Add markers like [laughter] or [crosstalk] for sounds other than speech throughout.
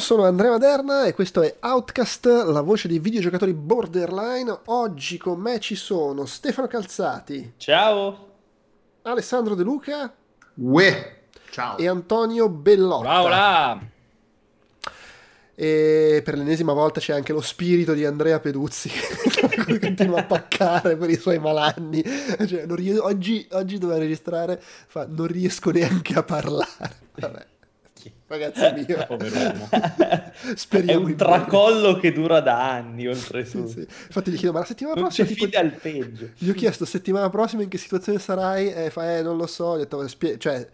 Sono Andrea Maderna e questo è Outcast, la voce dei videogiocatori borderline. Oggi con me ci sono Stefano Calzati. Ciao. Alessandro De Luca. Uè. Ciao. E Antonio Bellotta. Ciao là. E per l'ennesima volta c'è anche lo spirito di Andrea Peduzzi [laughs] che continua a paccare per i suoi malanni. Cioè, ries- oggi, oggi doveva registrare, fa, non riesco neanche a parlare. Vabbè. Ragazzi mio, [laughs] [laughs] Speriamo è un tracollo che dura da anni oltretutto. Sì, sì. Infatti gli chiedo, ma la settimana non prossima... C'è tipo... al peggio. Gli ho chiesto, settimana prossima in che situazione sarai? E fa, eh, non lo so. Ho detto, cioè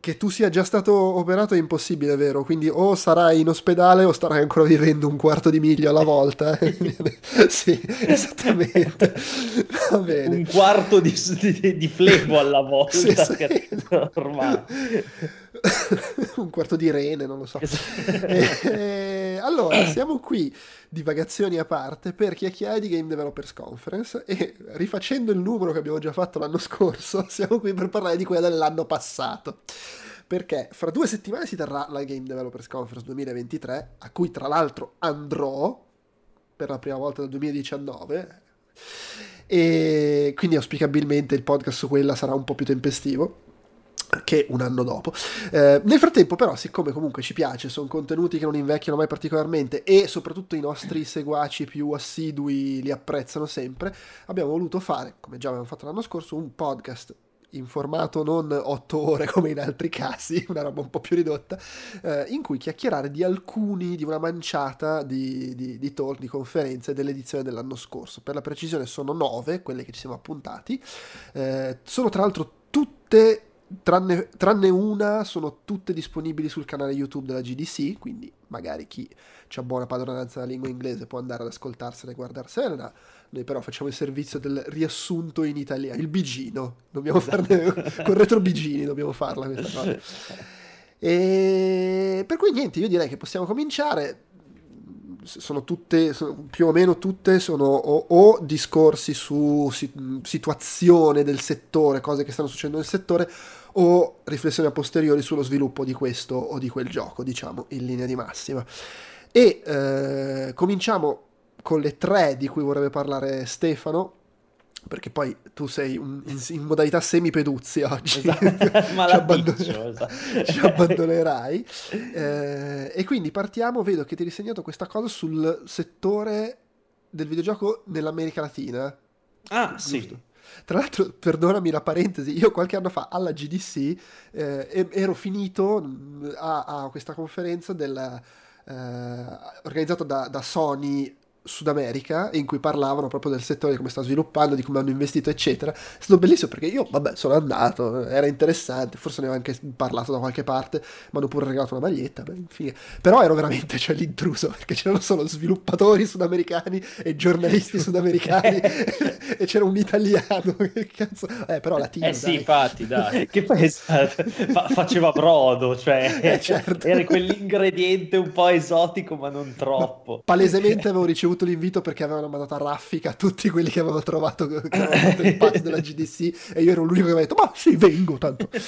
che tu sia già stato operato è impossibile, vero? Quindi o sarai in ospedale o starai ancora vivendo un quarto di miglio alla volta. [laughs] sì, esattamente. Va bene. Un quarto di, di, di flebo alla volta. Sì, sì. [laughs] Ormai. un quarto di rene, non lo so. e, e, [laughs] allora, siamo qui, divagazioni a parte, per chiacchierare di Game Developers Conference e rifacendo il numero che abbiamo già fatto l'anno scorso, [laughs] siamo qui per parlare di quella dell'anno passato. Perché fra due settimane si terrà la Game Developers Conference 2023, a cui tra l'altro andrò per la prima volta dal 2019 e quindi auspicabilmente il podcast su quella sarà un po' più tempestivo che un anno dopo. Eh, nel frattempo, però, siccome comunque ci piace, sono contenuti che non invecchiano mai particolarmente e soprattutto i nostri seguaci più assidui li apprezzano sempre, abbiamo voluto fare, come già avevamo fatto l'anno scorso, un podcast in formato non 8 ore come in altri casi, [laughs] una roba un po' più ridotta, eh, in cui chiacchierare di alcuni, di una manciata di, di, di talk, di conferenze dell'edizione dell'anno scorso. Per la precisione sono 9 quelle che ci siamo appuntati, eh, sono tra l'altro tutte Tranne, tranne, una, sono tutte disponibili sul canale YouTube della GDC, quindi magari chi ha buona padronanza della lingua inglese può andare ad ascoltarsene e guardarsene. Noi però facciamo il servizio del riassunto in italiano, il bigino, dobbiamo farne, con retro bigini dobbiamo farla questa cosa. [laughs] E per cui niente, io direi che possiamo cominciare sono tutte, più o meno tutte sono o, o discorsi su si, situazione del settore, cose che stanno succedendo nel settore, o riflessioni a posteriori sullo sviluppo di questo o di quel gioco, diciamo, in linea di massima. E eh, cominciamo con le tre di cui vorrebbe parlare Stefano, perché poi tu sei un, in, in, modalità semi-peduzzi oggi, esatto. [laughs] ci, [laughs] abbandon- esatto. [laughs] ci, abbandonerai. Eh, e quindi partiamo, vedo che ti hai disegnato questa cosa sul settore del videogioco nell'America Latina. Ah, giusto? sì. Tra l'altro, perdonami la parentesi, io qualche anno fa alla GDC eh, ero finito mm, a, a questa conferenza del, eh, organizzata da, da Sony Sud America in cui parlavano proprio del settore, di come sta sviluppando, di come hanno investito, eccetera. È stato bellissimo perché io, vabbè, sono andato, era interessante, forse ne avevo anche parlato da qualche parte, mi hanno pure regalato una maglietta, beh, infine. però ero veramente cioè, l'intruso perché c'erano solo sviluppatori sudamericani e giornalisti sudamericani [laughs] e c'era un italiano, [laughs] che cazzo, eh, però latino. Eh sì, dai. infatti, dai, [laughs] che poi fa- faceva brodo, cioè eh, certo. era quell'ingrediente un po' esotico ma non troppo. No, palesemente avevo ricevuto ricevuto l'invito perché avevano mandato a raffica tutti quelli che avevano trovato che avevano fatto il patch della GDC e io ero l'unico che aveva detto ma sì vengo tanto [laughs]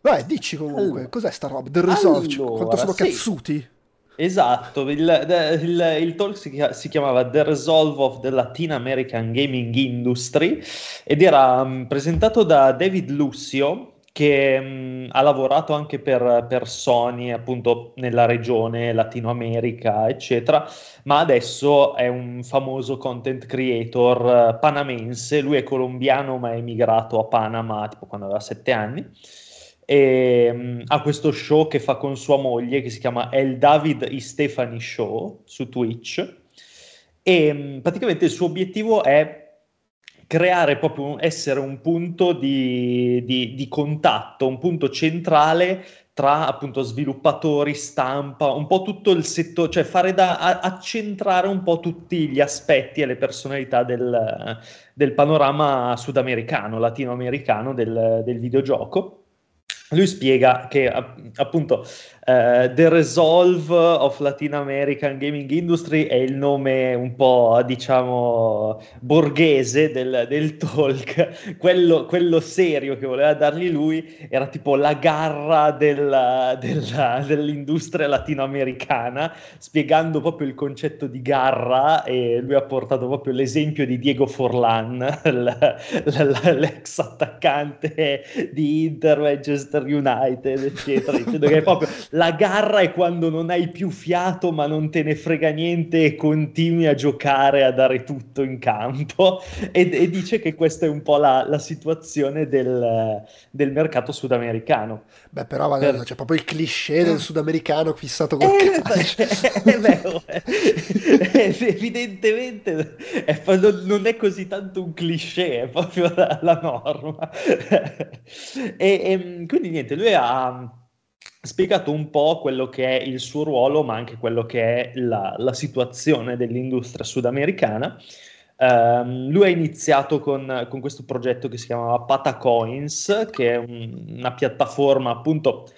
Vai, dici comunque, allora, cos'è sta roba? The Resolve, allora, quanto sono sì. cazzuti? Esatto, il, il, il talk si, chiamava The Resolve of the Latin American Gaming Industry ed era um, presentato da David Lucio, che mh, ha lavorato anche per, per, Sony, appunto nella regione Latino America, eccetera, ma adesso è un famoso content creator uh, panamense. Lui è colombiano, ma è emigrato a Panama tipo quando aveva sette anni. E mh, ha questo show che fa con sua moglie che si chiama El David e Stefani Show su Twitch. E mh, praticamente il suo obiettivo è creare proprio essere un punto di, di, di, contatto, un punto centrale tra appunto sviluppatori, stampa, un po' tutto il settore, cioè fare da accentrare un po' tutti gli aspetti e le personalità del, del panorama sudamericano, latinoamericano del, del videogioco. lui spiega che appunto Uh, The Resolve of Latin American Gaming Industry è il nome un po', diciamo, borghese del, del talk. [laughs] Quello, quello, serio che voleva dargli lui era tipo la garra della, della, dell'industria latinoamericana, spiegando proprio il concetto di garra e lui ha portato proprio l'esempio di Diego Forlan, [laughs] l'ex attaccante di Inter, Manchester United, eccetera, dicendo che è proprio la garra è quando non hai più fiato ma non te ne frega niente e continui a giocare, a dare tutto in campo e, e dice che questa è un po' la, la situazione del, del, mercato sudamericano. Beh però vabbè, per... c'è proprio il cliché del sudamericano fissato con eh, calcio. [laughs] È vero, evidentemente è, non è così tanto un cliché, è proprio la, la norma. [laughs] e, e quindi niente, lui ha spiegato un po' quello che è il suo ruolo, ma anche quello che è la, la situazione dell'industria sudamericana. Um, lui ha iniziato con, con, questo progetto che si chiamava Patacoins, che è un, una piattaforma, appunto,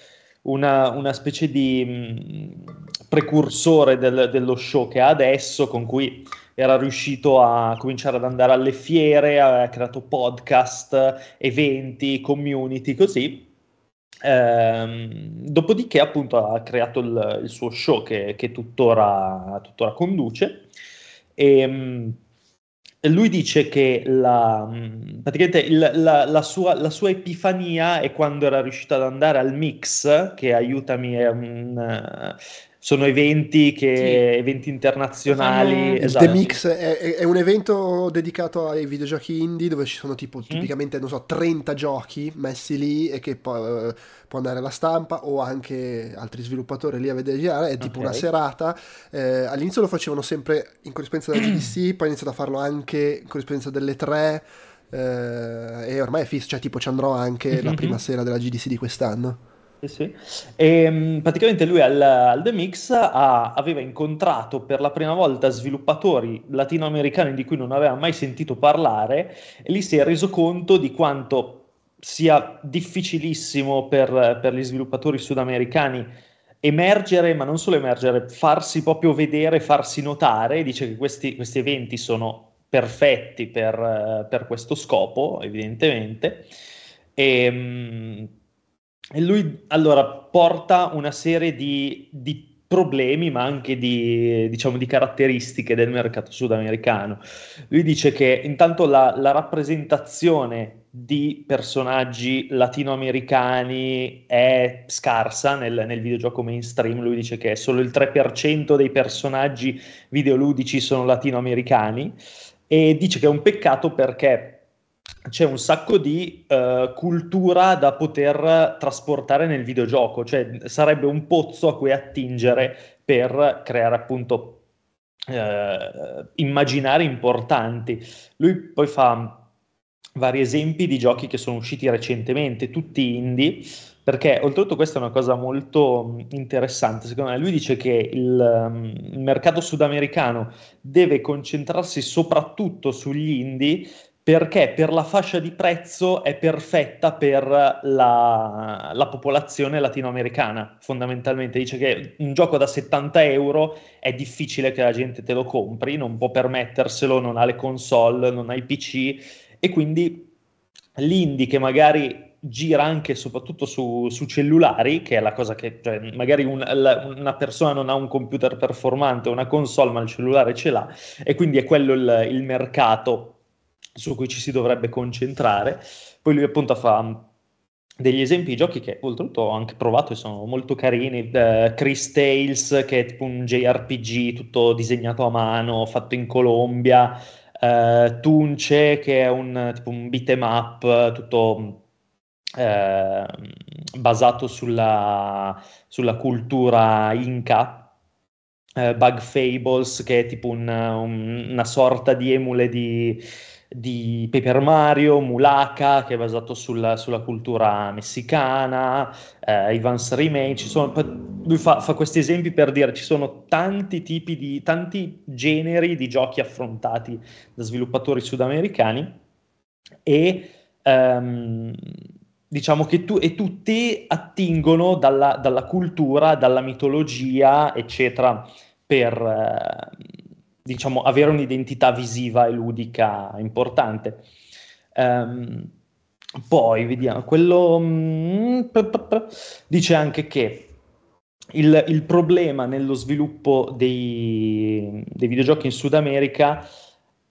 una, una specie di mh, precursore del, dello show che ha adesso, con cui era riuscito a cominciare ad andare alle fiere, ha creato podcast, eventi, community, così Ehm, dopodiché, appunto, ha creato il, il suo show che, che tuttora, tuttora, conduce. E, ehm, lui dice che la, praticamente il, la, la, sua, la, sua, epifania è quando era riuscito ad andare al mix, che aiutami, è un, sono eventi, che, sì. eventi internazionali. Il esatto. The Mix è, è, un evento dedicato ai videogiochi indie dove ci sono tipo mm. tipicamente, non so, 30 giochi messi lì e che poi uh, può andare alla stampa o anche altri sviluppatori lì a vedere girare. È tipo okay. una serata. Eh, all'inizio lo facevano sempre in corrispondenza della GDC, [clears throat] poi ha iniziato a farlo anche in corrispondenza delle tre. Eh, e ormai è fisso, cioè tipo ci andrò anche mm-hmm. la prima sera della GDC di quest'anno. Sì, sì. E, ehm, praticamente lui al, al The Mix ha, aveva incontrato per la prima volta sviluppatori latinoamericani di cui non aveva mai sentito parlare e lì si è reso conto di quanto sia difficilissimo per, per gli sviluppatori sudamericani emergere, ma non solo emergere, farsi proprio vedere, farsi notare. Dice che questi, questi eventi sono perfetti per, per questo scopo, evidentemente. E, ehm, e lui allora porta una serie di, di problemi, ma anche di, diciamo, di, caratteristiche del mercato sudamericano. Lui dice che intanto la, la rappresentazione di personaggi latinoamericani è scarsa nel, nel, videogioco mainstream. Lui dice che solo il 3% dei personaggi videoludici sono latinoamericani e dice che è un peccato perché c'è un sacco di uh, cultura da poter trasportare nel videogioco, cioè sarebbe un pozzo a cui attingere per creare appunto uh, immaginari importanti. Lui poi fa vari esempi di giochi che sono usciti recentemente, tutti indie, perché oltretutto questa è una cosa molto interessante, secondo me lui dice che il, um, il mercato sudamericano deve concentrarsi soprattutto sugli indie perché per la fascia di prezzo è perfetta per la, la, popolazione latinoamericana, fondamentalmente. Dice che un gioco da 70 euro è difficile che la gente te lo compri, non può permetterselo, non ha le console, non ha i PC e quindi l'indie che magari gira anche e soprattutto su, su, cellulari, che è la cosa che cioè, magari un, la, una persona non ha un computer performante, una console, ma il cellulare ce l'ha, e quindi è quello il, il mercato su cui ci si dovrebbe concentrare. Poi lui appunto fa degli esempi di giochi che oltretutto ho anche provato e sono molto carini. Uh, Chris Tales, che è tipo un JRPG tutto disegnato a mano, fatto in Colombia. Uh, Tunce, che è un tipo un beat'em up tutto uh, basato sulla, sulla cultura inca. Bug Fables, che è tipo un, un, una sorta di emule di, di Paper Mario, Mulaka, che è basato sulla, sulla cultura messicana, eh, Ivan's Remain, ci sono, lui fa, fa, questi esempi per dire ci sono tanti tipi di, tanti generi di giochi affrontati da sviluppatori sudamericani e um, diciamo che tu, e tutti attingono dalla, dalla, cultura, dalla mitologia, eccetera, per eh, diciamo, avere un'identità visiva e ludica importante. Um, poi vediamo, quello mm, dice anche che il, il problema nello sviluppo dei, dei, videogiochi in Sud America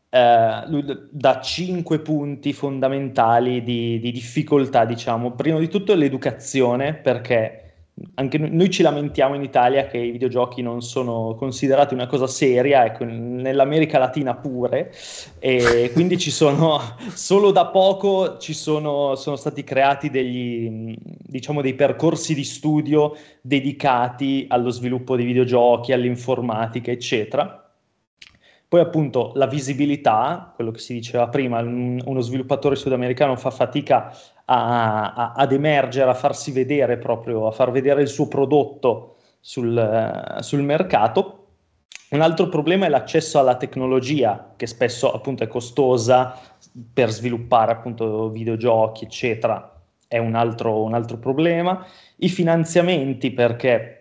eh, dà cinque punti fondamentali di, di difficoltà, diciamo. Prima di tutto l'educazione, perché anche noi ci lamentiamo in Italia che i videogiochi non sono considerati una cosa seria, ecco, nell'America Latina pure, e quindi ci sono, [laughs] solo da poco ci sono, sono stati creati degli, diciamo, dei percorsi di studio dedicati allo sviluppo di videogiochi, all'informatica, eccetera. Poi appunto la visibilità, quello che si diceva prima, uno sviluppatore sudamericano fa fatica a, a, ad emergere, a farsi vedere proprio, a far vedere il suo prodotto sul, sul mercato. Un altro problema è l'accesso alla tecnologia, che spesso appunto è costosa per sviluppare appunto videogiochi, eccetera, è un altro, un altro problema. I finanziamenti, perché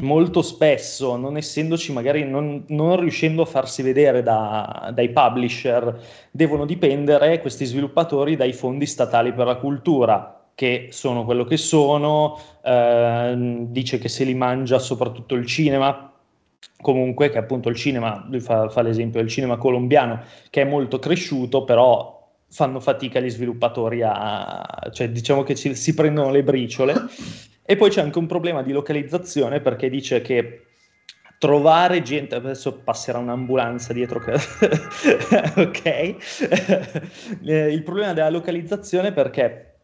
molto spesso, non essendoci magari, non, non riuscendo a farsi vedere da, dai publisher, devono dipendere questi sviluppatori dai fondi statali per la cultura, che sono quello che sono, eh, dice che se li mangia soprattutto il cinema, comunque che appunto il cinema, lui fa, fa l'esempio del cinema colombiano, che è molto cresciuto, però fanno fatica gli sviluppatori a, cioè diciamo che ci, si prendono le briciole e poi c'è anche un problema di localizzazione perché dice che trovare gente, adesso passerà un'ambulanza dietro che... [laughs] ok, eh, il problema della localizzazione perché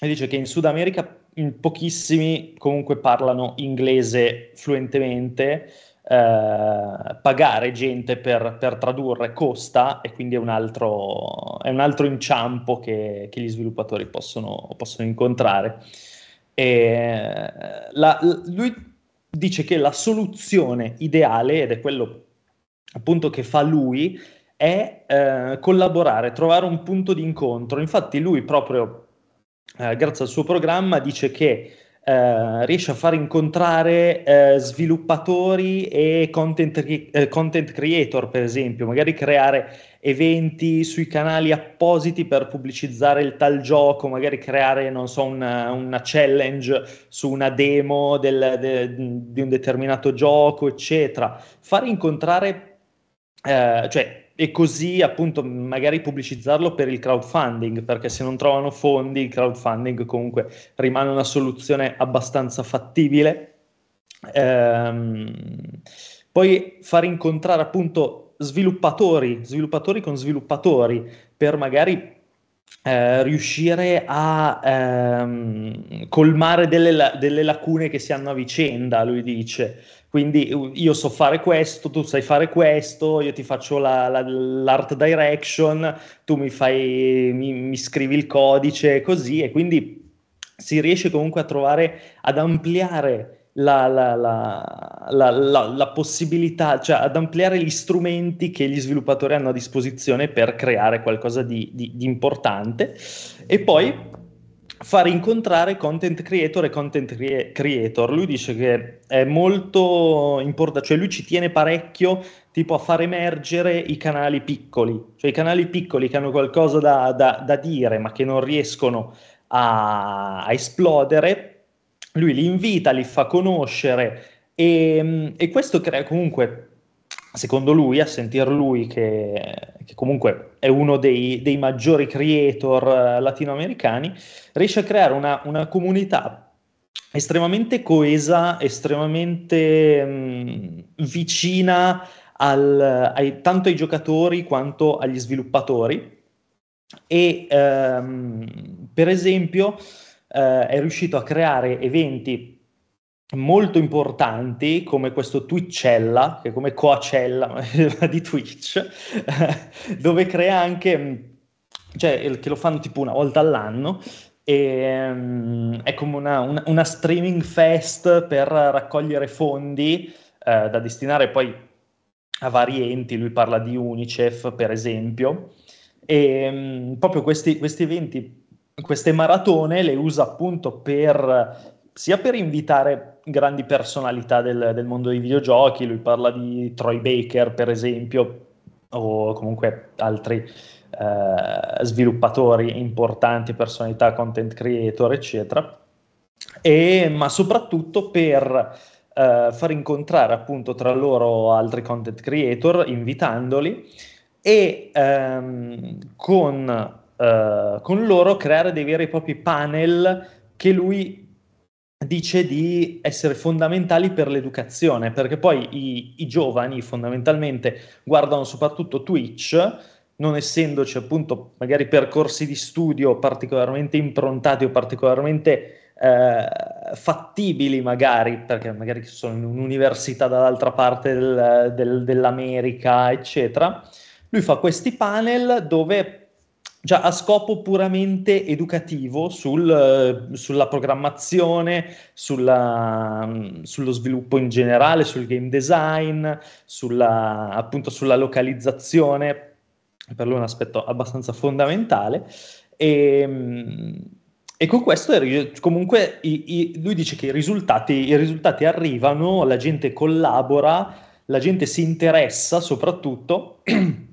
dice che in Sud America pochissimi comunque parlano inglese fluentemente, eh, pagare gente per, per, tradurre costa e quindi è un altro, è un altro inciampo che, che gli sviluppatori possono, possono incontrare. E la, lui dice che la soluzione ideale, ed è quello appunto che fa lui, è eh, collaborare, trovare un punto di incontro. Infatti lui proprio, eh, grazie al suo programma, dice che eh, riesce a far incontrare eh, sviluppatori e content, eh, content, creator, per esempio, magari creare eventi sui canali appositi per pubblicizzare il tal gioco, magari creare, non so, una, una challenge su una demo del, de, di un determinato gioco, eccetera. Far incontrare, eh, cioè e così appunto magari pubblicizzarlo per il crowdfunding, perché se non trovano fondi il crowdfunding comunque rimane una soluzione abbastanza fattibile. Ehm, poi far incontrare appunto sviluppatori, sviluppatori con sviluppatori, per magari eh, riuscire a ehm, colmare delle, delle, lacune che si hanno a vicenda, lui dice. Quindi io so fare questo, tu sai fare questo, io ti faccio la, la, l'art direction, tu mi, fai, mi, mi scrivi il codice, così, e quindi si riesce comunque a trovare, ad ampliare la, la, la, la, possibilità, cioè ad ampliare gli strumenti che gli sviluppatori hanno a disposizione per creare qualcosa di, di, di importante e poi far incontrare content creator e content creator. Lui dice che è molto importante, cioè lui ci tiene parecchio tipo a far emergere i canali piccoli, cioè i canali piccoli che hanno qualcosa da, da, da dire ma che non riescono a, a esplodere lui li invita, li fa conoscere e, e questo crea comunque secondo lui, a sentir lui che, che comunque è uno dei, dei maggiori creator eh, latinoamericani, riesce a creare una, una comunità estremamente coesa, estremamente mh, vicina al, ai, tanto ai giocatori quanto agli sviluppatori. E ehm, per esempio eh, è riuscito a creare eventi molto importanti come questo Twitchella, che è come Coacella [laughs] di Twitch, [laughs] dove crea anche, cioè che lo fanno tipo una volta all'anno, e um, è come una, una, una, streaming fest per raccogliere fondi eh, da destinare poi a vari enti, lui parla di Unicef per esempio, e um, proprio questi, questi eventi queste maratone le usa appunto per sia per invitare grandi personalità del, del, mondo dei videogiochi, lui parla di Troy Baker per esempio, o comunque altri eh, sviluppatori importanti, personalità, content creator, eccetera, e, ma soprattutto per eh, far incontrare appunto tra loro altri content creator, invitandoli e ehm, con, eh, con loro creare dei veri e propri panel che lui dice di essere fondamentali per l'educazione, perché poi i, i, giovani fondamentalmente guardano soprattutto Twitch, non essendoci appunto magari percorsi di studio particolarmente improntati o particolarmente eh, fattibili magari, perché magari sono in un'università dall'altra parte del, del, dell'America, eccetera. Lui fa questi panel dove già a scopo puramente educativo sul, sulla programmazione, sulla, sullo sviluppo in generale, sul game design, sulla, appunto sulla localizzazione, per lui è un aspetto abbastanza fondamentale. E, e con questo comunque i, i, lui dice che i risultati, i risultati arrivano, la gente collabora, la gente si interessa soprattutto [clears throat]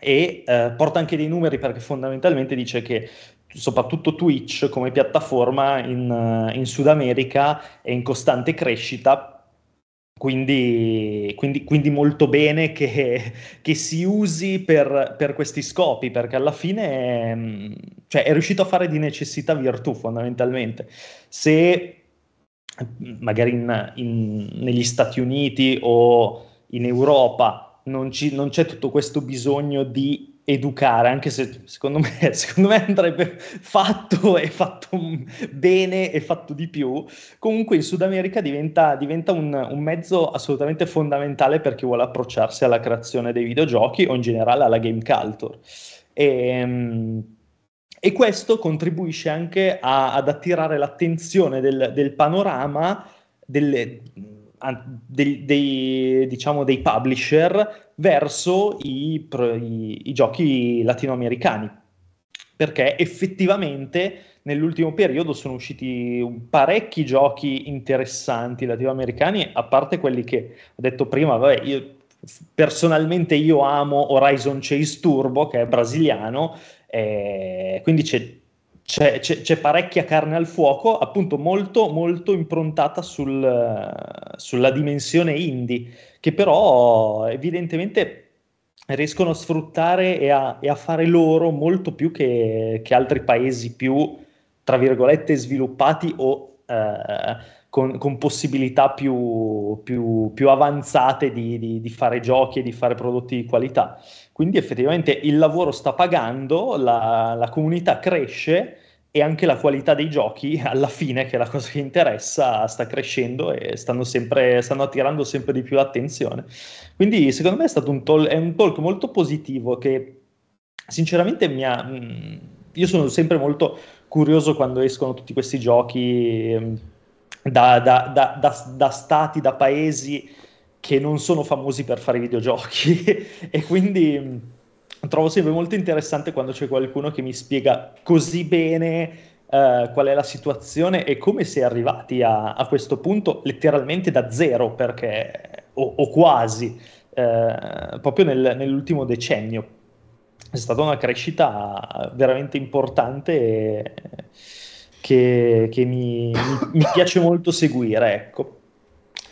e eh, porta anche dei numeri perché fondamentalmente dice che soprattutto Twitch come piattaforma in, in Sud America è in costante crescita quindi, quindi, quindi, molto bene che, che si usi per, per, questi scopi, perché alla fine mm, cioè, è riuscito a fare di necessità virtù fondamentalmente. Se magari in, in, negli Stati Uniti o in Europa non, ci, non c'è tutto questo bisogno di educare, anche se secondo me, [laughs] secondo me andrebbe fatto e fatto bene e fatto di più, comunque in Sud America diventa, diventa un, un, mezzo assolutamente fondamentale per chi vuole approcciarsi alla creazione dei videogiochi o in generale alla game culture. E, ehm, e questo contribuisce anche a, ad attirare l'attenzione del, del panorama delle, dei, dei, diciamo, dei publisher verso i, i, i, giochi latinoamericani. Perché effettivamente nell'ultimo periodo sono usciti parecchi giochi interessanti latinoamericani, a parte quelli che ho detto prima, vabbè, io, personalmente io amo Horizon Chase Turbo, che è brasiliano, eh, quindi c'è c'è, c'è, c'è, parecchia carne al fuoco, appunto molto, molto improntata sul, sulla dimensione indie, che però evidentemente riescono a sfruttare e a, e a fare loro molto più che, che, altri paesi più, tra virgolette, sviluppati o eh, con, con, possibilità più, più, più avanzate di, di, di fare giochi e di fare prodotti di qualità. Quindi effettivamente il lavoro sta pagando, la, la comunità cresce e anche la qualità dei giochi, alla fine, che è la cosa che interessa, sta crescendo e stanno, sempre, stanno attirando sempre di più l'attenzione. Quindi secondo me è stato un, tol- un talk molto positivo che sinceramente mi ha... Mm, io sono sempre molto curioso quando escono tutti questi giochi mm, da, da, da, da stati, da paesi che non sono famosi per fare videogiochi. [laughs] E quindi mm, trovo sempre molto interessante quando c'è qualcuno che mi spiega così bene uh, qual è la situazione e come si è arrivati a, a questo punto letteralmente da zero perché o, o quasi uh, proprio nel, nell'ultimo decennio. È stata una crescita veramente importante che, che mi, mi, mi piace molto seguire ecco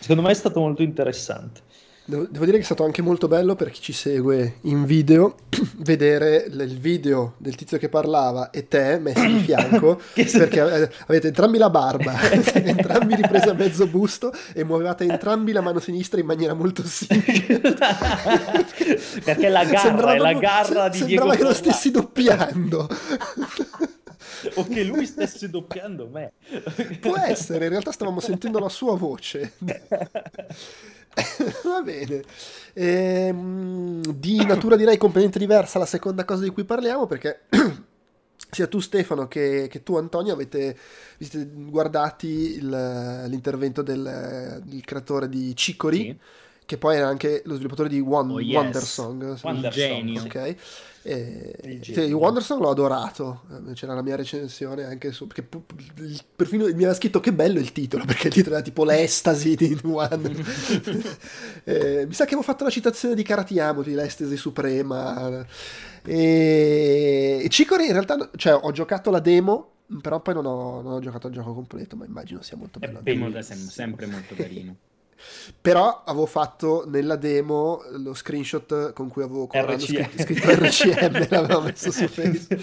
Secondo me è stato molto interessante. Devo, devo, dire che è stato anche molto bello per chi ci segue in video [clears throat] vedere il video del tizio che parlava e te messi di [coughs] fianco perché avete entrambi la barba, [laughs] [laughs] entrambi ripresi a mezzo busto e muovevate entrambi la mano sinistra in maniera molto [laughs] simile. perché la garra è la garra di Diego Sembrava che lo stessi doppiando o che lui stesse doppiando me. Può essere, in realtà stavamo sentendo la sua voce. [laughs] Va bene. Ehm, di natura direi completamente diversa la seconda cosa di cui parliamo perché [clears throat] sia tu Stefano che, che tu Antonio avete, avete guardati il, l'intervento del, del, creatore di Cicori. Sì che poi era anche lo sviluppatore di One, Oh, yes. Wondersong. se non Wonder sbaglio. genio. Ok. E, Il sì, genio. Wondersong l'ho adorato. Eh, C'era la mia recensione anche su. Perché perfino mi aveva scritto che bello il titolo. [laughs] Perché il titolo era tipo l'estasi di Wonder. [laughs] Eh, mi sa che avevo fatto la citazione di Karatiamo di l'estasi suprema. E, e Cicori in realtà, cioè, ho giocato la demo. Però poi non ho, non ho giocato il gioco completo, ma immagino sia molto È bello. bello. Molto- sem- sempre molto carino. Però avevo fatto nella demo lo screenshot con cui avevo con- RCM. scritto, scritto RCM, [laughs] l'avevo messo su Facebook.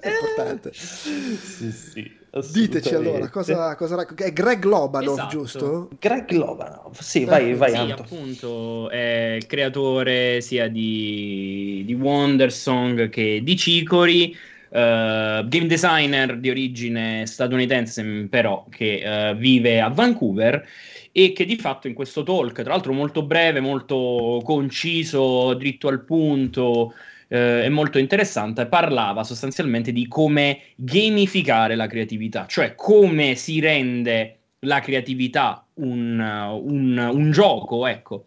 È [laughs] importante. sì, sì, Diteci allora, cosa, cosa rac- È Greg Lobanov, Esatto. giusto? Greg Lovanov, sì, vai, vai Sì, Anto. appunto, è il creatore sia di, di Wondersong che di Cicori, eh, game designer di origine statunitense, però che eh, vive a Vancouver e che di fatto in questo talk, tra l'altro molto breve, molto conciso, dritto al punto eh, e molto interessante, parlava sostanzialmente di come gamificare la creatività, cioè come si rende la creatività un, un- un gioco, ecco.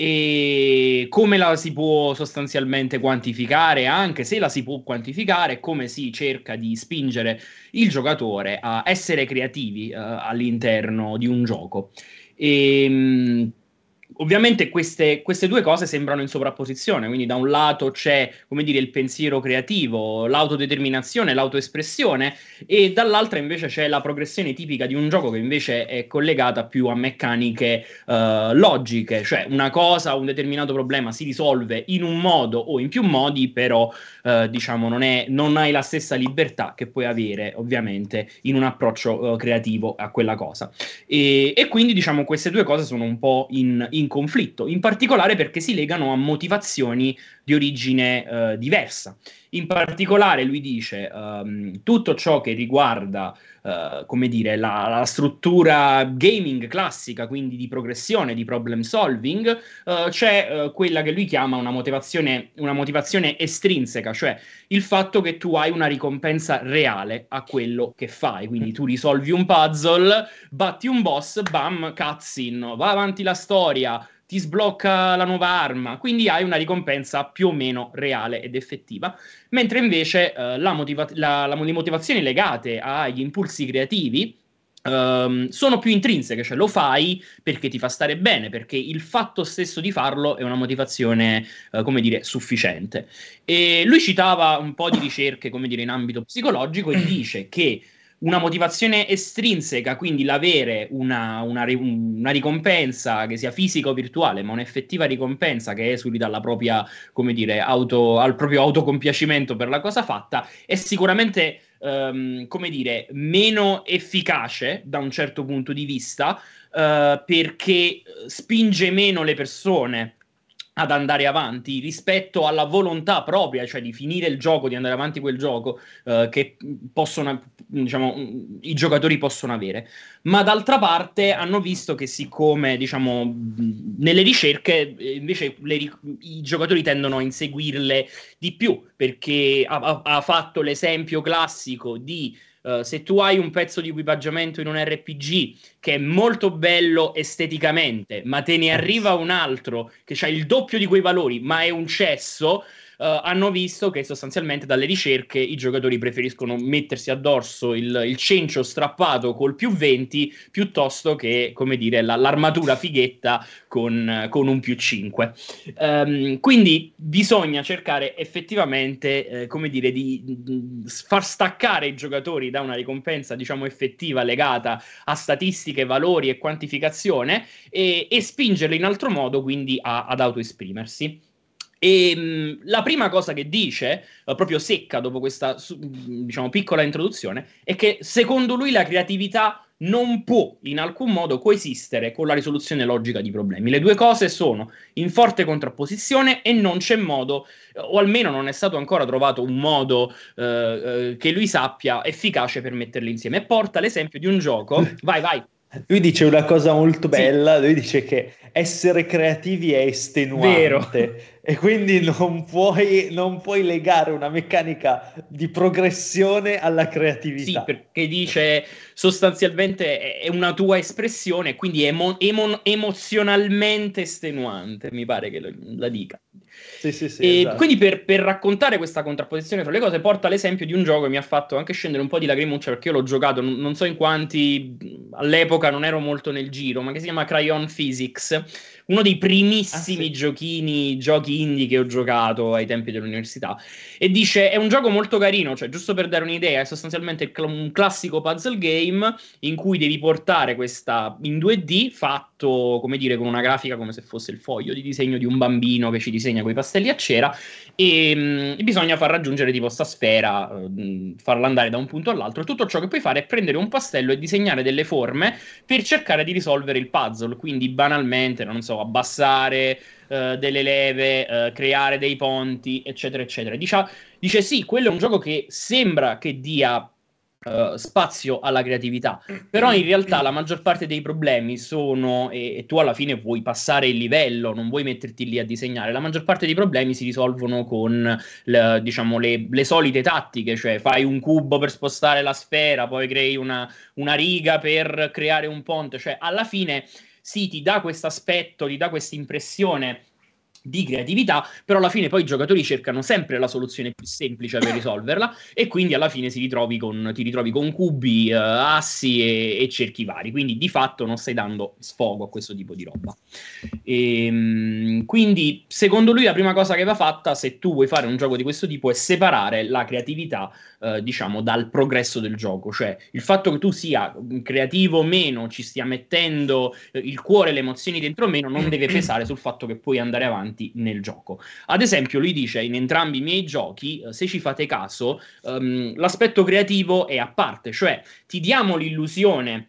E come la si può sostanzialmente quantificare, anche se la si può quantificare, come si cerca di spingere il giocatore a essere creativi eh, all'interno di un gioco. E, mh, ovviamente queste, queste due cose sembrano in sovrapposizione, quindi da un lato c'è, come dire, il pensiero creativo, l'autodeterminazione, l'autoespressione, e dall'altra invece c'è la progressione tipica di un gioco che invece è collegata più a meccaniche eh, logiche, cioè una cosa, un determinato problema si risolve in un modo o in più modi, però eh, diciamo non, è, non hai la stessa libertà che puoi avere ovviamente in un approccio eh, creativo a quella cosa. E, e quindi diciamo queste due cose sono un po' in, in conflitto, in particolare perché si legano a motivazioni di origine eh, diversa. In particolare lui dice ehm, tutto ciò che riguarda eh, come dire, la, la struttura gaming classica, quindi di progressione, di problem solving, eh, c'è eh, quella che lui chiama una motivazione, una motivazione estrinseca, cioè il fatto che tu hai una ricompensa reale a quello che fai. Quindi tu risolvi un puzzle, batti un boss, bam, cutscene, va avanti la storia, ti sblocca la nuova arma, quindi hai una ricompensa più o meno reale ed effettiva. Mentre invece eh, la motiva- la- la- le motivazioni legate agli impulsi creativi ehm, sono più intrinseche, cioè lo fai perché ti fa stare bene, perché il fatto stesso di farlo è una motivazione, eh, come dire, sufficiente. E lui citava un po' di ricerche, come dire, in ambito psicologico e dice che una motivazione estrinseca, quindi l'avere una, una, una ricompensa che sia fisica o virtuale, ma un'effettiva ricompensa che esuli dalla propria, come dire, auto, al proprio autocompiacimento per la cosa fatta, è sicuramente, ehm, come dire, meno efficace da un certo punto di vista, eh, perché spinge meno le persone ad andare avanti rispetto alla volontà propria, cioè di finire il gioco, di andare avanti quel gioco eh, che possono, diciamo, i giocatori possono avere. Ma d'altra parte hanno visto che siccome, diciamo, nelle ricerche eh, invece le i giocatori tendono a inseguirle di più, perché ha- ha fatto l'esempio classico di eh, se tu hai un pezzo di equipaggiamento in un RPG che è molto bello esteticamente, ma te ne arriva un altro che ha il doppio di quei valori, ma è un cesso, eh, hanno visto che sostanzialmente dalle ricerche i giocatori preferiscono mettersi addosso il, il cencio strappato col più 20 piuttosto che, come dire, la- l'armatura fighetta con, con un più 5. Ehm, quindi bisogna cercare effettivamente, eh, come dire, di, di far staccare i giocatori da una ricompensa, diciamo, effettiva legata a statistiche, valori e quantificazione e, e spingerli in altro modo, quindi a- ad autoesprimersi. E mh, la prima cosa che dice, eh, proprio secca dopo questa su- diciamo, piccola introduzione, è che secondo lui la creatività non può in alcun modo coesistere con la risoluzione logica di problemi. Le due cose sono in forte contrapposizione e non c'è modo, eh, o almeno non è stato ancora trovato un modo eh, eh, che lui sappia efficace per metterli insieme. E porta l'esempio di un gioco. [laughs] Vai, vai. Lui dice una cosa molto bella, sì. lui dice che essere creativi è estenuante Vero. e quindi non puoi, non puoi, legare una meccanica di progressione alla creatività. Sì, perché dice sostanzialmente è una tua espressione, quindi è emo- emo- emozionalmente estenuante, mi pare che lo, la dica. Sì, sì, sì, e esatto. Quindi per, per, raccontare questa contrapposizione tra le cose porta l'esempio di un gioco che mi ha fatto anche scendere un po' di lacrimuccia perché io l'ho giocato, non, non so in quanti, all'epoca non ero molto nel giro, ma che si chiama Crayon Physics uno dei primissimi ah, sì. giochini, giochi indie che ho giocato ai tempi dell'università. E dice: È un gioco molto carino, cioè, giusto per dare un'idea, è sostanzialmente un classico puzzle game in cui devi portare questa in 2D fatto, come dire, con una grafica come se fosse il foglio di disegno di un bambino che ci disegna con i pastelli a cera. E, mh, bisogna far raggiungere tipo sta sfera, mh, farla andare da un punto all'altro. Tutto ciò che puoi fare è prendere un pastello e disegnare delle forme per cercare di risolvere il puzzle. Quindi, banalmente, non so abbassare uh, delle leve, uh, creare dei ponti, eccetera, eccetera. Dice, dice sì, quello è un gioco che sembra che dia Uh, spazio alla creatività. Però in realtà la maggior parte dei problemi sono, e, e, tu alla fine vuoi passare il livello, non vuoi metterti lì a disegnare, la maggior parte dei problemi si risolvono con le, diciamo, le, le solite tattiche, cioè fai un cubo per spostare la sfera, poi crei una, una riga per creare un ponte, cioè alla fine sì, ti dà questo aspetto, ti dà questa impressione di creatività, però alla fine poi i giocatori cercano sempre la soluzione più semplice per [coughs] risolverla e quindi alla fine ritrovi con, ti ritrovi con cubi, uh, assi e, e, cerchi vari, quindi di fatto non stai dando sfogo a questo tipo di roba. E, ehm, quindi secondo lui la prima cosa che va fatta se tu vuoi fare un gioco di questo tipo è separare la creatività uh, diciamo dal progresso del gioco, cioè il fatto che tu sia creativo o meno, ci stia mettendo uh, il cuore, le emozioni dentro o meno, non deve [coughs] pesare sul fatto che puoi andare avanti avanti nel gioco. Ad esempio, lui dice in entrambi i miei giochi, eh, se ci fate caso, um, l'aspetto creativo è a parte, cioè ti diamo l'illusione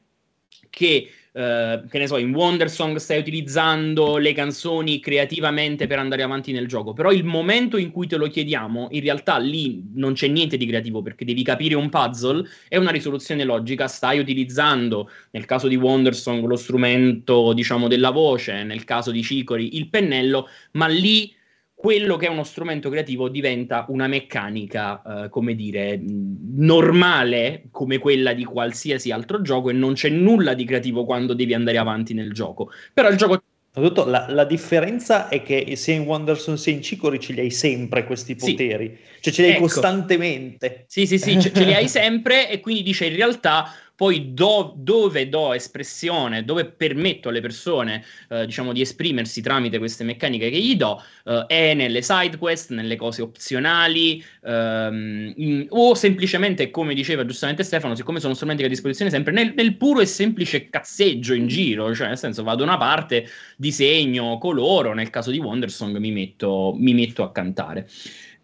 che Uh, che ne so, in Wondersong stai utilizzando le canzoni creativamente per andare avanti nel gioco, però il momento in cui te lo chiediamo, in realtà lì non c'è niente di creativo perché devi capire un puzzle, è una risoluzione logica, stai utilizzando, nel caso di Wondersong, lo strumento, diciamo, della voce, nel caso di Cicori, il pennello, ma lì quello che è uno strumento creativo diventa una meccanica, eh, come dire, normale come quella di qualsiasi altro gioco e non c'è nulla di creativo quando devi andare avanti nel gioco. Però il gioco Soprattutto la, la, differenza è che sia in Wonderson sia in Cicori ce li hai sempre questi poteri, sì. cioè ce li hai ecco. costantemente. Sì, sì, sì, ce, ce li hai [laughs] sempre e quindi dice in realtà poi do, dove do espressione, dove permetto alle persone, eh, diciamo, di esprimersi tramite queste meccaniche che gli do, eh, è nelle side quest, nelle cose opzionali, ehm, in, o semplicemente, come diceva giustamente Stefano, siccome sono strumenti a disposizione sempre, nel, nel, puro e semplice cazzeggio in giro, cioè nel senso vado da una parte, disegno, coloro, nel caso di Wondersong mi metto, mi metto a cantare.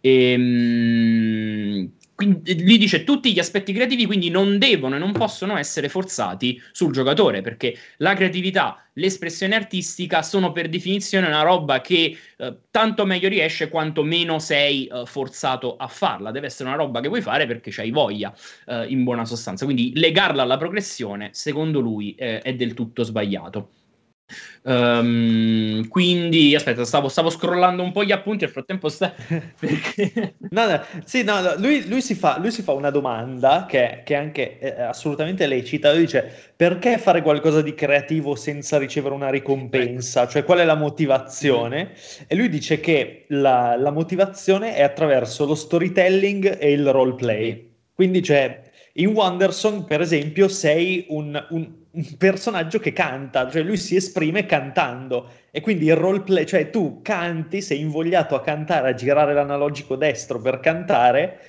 Ehm, quindi, lui dice tutti gli aspetti creativi quindi non devono e non possono essere forzati sul giocatore perché la creatività, l'espressione artistica sono per definizione una roba che eh, tanto meglio riesce quanto meno sei eh, forzato a farla. Deve essere una roba che vuoi fare perché c'hai voglia, eh, in buona sostanza. Quindi legarla alla progressione, secondo lui, eh, è del tutto sbagliato. Um, quindi aspetta, stavo, stavo, scrollando un po' gli appunti. Nel frattempo, sta... [laughs] no, no, sì, no, no lui, lui, si fa, lui, si fa, una domanda che, che è anche eh, assolutamente lecita. Lui dice: perché fare qualcosa di creativo senza ricevere una ricompensa? Cioè, qual è la motivazione? E lui dice che la, la motivazione è attraverso lo storytelling e il roleplay. Quindi, cioè, in Wonderson, per esempio, sei un, un un personaggio che canta, cioè lui si esprime cantando. E quindi il roleplay, cioè tu canti, sei invogliato a cantare, a girare l'analogico destro per cantare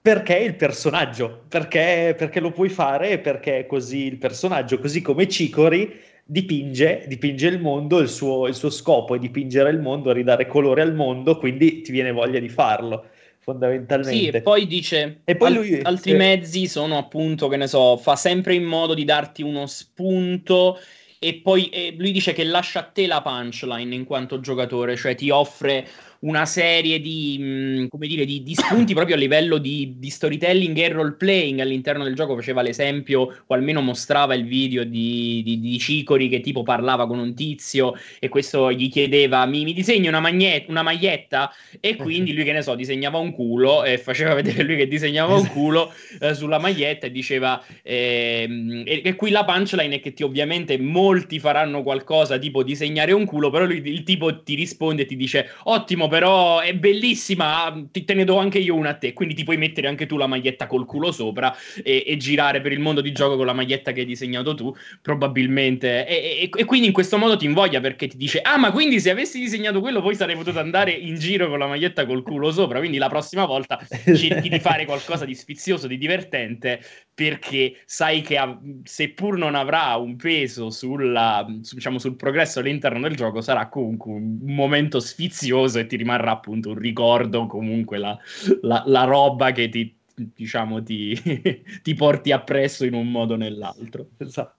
perché è il personaggio, perché, perché lo puoi fare e perché è così il personaggio, così come Cicori dipinge, dipinge il mondo, il suo, il suo scopo è dipingere il mondo, ridare colore al mondo, quindi ti viene voglia di farlo fondamentalmente. Sì, e poi dice, e poi lui, al- altri eh, mezzi sono appunto, che ne so, fa sempre in modo di darti uno spunto e poi e lui dice che lascia a te la punchline in quanto giocatore, cioè ti offre una serie di, mh, come dire, di, di, spunti proprio a livello di, di, storytelling e role playing all'interno del gioco. Faceva l'esempio, o almeno mostrava il video di, di, Cicori che tipo parlava con un tizio e questo gli chiedeva: Mi, mi disegni una, magnetta, una maglietta? E quindi lui, che ne so, disegnava un culo e faceva vedere lui che disegnava un culo eh, sulla maglietta e diceva: ehm, e, e, qui la punchline è che ti, ovviamente molti faranno qualcosa tipo disegnare un culo, però lui, il tipo ti risponde e ti dice: Ottimo, però è bellissima, ti, te ne do anche io una a te. Quindi ti puoi mettere anche tu la maglietta col culo sopra e, e girare per il mondo di gioco con la maglietta che hai disegnato tu, probabilmente. E, e, quindi in questo modo ti invoglia perché ti dice: Ah, ma quindi se avessi disegnato quello, poi sarei potuto andare in giro con la maglietta col culo sopra. Quindi la prossima volta cerchi di fare qualcosa di sfizioso, di divertente, perché sai che seppur non avrà un peso sulla, diciamo, sul progresso all'interno del gioco, sarà comunque un momento sfizioso e ti rimarrà appunto un ricordo, comunque la, la, la roba che ti, diciamo, ti, [laughs] ti porti appresso in un modo o nell'altro. Esatto.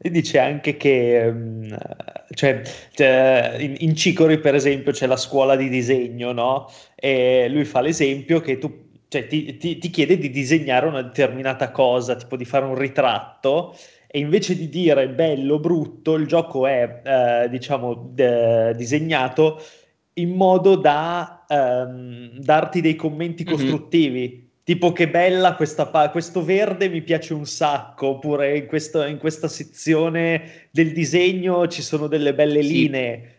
E dice anche che cioè, cioè, in, in Cicori, per esempio, c'è la scuola di disegno, no? E lui fa l'esempio che tu cioè, ti, ti, ti, chiede di disegnare una determinata cosa, tipo di fare un ritratto, e invece di dire bello, brutto, il gioco è, eh, diciamo, de- disegnato in modo da ehm, darti dei commenti mm-hmm. costruttivi. Tipo che bella questa pa- questo verde mi piace un sacco, oppure in, questo, in questa sezione del disegno ci sono delle belle sì.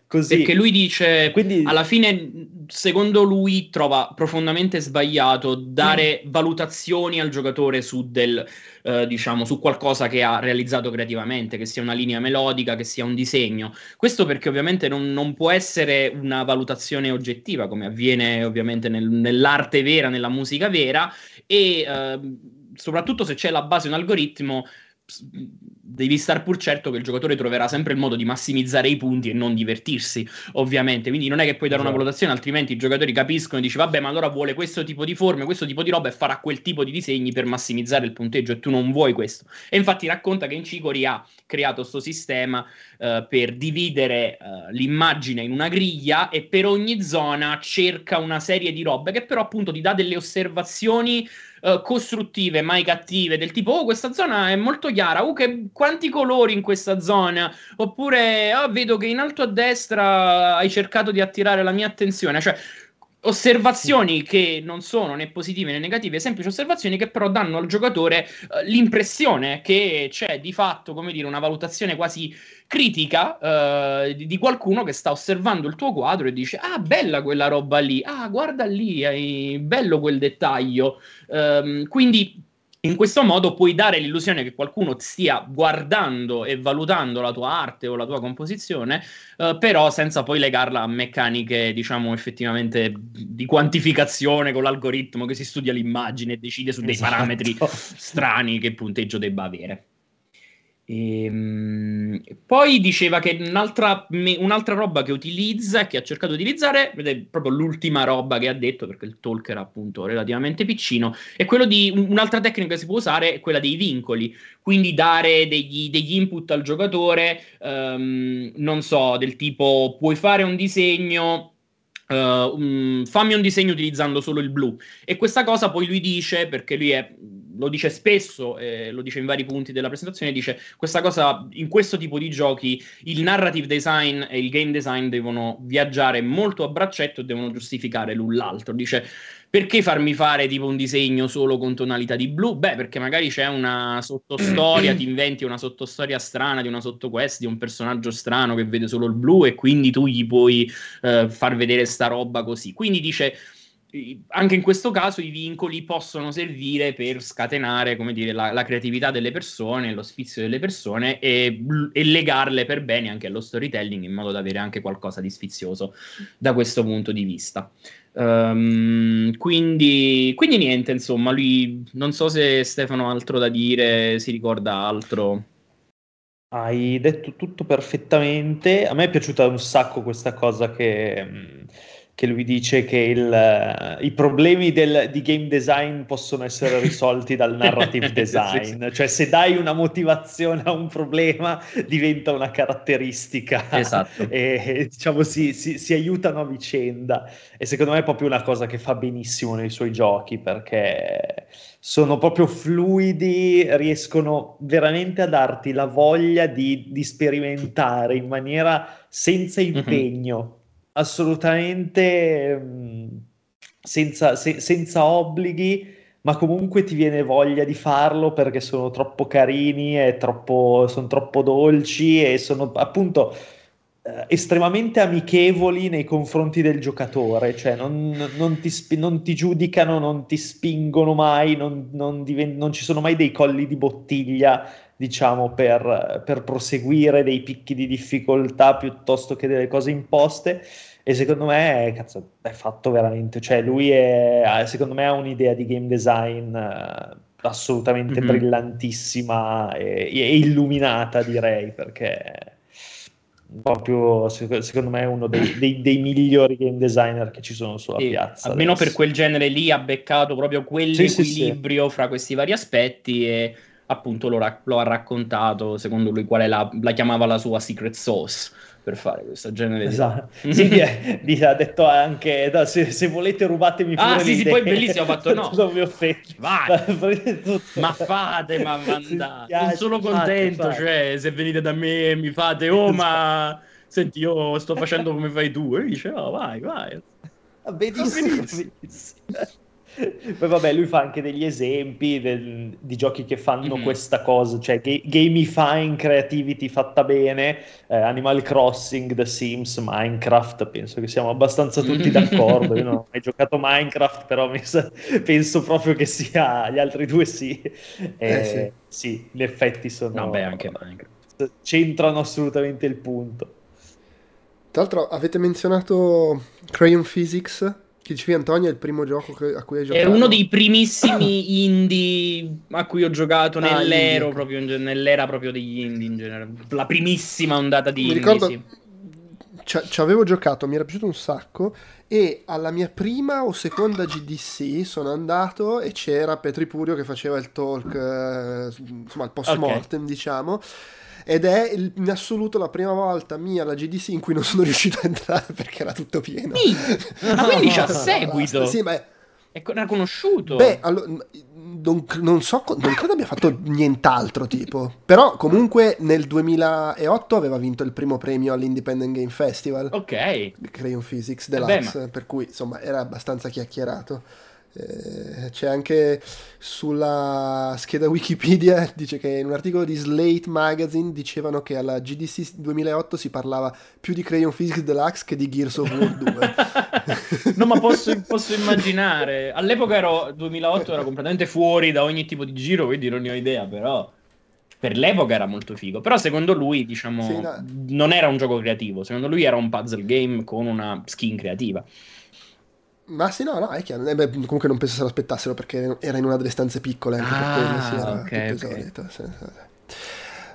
Così. Perché lui dice, Quindi... alla fine, secondo lui, trova profondamente sbagliato dare mm. valutazioni al giocatore su, del, eh, diciamo, su qualcosa che ha realizzato creativamente, che sia una linea melodica, che sia un disegno. Questo perché ovviamente non, non può essere una valutazione oggettiva, come avviene ovviamente nel, nell'arte vera, nella musica vera, e eh, soprattutto se c'è la base un algoritmo devi star pur certo che il giocatore troverà sempre il modo di massimizzare i punti e non divertirsi, ovviamente. Quindi non è che puoi dare esatto. una valutazione, altrimenti i giocatori capiscono e dici vabbè, ma allora vuole questo tipo di forme, questo tipo di roba e farà quel tipo di disegni per massimizzare il punteggio e tu non vuoi questo. E infatti racconta che in Cicori ha creato questo sistema uh, per dividere uh, l'immagine in una griglia e per ogni zona cerca una serie di robe che però appunto ti dà delle osservazioni uh, costruttive, mai cattive, del tipo, oh, questa zona è molto chiara, oh, che, quanti colori in questa zona, oppure, oh, vedo che in alto a destra hai cercato di attirare la mia attenzione, cioè osservazioni che non sono né positive né negative, semplici osservazioni che però danno al giocatore uh, l'impressione che c'è di fatto, come dire, una valutazione quasi critica uh, di, qualcuno che sta osservando il tuo quadro e dice "Ah, bella quella roba lì. Ah, guarda lì, bello quel dettaglio". Um, quindi in questo modo puoi dare l'illusione che qualcuno stia guardando e valutando la tua arte o la tua composizione, eh, però senza poi legarla a meccaniche, diciamo, effettivamente di quantificazione con l'algoritmo che si studia l'immagine e decide su dei esatto. parametri strani che punteggio debba avere. E, ehm, poi diceva che un'altra, un'altra, roba che utilizza, che ha cercato di utilizzare, ed è proprio l'ultima roba che ha detto, perché il talk era appunto relativamente piccino, è quello di un'altra tecnica che si può usare, è quella dei vincoli, quindi dare degli, degli input al giocatore, um, non so, del tipo puoi fare un disegno Uh, um, fammi un disegno utilizzando solo il blu. E questa cosa poi lui dice, perché lui è, lo dice spesso, eh, lo dice in vari punti della presentazione, dice questa cosa, in questo tipo di giochi, il narrative design e il game design devono viaggiare molto a braccetto e devono giustificare l'un l'altro. Dice perché farmi fare tipo un disegno solo con tonalità di blu? Beh, perché magari c'è una sottostoria, ti inventi una sottostoria strana di una sottoquest, di un personaggio strano che vede solo il blu e quindi tu gli puoi eh, far vedere sta roba così. Quindi dice anche in questo caso i vincoli possono servire per scatenare come dire, la, la creatività delle persone, lo sfizio delle persone e, e, legarle per bene anche allo storytelling in modo da avere anche qualcosa di sfizioso da questo punto di vista. Um, quindi, quindi niente, insomma, lui non so se Stefano ha altro da dire, si ricorda altro. Hai detto tutto perfettamente. A me è piaciuta un sacco questa cosa che che lui dice che il, uh, i problemi del, di game design possono essere risolti dal narrative [laughs] design, sì. cioè se dai una motivazione a un problema diventa una caratteristica esatto. [laughs] e diciamo si, si, si, aiutano a vicenda e secondo me è proprio una cosa che fa benissimo nei suoi giochi perché sono proprio fluidi, riescono veramente a darti la voglia di, di sperimentare in maniera senza mhm. impegno. Mm-hmm assolutamente senza, se, senza obblighi, ma comunque ti viene voglia di farlo perché sono troppo carini e troppo, sono troppo dolci e sono appunto eh, estremamente amichevoli nei confronti del giocatore, cioè non, non, ti, non ti, giudicano, non ti spingono mai, non, diven- non, ci sono mai dei colli di bottiglia, diciamo, per, per proseguire dei picchi di difficoltà piuttosto che delle cose imposte e secondo me cazzo, è fatto veramente, cioè lui è, secondo me ha un'idea di game design uh, assolutamente mm-hmm. brillantissima e, e, illuminata direi perché proprio secondo me è uno dei, dei, dei, migliori game designer che ci sono sulla sì, piazza almeno adesso. per quel genere lì ha beccato proprio quell'equilibrio sì, sì, fra questi vari aspetti e appunto lo, ra- lo, ha raccontato secondo lui qual è la, la chiamava la sua secret sauce per fare questo genere esatto. di [laughs] sì, mi [laughs] ha detto anche no, se, se, volete rubatemi ah, pure ah sì sì poi bellissimo ha fatto [laughs] no. non mi offendo vai. Ma fate ma mandate sono solo contento fate, cioè se venite da me e mi fate oh ma senti io sto facendo come fai tu e dice oh vai vai va benissimo, benissimo. Poi vabbè, lui fa anche degli esempi del, di giochi che fanno mm-hmm. questa cosa, cioè ga- gamifying creativity fatta bene, eh, Animal Crossing, The Sims, Minecraft, penso che siamo abbastanza tutti d'accordo. Io non ho mai giocato Minecraft, però sa- penso proprio che sia gli altri due sì. Eh, eh sì. sì. gli effetti sono... Vabbè, anche Minecraft. Centrano assolutamente il punto. Tra l'altro avete menzionato Crayon Physics che dicevi Antonio è il primo gioco che, a cui hai giocato? È uno dei primissimi indie a cui ho giocato ah, nell'era, proprio, nell'era proprio degli indie in generale. La primissima ondata di Mi indie, ricordo, sì. ci avevo giocato, mi era piaciuto un sacco e alla mia prima o seconda GDC sono andato e c'era Petri Purio che faceva il talk, eh, insomma il post mortem okay. diciamo ed è in assoluto la prima volta mia alla GDC in cui non sono [laughs] riuscito a entrare perché era tutto pieno. Sì. [laughs] Ma quindi c'ha seguito. Sì, ma è conosciuto. Beh, allora, non, non, so, non credo abbia fatto nient'altro tipo. Però comunque nel 2008 aveva vinto il primo premio all'Independent Game Festival. Ok. Crayon Physics Deluxe, Beh, ma... per cui insomma era abbastanza chiacchierato. Eh, c'è anche sulla scheda Wikipedia, [laughs] dice che in un articolo di Slate Magazine dicevano che alla GDC 2008 si parlava più di Crayon Physics Deluxe che di Gears of War 2. [laughs] no, ma posso, posso, immaginare. All'epoca ero 2008, ero completamente fuori da ogni tipo di giro, quindi non ne ho idea, però per l'epoca era molto figo. Però secondo lui, diciamo, sì, no. non era un gioco creativo, secondo lui era un puzzle game con una skin creativa. Ma sì, no, no, è chiaro. Eh beh, comunque non penso se lo aspettassero perché era in una delle stanze piccole anche ah, per quello, sì, era okay, tutto okay. Sì, sì,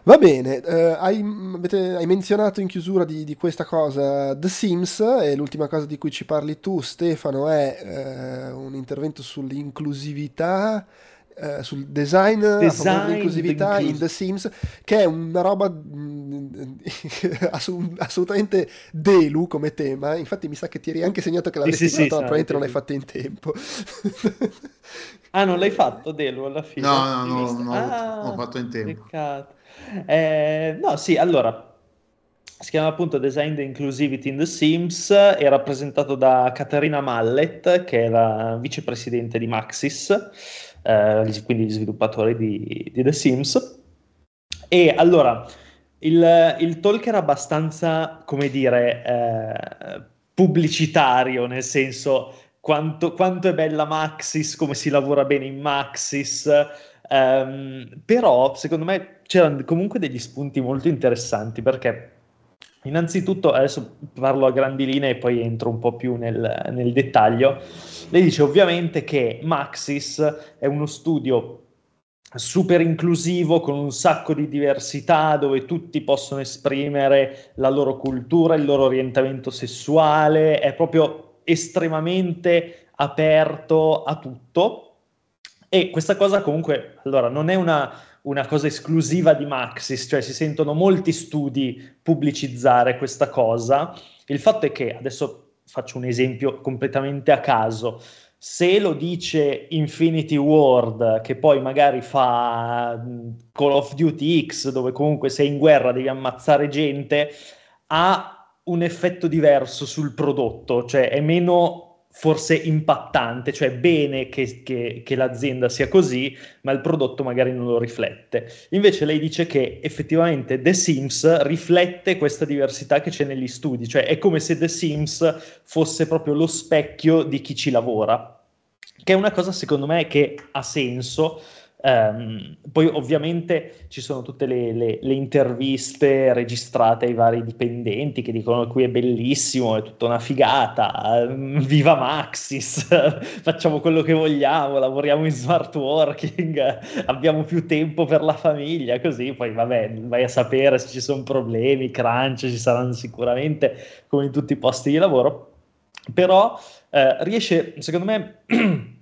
Va bene, eh, hai, avete, hai, menzionato in chiusura di, di, questa cosa The Sims e l'ultima cosa di cui ci parli tu Stefano è eh, un intervento sull'inclusività eh, sul design, design dell'inclusività in The Sims, che è una roba [laughs] mh, assolutamente delu come tema. Infatti, mi sa che ti eri anche segnato che l'avessi sì, fatto, sì, ma probabilmente non l'hai fatto in tempo. ah, non l'hai fatto delu alla fine? No, no, no, no ah, ho fatto in tempo. Eh, no, sì, allora si chiama appunto Design the Inclusivity in the Sims, è rappresentato da Caterina Mallet, che è la vicepresidente di Maxis, eh, quindi gli sviluppatori di, di, The Sims. E allora, il, il talk era abbastanza, come dire, eh, pubblicitario, nel senso quanto, quanto, è bella Maxis, come si lavora bene in Maxis, um, però secondo me c'erano comunque degli spunti molto interessanti perché innanzitutto, adesso parlo a grandi linee e poi entro un po' più nel, nel dettaglio, lei dice ovviamente che Maxis è uno studio super inclusivo con un sacco di diversità dove tutti possono esprimere la loro cultura, il loro orientamento sessuale, è proprio estremamente aperto a tutto. E questa cosa comunque, allora, non è una, una cosa esclusiva di Maxis, cioè si sentono molti studi pubblicizzare questa cosa. Il fatto è che, adesso faccio un esempio completamente a caso, se lo dice Infinity Ward, che poi magari fa Call of Duty X, dove comunque sei in guerra, devi ammazzare gente, ha un effetto diverso sul prodotto, cioè è meno forse impattante, cioè bene che, che, che, l'azienda sia così, ma il prodotto magari non lo riflette. Invece lei dice che effettivamente The Sims riflette questa diversità che c'è negli studi, cioè è come se The Sims fosse proprio lo specchio di chi ci lavora, che è una cosa secondo me che ha senso, Um, poi ovviamente ci sono tutte le, le, le, interviste registrate ai vari dipendenti che dicono qui è bellissimo, è tutta una figata, um, viva Maxis, [laughs] facciamo quello che vogliamo, lavoriamo in smart working, [laughs] abbiamo più tempo per la famiglia, così. Poi vabbè vai a sapere se ci sono problemi, crunch, ci saranno sicuramente come in tutti i posti di lavoro, però eh, riesce secondo me [clears throat]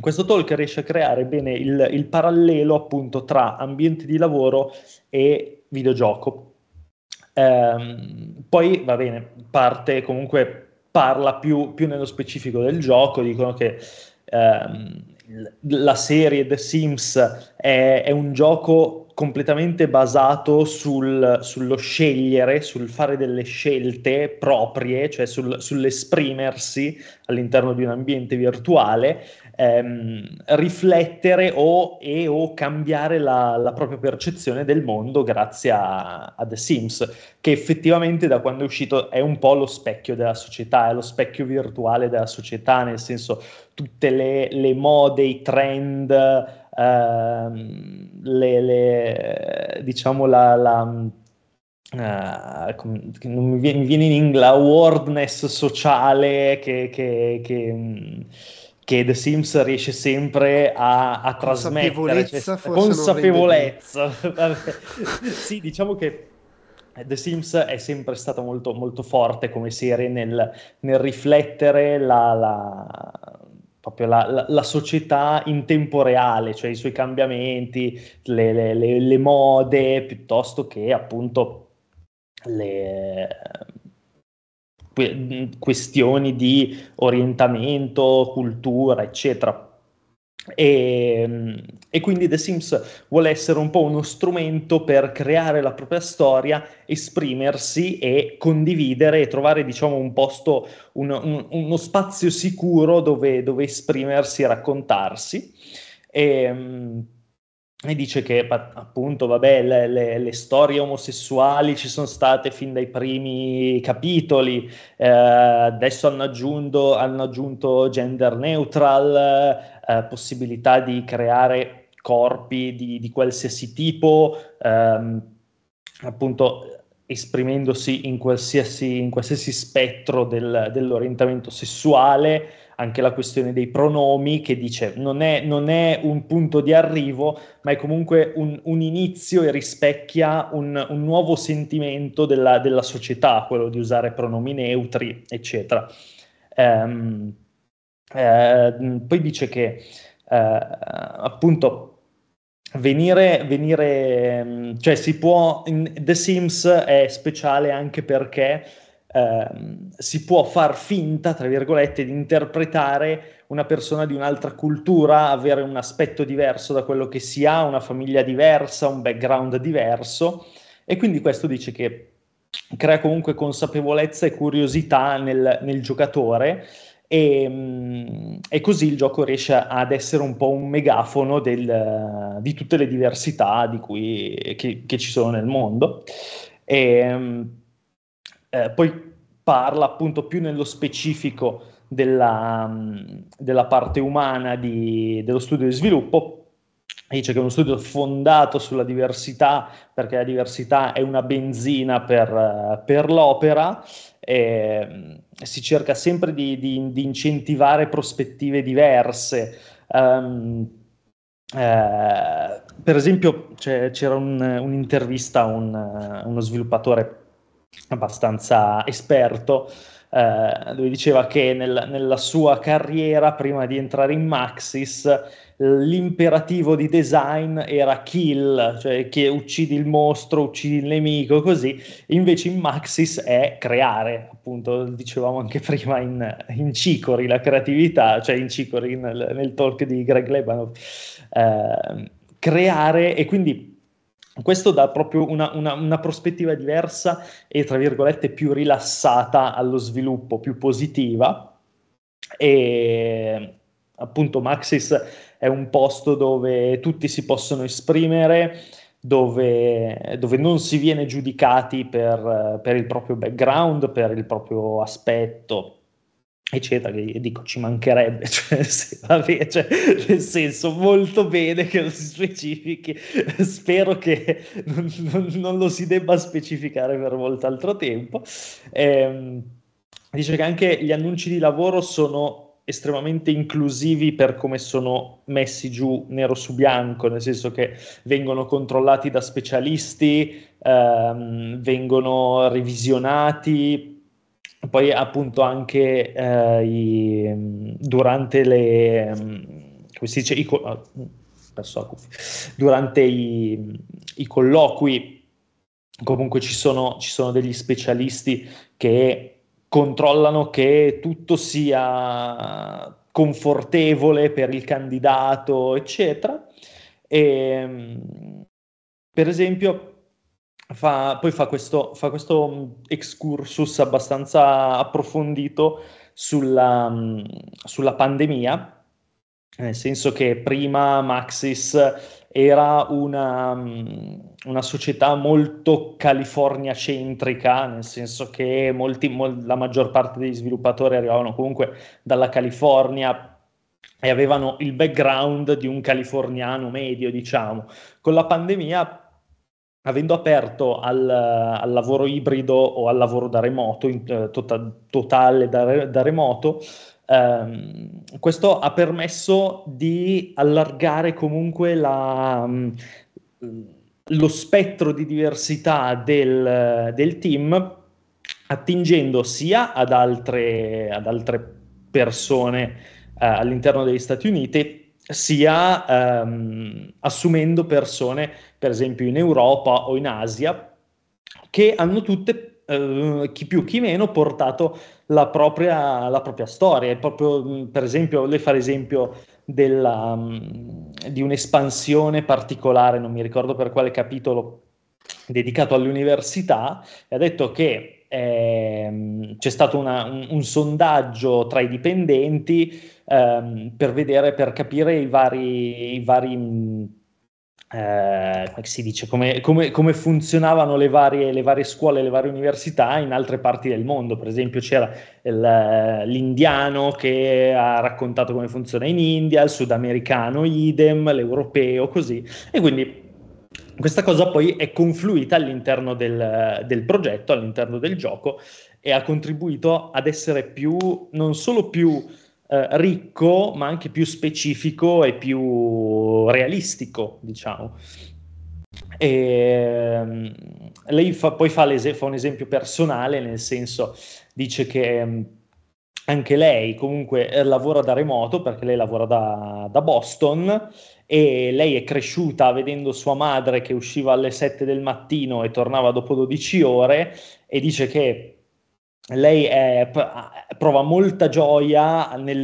questo talk riesce a creare bene il, il, parallelo appunto tra ambiente di lavoro e videogioco. Ehm, poi va bene, parte comunque parla più, più, nello specifico del gioco, dicono che ehm, la serie The Sims è, è un gioco completamente basato sul, sullo scegliere, sul fare delle scelte proprie, cioè sul, sull'esprimersi all'interno di un ambiente virtuale, ehm, riflettere o, e o cambiare la, la, propria percezione del mondo grazie a, a, The Sims, che effettivamente da quando è uscito è un po' lo specchio della società, è lo specchio virtuale della società, nel senso tutte le, le mode, i trend, uh, le, le, diciamo la, la Uh, non mi viene, in inglese la wordness sociale che, che, che, che, The Sims riesce sempre a, a trasmettere cioè, consapevolezza [laughs] sì diciamo che The Sims è sempre stata molto, molto forte come serie nel, nel riflettere la, la proprio la, la, la, società in tempo reale, cioè i suoi cambiamenti, le, le, le, le mode, piuttosto che appunto le que- questioni di orientamento, cultura, eccetera. E, e, quindi The Sims vuole essere un po' uno strumento per creare la propria storia, esprimersi e condividere e trovare, diciamo, un posto, un, un, uno spazio sicuro dove, dove esprimersi e raccontarsi. E, e dice che appunto, vabbè, le, le, le, storie omosessuali ci sono state fin dai primi capitoli, eh, adesso hanno aggiunto, hanno aggiunto gender neutral, eh, possibilità di creare corpi di, di qualsiasi tipo, ehm, appunto esprimendosi in qualsiasi, in qualsiasi spettro del, dell'orientamento sessuale anche la questione dei pronomi che dice non è, non è un punto di arrivo, ma è comunque un, un inizio e rispecchia un, un nuovo sentimento della, della, società, quello di usare pronomi neutri, eccetera. Um, eh, poi dice che eh, appunto venire, venire, cioè si può, The Sims è speciale anche perché Ehm, si può far finta, tra virgolette, di interpretare una persona di un'altra cultura, avere un aspetto diverso da quello che si ha, una famiglia diversa, un background diverso e quindi questo dice che crea comunque consapevolezza e curiosità nel, nel giocatore e, mm, e, così il gioco riesce ad essere un po' un megafono del, di tutte le diversità di cui, che, che, ci sono nel mondo. E, mm, eh, poi parla appunto più nello specifico della, della parte umana di, dello studio di sviluppo. Dice che è uno studio fondato sulla diversità, perché la diversità è una benzina per, per l'opera, e si cerca sempre di, di, di incentivare prospettive diverse. Um, eh, per esempio, c'era un, un'intervista a un, uno sviluppatore abbastanza esperto eh, dove diceva che nel, nella sua carriera, prima di entrare in Maxis, l'imperativo di design era kill, cioè che uccidi il mostro, uccidi il nemico, così, invece in Maxis è creare, appunto, dicevamo anche prima in, in Cicori, la creatività, cioè in Cicori nel, nel talk di Greg Lebanov, eh, creare e quindi questo dà proprio una, una, una, prospettiva diversa e, tra virgolette, più rilassata allo sviluppo, più positiva. E appunto Maxis è un posto dove tutti si possono esprimere, dove, dove non si viene giudicati per, per, il proprio background, per il proprio aspetto, eccetera, che dico ci mancherebbe, [laughs] cioè, sì, vabbè, cioè, nel senso molto bene che lo si specifichi, spero che non, non, non lo si debba specificare per molto altro tempo. Eh, dice che anche gli annunci di lavoro sono estremamente inclusivi per come sono messi giù nero su bianco, nel senso che vengono controllati da specialisti, ehm, vengono revisionati, poi appunto anche eh, i, durante le come si dice i, durante i, i colloqui comunque ci sono, ci sono degli specialisti che controllano che tutto sia confortevole per il candidato, eccetera. E, ehm, per esempio, fa, poi fa questo, fa questo excursus abbastanza approfondito sulla, sulla pandemia, nel senso che prima Maxis era una, una società molto california-centrica, nel senso che molti, mol, la maggior parte degli sviluppatori arrivavano comunque dalla California e avevano il background di un californiano medio, diciamo. Con la pandemia, avendo aperto al, al lavoro ibrido o al lavoro da remoto, in, eh, tota, totale da, da remoto, Um, questo ha permesso di allargare comunque la, um, lo spettro di diversità del, del, team, attingendo sia ad altre, ad altre persone uh, all'interno degli Stati Uniti, sia um, assumendo persone, per esempio in Europa o in Asia, che hanno tutte, uh, chi più chi meno, portato la propria, la propria storia. Proprio, per esempio, lei fa l'esempio della, di un'espansione particolare, non mi ricordo per quale capitolo, dedicato all'università, ha detto che eh, c'è stato una, un, un, sondaggio tra i dipendenti ehm, per vedere, per capire i vari, i vari eh, come si dice, come, come, come funzionavano le varie, le varie, scuole, le varie università in altre parti del mondo. Per esempio c'era il, l'indiano che ha raccontato come funziona in India, il sudamericano idem, l'europeo così. E quindi questa cosa poi è confluita all'interno del, del progetto, all'interno del gioco e ha contribuito ad essere più, non solo più eh, ricco, ma anche più specifico e più realistico, diciamo. E, ehm, lei fa, poi fa, fa, un esempio personale, nel senso dice che mm, anche lei comunque eh, lavora da remoto perché lei lavora da, da, Boston e lei è cresciuta vedendo sua madre che usciva alle 7 del mattino e tornava dopo 12 ore e dice che lei è, prova molta gioia nel,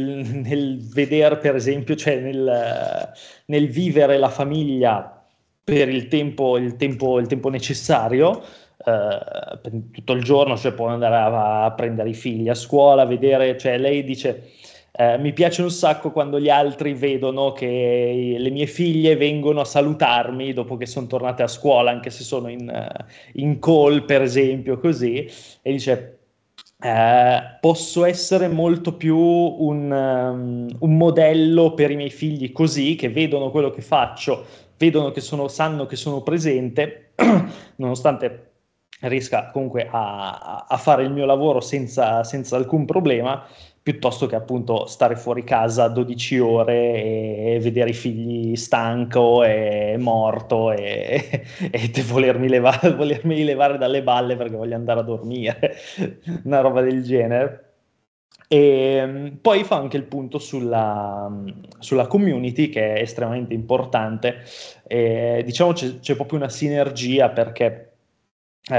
nel vedere, per esempio, cioè nel, nel, vivere la famiglia per il tempo, il tempo, il tempo necessario, eh, tutto il giorno, cioè può andare a, a, prendere i figli a scuola, vedere, cioè lei dice... Eh, mi piace un sacco quando gli altri vedono che le mie figlie vengono a salutarmi dopo che sono tornate a scuola, anche se sono in, in call, per esempio, così, e dice eh, posso essere molto più un, um, un, modello per i miei figli così, che vedono quello che faccio, vedono che sono, sanno che sono presente, [clears throat] nonostante riesca comunque a, a, fare il mio lavoro senza, senza alcun problema, piuttosto che appunto stare fuori casa 12 ore e vedere i figli stanco e morto e, [laughs] e, volermi, levare, [laughs] volermi levare dalle balle perché voglio andare a dormire, [laughs] una roba del genere. E poi fa anche il punto sulla, sulla community che è estremamente importante. E, diciamo c'è, c'è proprio una sinergia perché eh,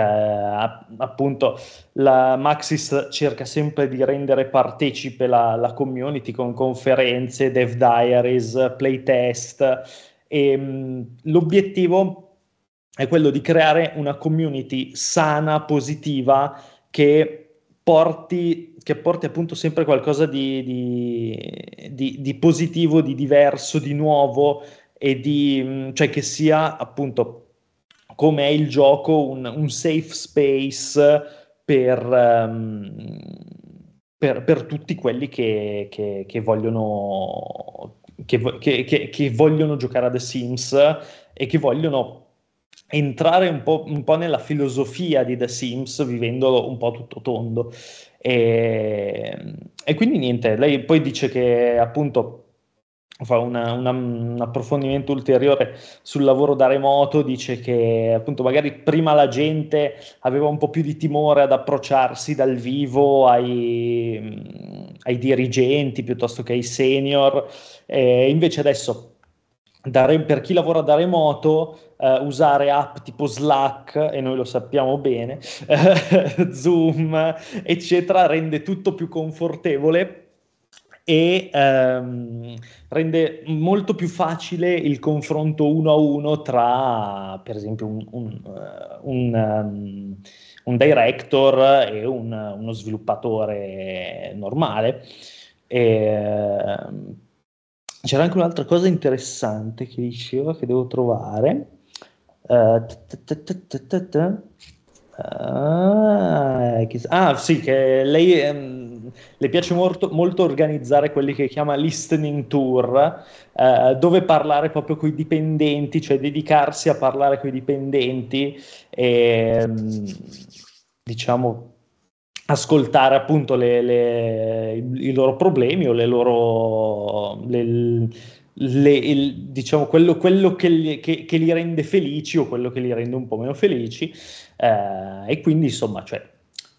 appunto la Maxis cerca sempre di rendere partecipe la, la community con conferenze, dev diaries, playtest e mh, l'obiettivo è quello di creare una community sana, positiva che porti, che porti appunto sempre qualcosa di, di, di, di positivo, di diverso, di nuovo e di, cioè che sia appunto come è il gioco un, un safe space per, um, per, per, tutti quelli che, che, che vogliono che, che, vogliono giocare a The Sims e che vogliono entrare un po', un po', nella filosofia di The Sims vivendolo un po' tutto tondo. E, e quindi niente, lei poi dice che appunto fa una, una, un approfondimento ulteriore sul lavoro da remoto, dice che appunto magari prima la gente aveva un po' più di timore ad approcciarsi dal vivo ai, ai dirigenti piuttosto che ai senior, e invece adesso da, per chi lavora da remoto Uh, usare app tipo Slack, e noi lo sappiamo bene, [laughs] Zoom, eccetera, rende tutto più confortevole e ehm, rende molto più facile il confronto uno a uno tra, per esempio, un, un, uh, un, um, un director e uno sviluppatore normale. E, uh, c'era anche un'altra cosa interessante che diceva che devo trovare. Uh, Ah, ah, sì, che lei ehm, le piace molto, molto, organizzare quelli che chiama listening tour, eh, dove parlare proprio con i dipendenti, cioè dedicarsi a parlare con i dipendenti e ehm, diciamo ascoltare appunto le, le, i, loro problemi o le loro le, le, il, diciamo quello, quello che, li, che, che, li, rende felici o quello che li rende un po' meno felici eh, e quindi insomma cioè,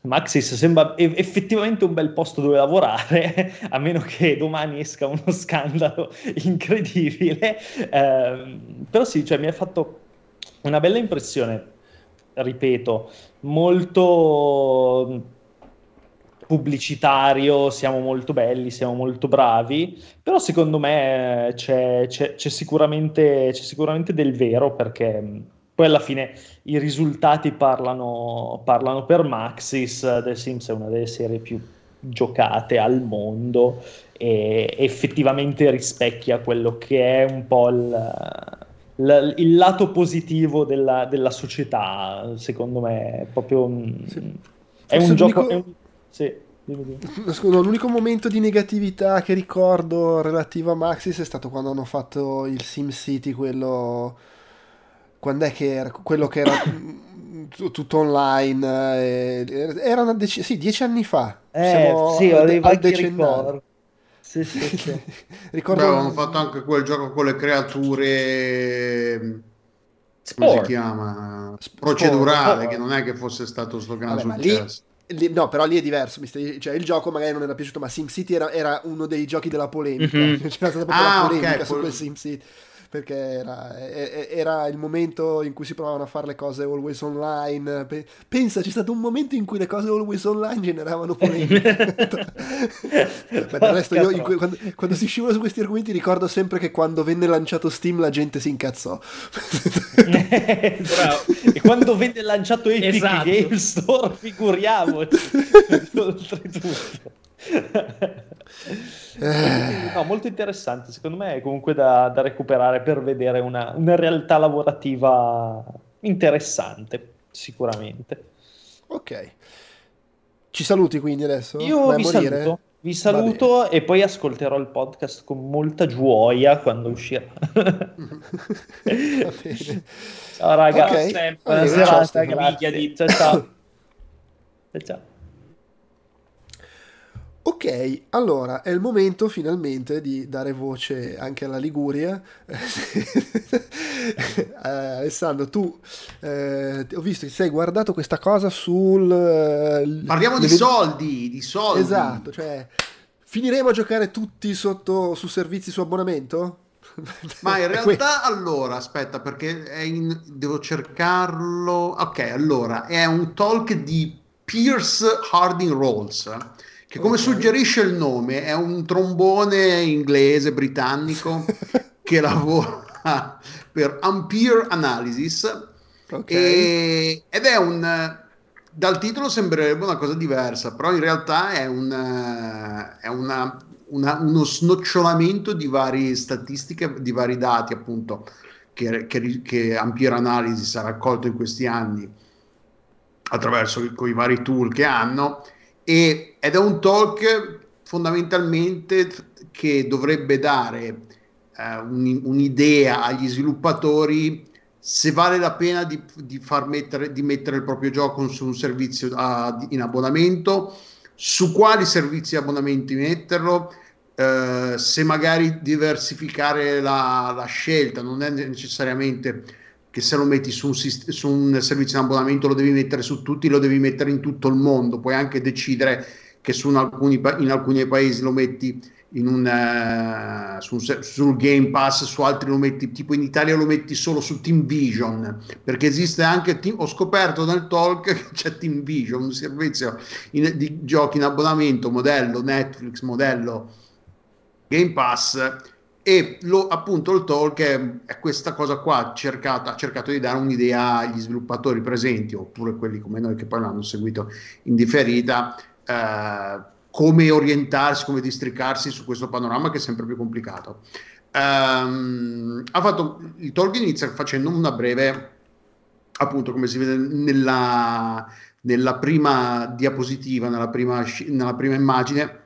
Maxis sembra effettivamente un bel posto dove lavorare [laughs] a meno che domani esca uno scandalo [laughs] incredibile. Eh, però sì cioè, mi ha fatto una bella impressione ripeto molto pubblicitario, siamo molto belli, siamo molto bravi, però secondo me c'è, c'è, c'è, sicuramente, c'è sicuramente, del vero perché poi alla fine i risultati parlano, parlano per Maxis, The Sims è una delle serie più giocate al mondo e effettivamente rispecchia quello che è un po' il, il, il lato positivo della, della, società, secondo me è proprio sì. è un gioco... È un, sì, Scusa, l'unico momento di negatività che ricordo relativo a Maxis è stato quando hanno fatto il Sim City, quello... Quando è che era? Quello che era [coughs] tutto online. Eh, era una dec- sì, dieci anni fa. Eh, Siamo sì, ho dei vecchi ricordi. Sì, sì, sì. [laughs] Ricordo... Beh, fatto anche quel gioco con le creature... Sport. Come si chiama? Procedurale, Sport. che non è che fosse stato sto gran Vabbè, successo. Lì, no, però lì è diverso. Cioè, il gioco magari non era piaciuto, ma SimCity era, era uno dei giochi della polemica. Mm-hmm. [laughs] C'era stata proprio ah, la polemica okay, su quel SimCity perché era, era, il momento in cui si provavano a fare le cose always online. Pensa, c'è stato un momento in cui le cose always online generavano polemiche. Ma [laughs] del resto io cui, quando, quando, si scivola su questi argomenti ricordo sempre che quando venne lanciato Steam la gente si incazzò. E quando venne lanciato Epic esatto. Game Store, figuriamoci. [laughs] Oltretutto. Eh. No, molto interessante, secondo me è comunque da, da recuperare per vedere una, una, realtà lavorativa interessante, sicuramente. Ok. Ci saluti quindi adesso? Io Vai vi saluto, vi saluto e poi ascolterò il podcast con molta gioia quando uscirà. [laughs] [laughs] ciao ragazzi, okay. buona serata, grazie. Ciao ciao. ciao, [laughs] ciao. Ok, allora è il momento finalmente di dare voce anche alla Liguria. [laughs] eh, Alessandro, tu eh, ho visto che sei guardato questa cosa sul... Eh, Parliamo di soldi, di soldi. Esatto, cioè finiremo a giocare tutti sotto, su servizi su abbonamento? Ma in [laughs] realtà, allora, aspetta, perché in... devo cercarlo. Ok, allora, è un talk di Pierce Harding Rolls che come suggerisce il nome è un trombone inglese britannico [laughs] che lavora per Ampere Analysis okay. e, ed è un dal titolo sembrerebbe una cosa diversa però in realtà è, un, è una, una, uno snocciolamento di varie statistiche di vari dati appunto che, che, che Ampere Analysis ha raccolto in questi anni attraverso i, i vari tool che hanno e, ed è un talk fondamentalmente che dovrebbe dare eh, un, un'idea agli sviluppatori se vale la pena di, di, far mettere, di mettere il proprio gioco su un servizio a, in abbonamento, su quali servizi abbonamenti metterlo, eh, se magari diversificare la, la, scelta, non è necessariamente che se lo metti su un, su un servizio di abbonamento lo devi mettere su tutti, lo devi mettere in tutto il mondo, puoi anche decidere che su alcuni, in alcuni paesi lo metti in un, uh, su, sul Game Pass, su altri lo metti, tipo in Italia lo metti solo su Team Vision, perché esiste anche, team, ho scoperto nel talk [laughs] che c'è Team Vision, un servizio in, di giochi in abbonamento, modello Netflix, modello Game Pass, e lo, appunto il talk è, è questa cosa qua, cercato, ha cercato di dare un'idea agli sviluppatori presenti, oppure quelli come noi che poi l'hanno seguito in differita, eh, come orientarsi, come districarsi su questo panorama che è sempre più complicato. Um, fatto, il talk inizia facendo una breve, appunto come si vede nella, nella prima diapositiva, nella prima, nella prima immagine,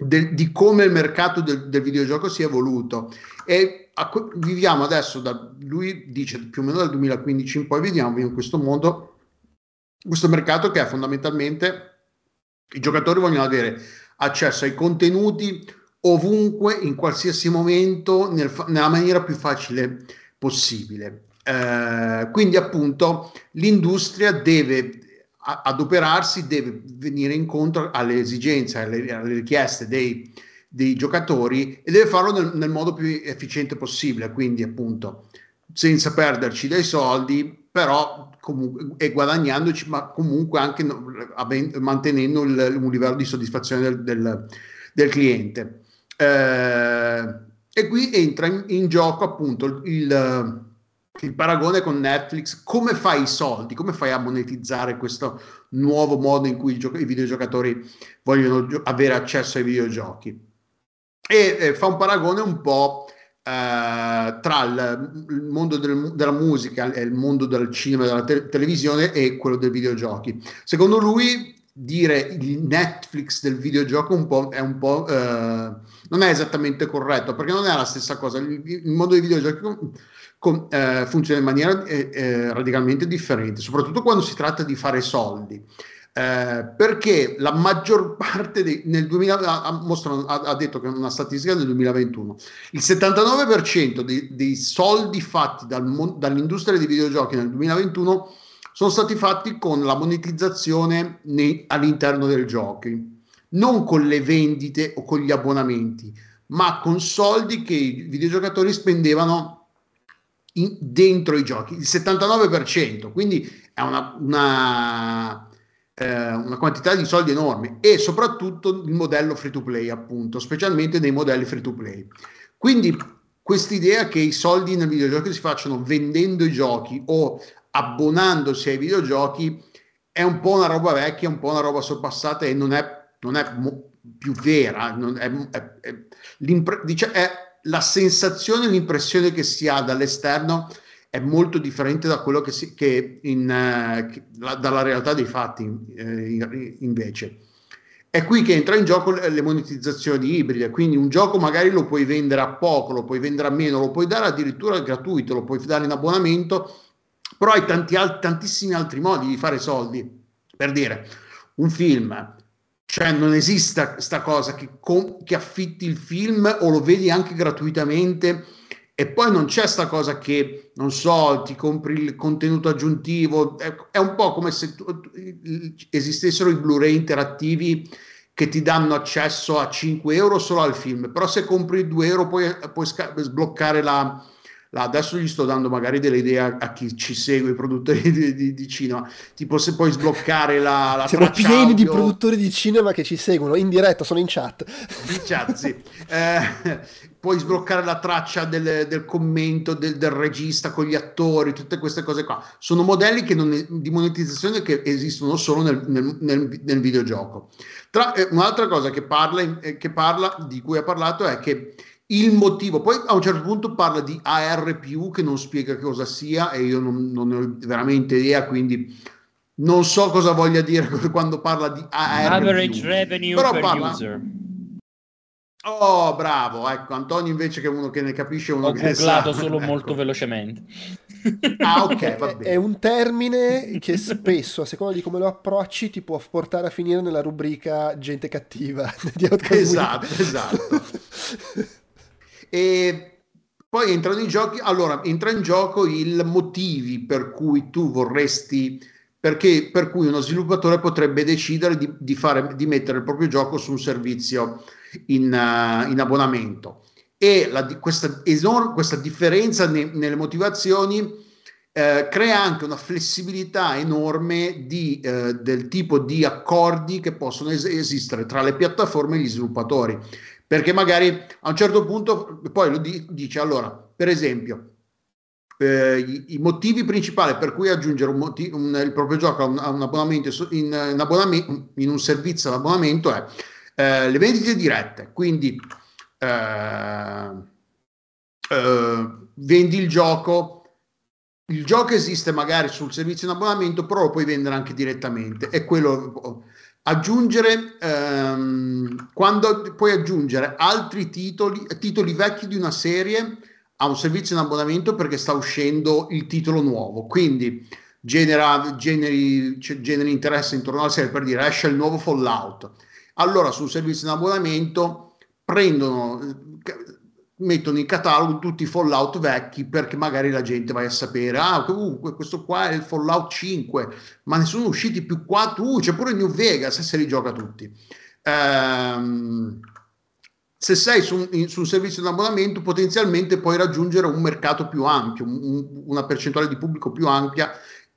del, di come il mercato del, del, videogioco si è evoluto e a, viviamo adesso, da, lui dice più o meno dal 2015 in poi, viviamo in questo mondo, questo mercato che è fondamentalmente i giocatori vogliono avere accesso ai contenuti ovunque, in qualsiasi momento, nel, nella maniera più facile possibile. Eh, quindi appunto l'industria deve adoperarsi deve venire incontro alle esigenze, alle, alle richieste dei, dei, giocatori e deve farlo nel, nel, modo più efficiente possibile, quindi appunto senza perderci dei soldi, però comunque, e guadagnandoci, ma comunque anche mantenendo il, un livello di soddisfazione del, del, del cliente. Eh, e qui entra in, in gioco appunto il, il il paragone con Netflix, come fai i soldi, come fai a monetizzare questo nuovo modo in cui i, gio- i videogiocatori vogliono gio- avere accesso ai videogiochi? E eh, fa un paragone un po' eh, tra il, il mondo del, della musica e il mondo del cinema della te- televisione e quello dei videogiochi. Secondo lui dire il Netflix del videogioco un po' è un po' eh, non è esattamente corretto perché non è la stessa cosa il, il mondo dei videogiochi con, eh, funziona in maniera eh, eh, radicalmente differente, soprattutto quando si tratta di fare soldi. Eh, perché la maggior [laughs] parte dei, nel 2000 ha, mostrano, ha, ha, detto che è una statistica del 2021 il 79% dei, dei soldi fatti dal, dall'industria dei videogiochi nel 2021 sono stati fatti con la monetizzazione nei, all'interno del gioco non con le vendite o con gli abbonamenti ma con soldi che i videogiocatori spendevano in, dentro i giochi, il 79%, quindi è una, una, eh, una, quantità di soldi enorme e soprattutto il modello free to play, appunto, specialmente nei modelli free to play. Quindi quest'idea che i soldi nel videogioco si facciano vendendo i giochi o abbonandosi ai videogiochi è un po' una roba vecchia, un po' una roba sorpassata e non è, non è mo- più vera, non è, è, è, è la sensazione, l'impressione che si ha dall'esterno è molto differente da quello che, si, che, in, che la, dalla realtà dei fatti uh, invece. È qui che entra in gioco le, le monetizzazioni ibride, quindi un gioco magari lo puoi vendere a poco, lo puoi vendere a meno, lo puoi dare addirittura gratuito, lo puoi dare in abbonamento, però hai tanti, al- tantissimi altri modi di fare soldi. Per dire, un film cioè non esiste questa cosa che, con, che affitti il film o lo vedi anche gratuitamente e poi non c'è sta cosa che, non so, ti compri il contenuto aggiuntivo, è, è un po' come se tu, esistessero i Blu-ray interattivi che ti danno accesso a 5 euro solo al film, però se compri 2 euro puoi, puoi sca- sbloccare la, la, adesso gli sto dando magari delle idee a, a chi ci segue, i produttori di, di, di, cinema, tipo se puoi sbloccare la, la Siamo pieni audio... di produttori di cinema che ci seguono in diretta, sono in chat. In chat, sì. Eh, puoi sbloccare la traccia del, del commento del, del, regista con gli attori, tutte queste cose qua. Sono modelli è, di monetizzazione che esistono solo nel, nel, nel, nel videogioco. Tra, eh, un'altra cosa che parla, eh, che parla, di cui ha parlato è che il motivo, poi a un certo punto parla di ARPU che non spiega cosa sia e io non, non ho veramente idea, quindi non so cosa voglia dire [laughs] quando parla di ARPU. Average revenue Però per parla, user. Oh, bravo, ecco, Antonio invece che è uno che ne capisce uno Ho che ne sa. Ho solo [laughs] ecco. molto velocemente. Ah, ok, va bene. È un termine che spesso, a seconda di come lo approcci, ti può portare a finire nella rubrica gente cattiva [laughs] di Esatto, esatto. E poi entrano in gioco, allora, entra in gioco il motivi per cui tu vorresti perché per cui uno sviluppatore potrebbe decidere di, di, fare, di mettere il proprio gioco su un servizio in, uh, in abbonamento. E la, questa, esor- questa, differenza ne, nelle motivazioni eh, crea anche una flessibilità enorme di, eh, del tipo di accordi che possono es- esistere tra le piattaforme e gli sviluppatori. Perché magari a un certo punto poi lo di- dice allora, per esempio, eh, i, i, motivi principali per cui aggiungere un motiv- un, il proprio gioco a un, a un abbonamento in, in, abbonamento, in un servizio ad abbonamento è eh, le vendite dirette, quindi eh, eh, vendi il gioco, il gioco esiste magari sul servizio in abbonamento, però lo puoi vendere anche direttamente. E quello aggiungere ehm, quando puoi aggiungere altri titoli, titoli vecchi di una serie a un servizio in abbonamento perché sta uscendo il titolo nuovo. Quindi genera, generi, generi interesse intorno alla serie per dire esce il nuovo Fallout allora sul servizio in abbonamento prendono, mettono in catalogo tutti i Fallout vecchi perché magari la gente va a sapere, ah comunque questo qua è il Fallout 5, ma ne sono usciti più 4, uh, c'è pure New Vegas e se li gioca tutti. Ehm, se sei su un, su un, servizio di abbonamento potenzialmente puoi raggiungere un mercato più ampio, un, una percentuale di pubblico più ampia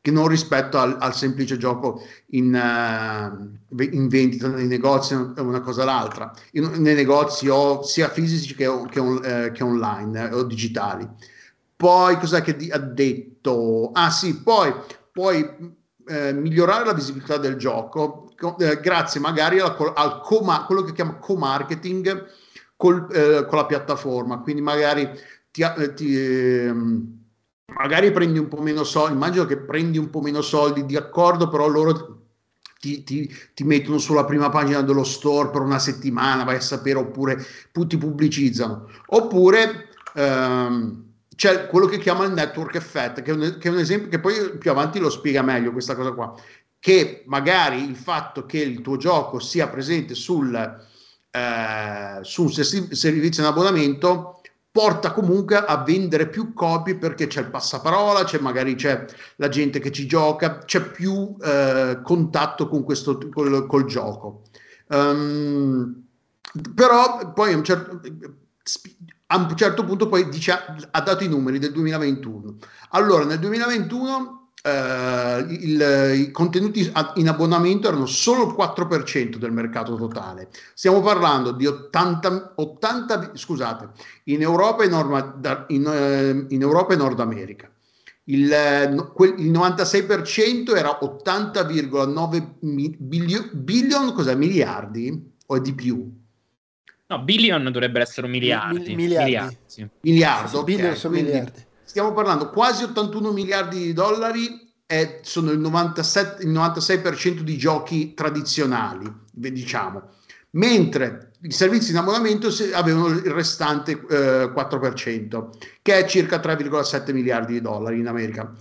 che non rispetto al, al semplice gioco in, uh, in, vendita nei negozi una cosa l'altra, in, nei negozi sia fisici che, che, on, eh, che online eh, o digitali. Poi cos'è che di, ha detto? Ah sì, poi puoi eh, migliorare la visibilità del gioco eh, grazie magari al, al co- quello che chiama co-marketing col, eh, con la piattaforma, quindi magari ti, ti ehm, magari prendi un po' meno soldi, immagino che prendi un po' meno soldi di accordo, però loro ti, ti, ti, mettono sulla prima pagina dello store per una settimana, vai a sapere, oppure ti pubblicizzano. Oppure ehm, c'è quello che chiama il network effect, che è, un, che è un esempio che poi più avanti lo spiega meglio questa cosa qua, che magari il fatto che il tuo gioco sia presente sul, eh, su un servizio in abbonamento porta comunque a vendere più copie perché c'è il passaparola, c'è magari c'è la gente che ci gioca, c'è più eh, contatto con questo col, col gioco. Um, però poi a un certo, a un certo punto poi dice, ha dato i numeri del 2021. Allora nel 2021 Uh, il, i contenuti in abbonamento erano solo il 4% del mercato totale. Stiamo parlando di 80, 80 scusate, in Europa e, Norma, in, uh, in Europa e Nord America. Il, uh, il 96% era 80,9 billion, billion cos'è, miliardi o di più? No, billion dovrebbero essere miliardi. Mi, miliardi. Miliardi, sì. miliardo, okay. billion sono Quindi, miliardi stiamo parlando quasi 81 miliardi di dollari e sono il, 97, il 96% di giochi tradizionali, diciamo, mentre i servizi in abbonamento avevano il restante eh, 4%, che è circa 3,7 miliardi di dollari in America.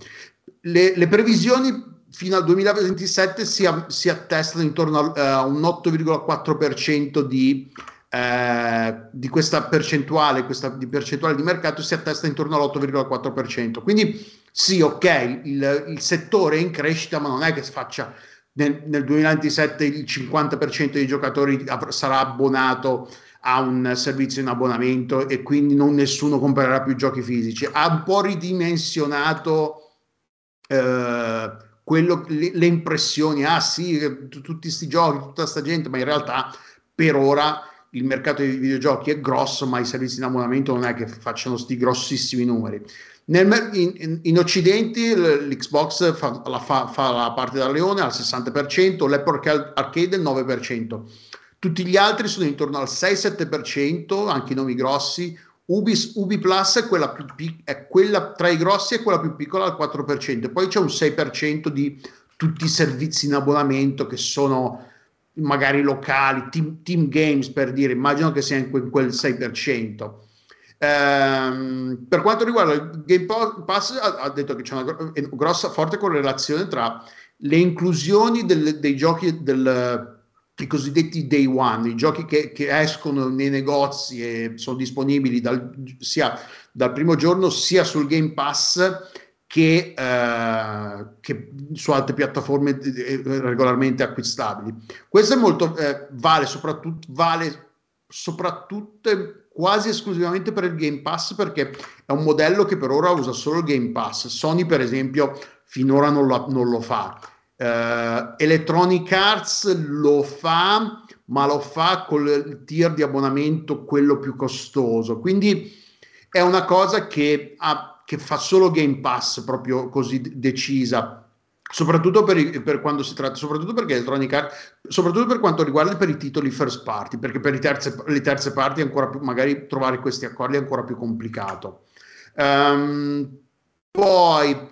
Le, le previsioni fino al 2027 si, si attestano intorno a uh, un 8,4% di, uh, di questa percentuale, questa di percentuale di mercato si attesta intorno all'8,4%. Quindi sì, ok, il, il settore è in crescita, ma non è che si faccia nel, nel 2027 il 50% dei giocatori sarà abbonato a un servizio in abbonamento e quindi non nessuno comprerà più giochi fisici. Ha un po' ridimensionato eh, quello, le, le, impressioni, ah sì, t- tutti questi giochi, tutta questa gente, ma in realtà per ora il mercato dei videogiochi è grosso, ma i servizi in abbonamento non è che facciano sti grossissimi numeri. Nel, in, in, Occidente l'Xbox fa la, fa, fa la parte da leone al 60%, l'Apple Arcade il 9%. Tutti gli altri sono intorno al 6-7%, anche i nomi grossi. Ubis, Ubi Plus è quella, pic- è quella tra i grossi è quella più piccola al 4%. Poi c'è un 6% di tutti i servizi in abbonamento che sono magari locali, team, team games per dire, immagino che sia in quel, quel 6%. Ehm, per quanto riguarda il Game Pass, ha, ha detto che c'è una grossa, forte correlazione tra le inclusioni del, dei giochi del, i cosiddetti day one, i giochi che, che, escono nei negozi e sono disponibili dal, sia dal primo giorno sia sul Game Pass che, eh, che su altre piattaforme eh, regolarmente acquistabili. Questo è molto, eh, vale soprattutto, vale soprattutto quasi esclusivamente per il Game Pass perché è un modello che per ora usa solo il Game Pass. Sony, per esempio, finora non lo, non lo fa. Uh, Electronic Arts lo fa, ma lo fa con il tier di abbonamento quello più costoso. Quindi è una cosa che, ha, che fa solo Game Pass proprio così decisa soprattutto per, per, quando si tratta, soprattutto perché Electronic Arts, soprattutto per quanto riguarda per i titoli first party, perché per terze, le terze parti ancora più, magari trovare questi accordi è ancora più complicato. Um, poi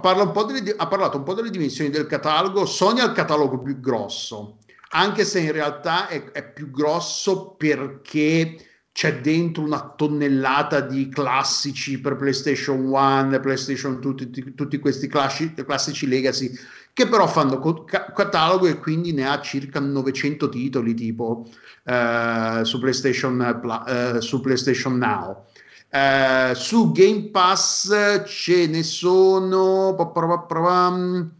parla delle, ha parlato un po' delle dimensioni del catalogo, Sony ha il catalogo più grosso, anche se in realtà è, è più grosso perché c'è dentro una tonnellata di classici per PlayStation 1, PlayStation 2, tutti, tutti questi classici, classici legacy che però fanno catalogo e quindi ne ha circa 900 titoli tipo eh, su, PlayStation, eh, su PlayStation Now. Eh, su Game Pass ce ne sono uh,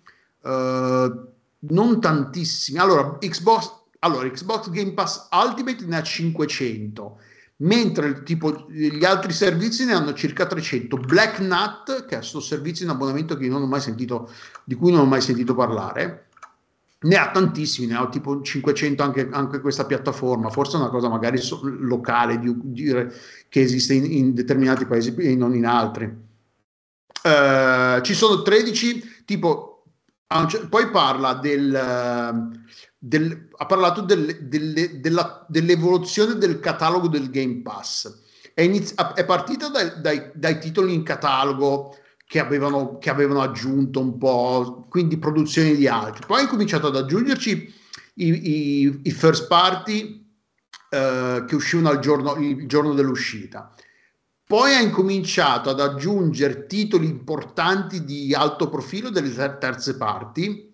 non tantissimi. Allora Xbox, allora, Xbox Game Pass Ultimate ne ha 500 mentre tipo, gli altri servizi ne hanno circa 300. Black Nut, che è questo servizio in abbonamento sentito, di cui non ho mai sentito parlare, ne ha tantissimi, ne ha tipo 500 anche, anche questa piattaforma, forse è una cosa magari so, locale, di, dire che esiste in, in, determinati paesi e non in altri. Uh, ci sono 13, tipo, poi parla del... Del, ha parlato del, del, della, dell'evoluzione del catalogo del Game Pass. È, inizi- è partita dai, dai, dai, titoli in catalogo che avevano, che avevano, aggiunto un po', quindi produzioni di altri. Poi ha incominciato ad aggiungerci i, i, i first party eh, che uscivano giorno, il giorno dell'uscita. Poi ha incominciato ad aggiungere titoli importanti di alto profilo delle terze parti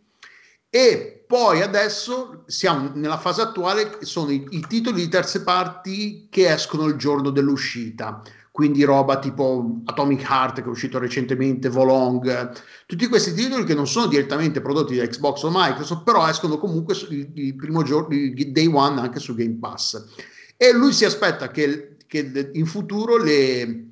e poi adesso siamo nella fase attuale, sono i, i, titoli di terze parti che escono il giorno dell'uscita, quindi roba tipo Atomic Heart che è uscito recentemente, Volong, tutti questi titoli che non sono direttamente prodotti da Xbox o Microsoft, però escono comunque il primo giorno, il day one anche su Game Pass. E lui si aspetta che, che in futuro le,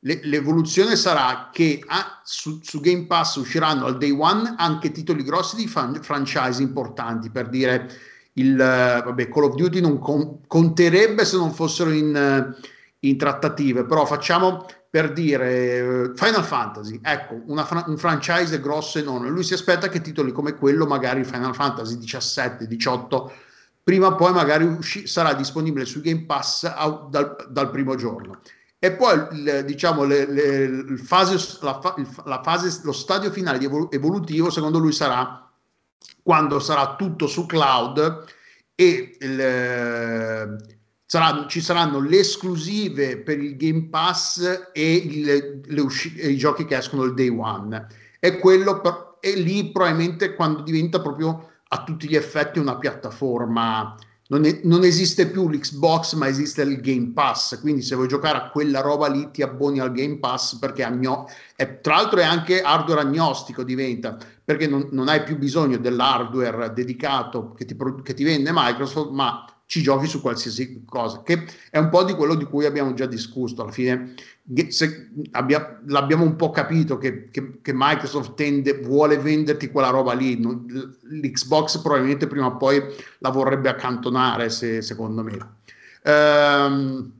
l'evoluzione sarà che ah, su, su, Game Pass usciranno al day one anche titoli grossi di fan, franchise importanti per dire il vabbè, Call of Duty non con, conterebbe se non fossero in, in, trattative però facciamo per dire Final Fantasy ecco una, un franchise grosso e non lui si aspetta che titoli come quello magari Final Fantasy 17 18 prima o poi magari usci- sarà disponibile su Game Pass a, dal, dal primo giorno. E poi il, diciamo le, le, fase, la, la, fase, lo stadio finale evolutivo secondo lui sarà quando sarà tutto su cloud e il, sarà, ci saranno le esclusive per il Game Pass e il, usci- i giochi che escono il day one. E quello per, e lì probabilmente quando diventa proprio a tutti gli effetti una piattaforma non, è, non, esiste più l'Xbox, ma esiste il Game Pass. Quindi, se vuoi giocare a quella roba lì, ti abboni al Game Pass perché agno- è, tra l'altro è anche hardware agnostico diventa perché non, non hai più bisogno dell'hardware dedicato che ti, che ti vende Microsoft, ma ci giochi su qualsiasi cosa, che è un po' di quello di cui abbiamo già discusso. Alla fine abbia, l'abbiamo un po' capito che, che, che, Microsoft tende, vuole venderti quella roba lì. L'Xbox probabilmente prima o poi la vorrebbe accantonare, se, secondo me. Ehm,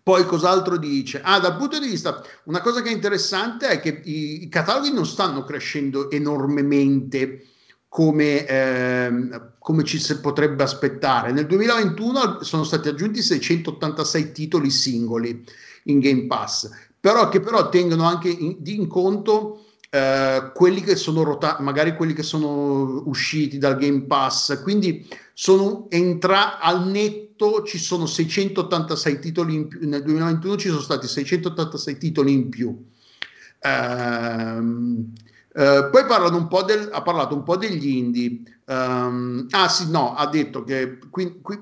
poi cos'altro dice? Ah, dal punto di vista, una cosa che è interessante è che i, i cataloghi non stanno crescendo enormemente come, ehm, come ci si potrebbe aspettare. Nel 2021 sono stati aggiunti 686 titoli singoli in Game Pass, però che però tengono anche in, in conto eh, quelli che sono rotati, magari quelli che sono usciti dal Game Pass, quindi sono entra al netto ci sono 686 titoli in più, nel 2021 ci sono stati 686 titoli in più. Ehm, eh, poi del, ha parlato un po' degli indie. Um, ah sì, no, ha detto che qui, qui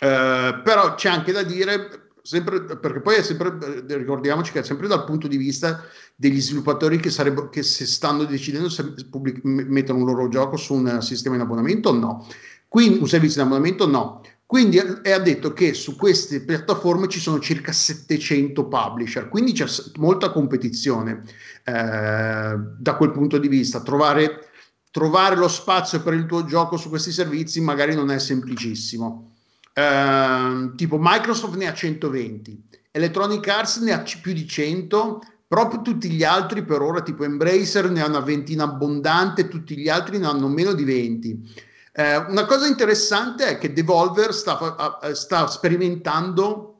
eh, però c'è anche da dire, sempre, perché poi è sempre, eh, ricordiamoci che è sempre dal punto di vista degli sviluppatori che, sarebbero, che se stanno decidendo se pubblic- mettono un loro gioco su un sistema in abbonamento o no. Quindi un servizio in abbonamento no. Quindi ha detto che su queste piattaforme ci sono circa 700 publisher, quindi c'è molta competizione eh, da quel punto di vista. Trovare, trovare, lo spazio per il tuo gioco su questi servizi magari non è semplicissimo. Eh, tipo Microsoft ne ha 120, Electronic Arts ne ha più di 100, proprio tutti gli altri per ora tipo Embracer ne ha una ventina abbondante, tutti gli altri ne hanno meno di 20. Eh, una cosa interessante è che Devolver sta, sta sperimentando,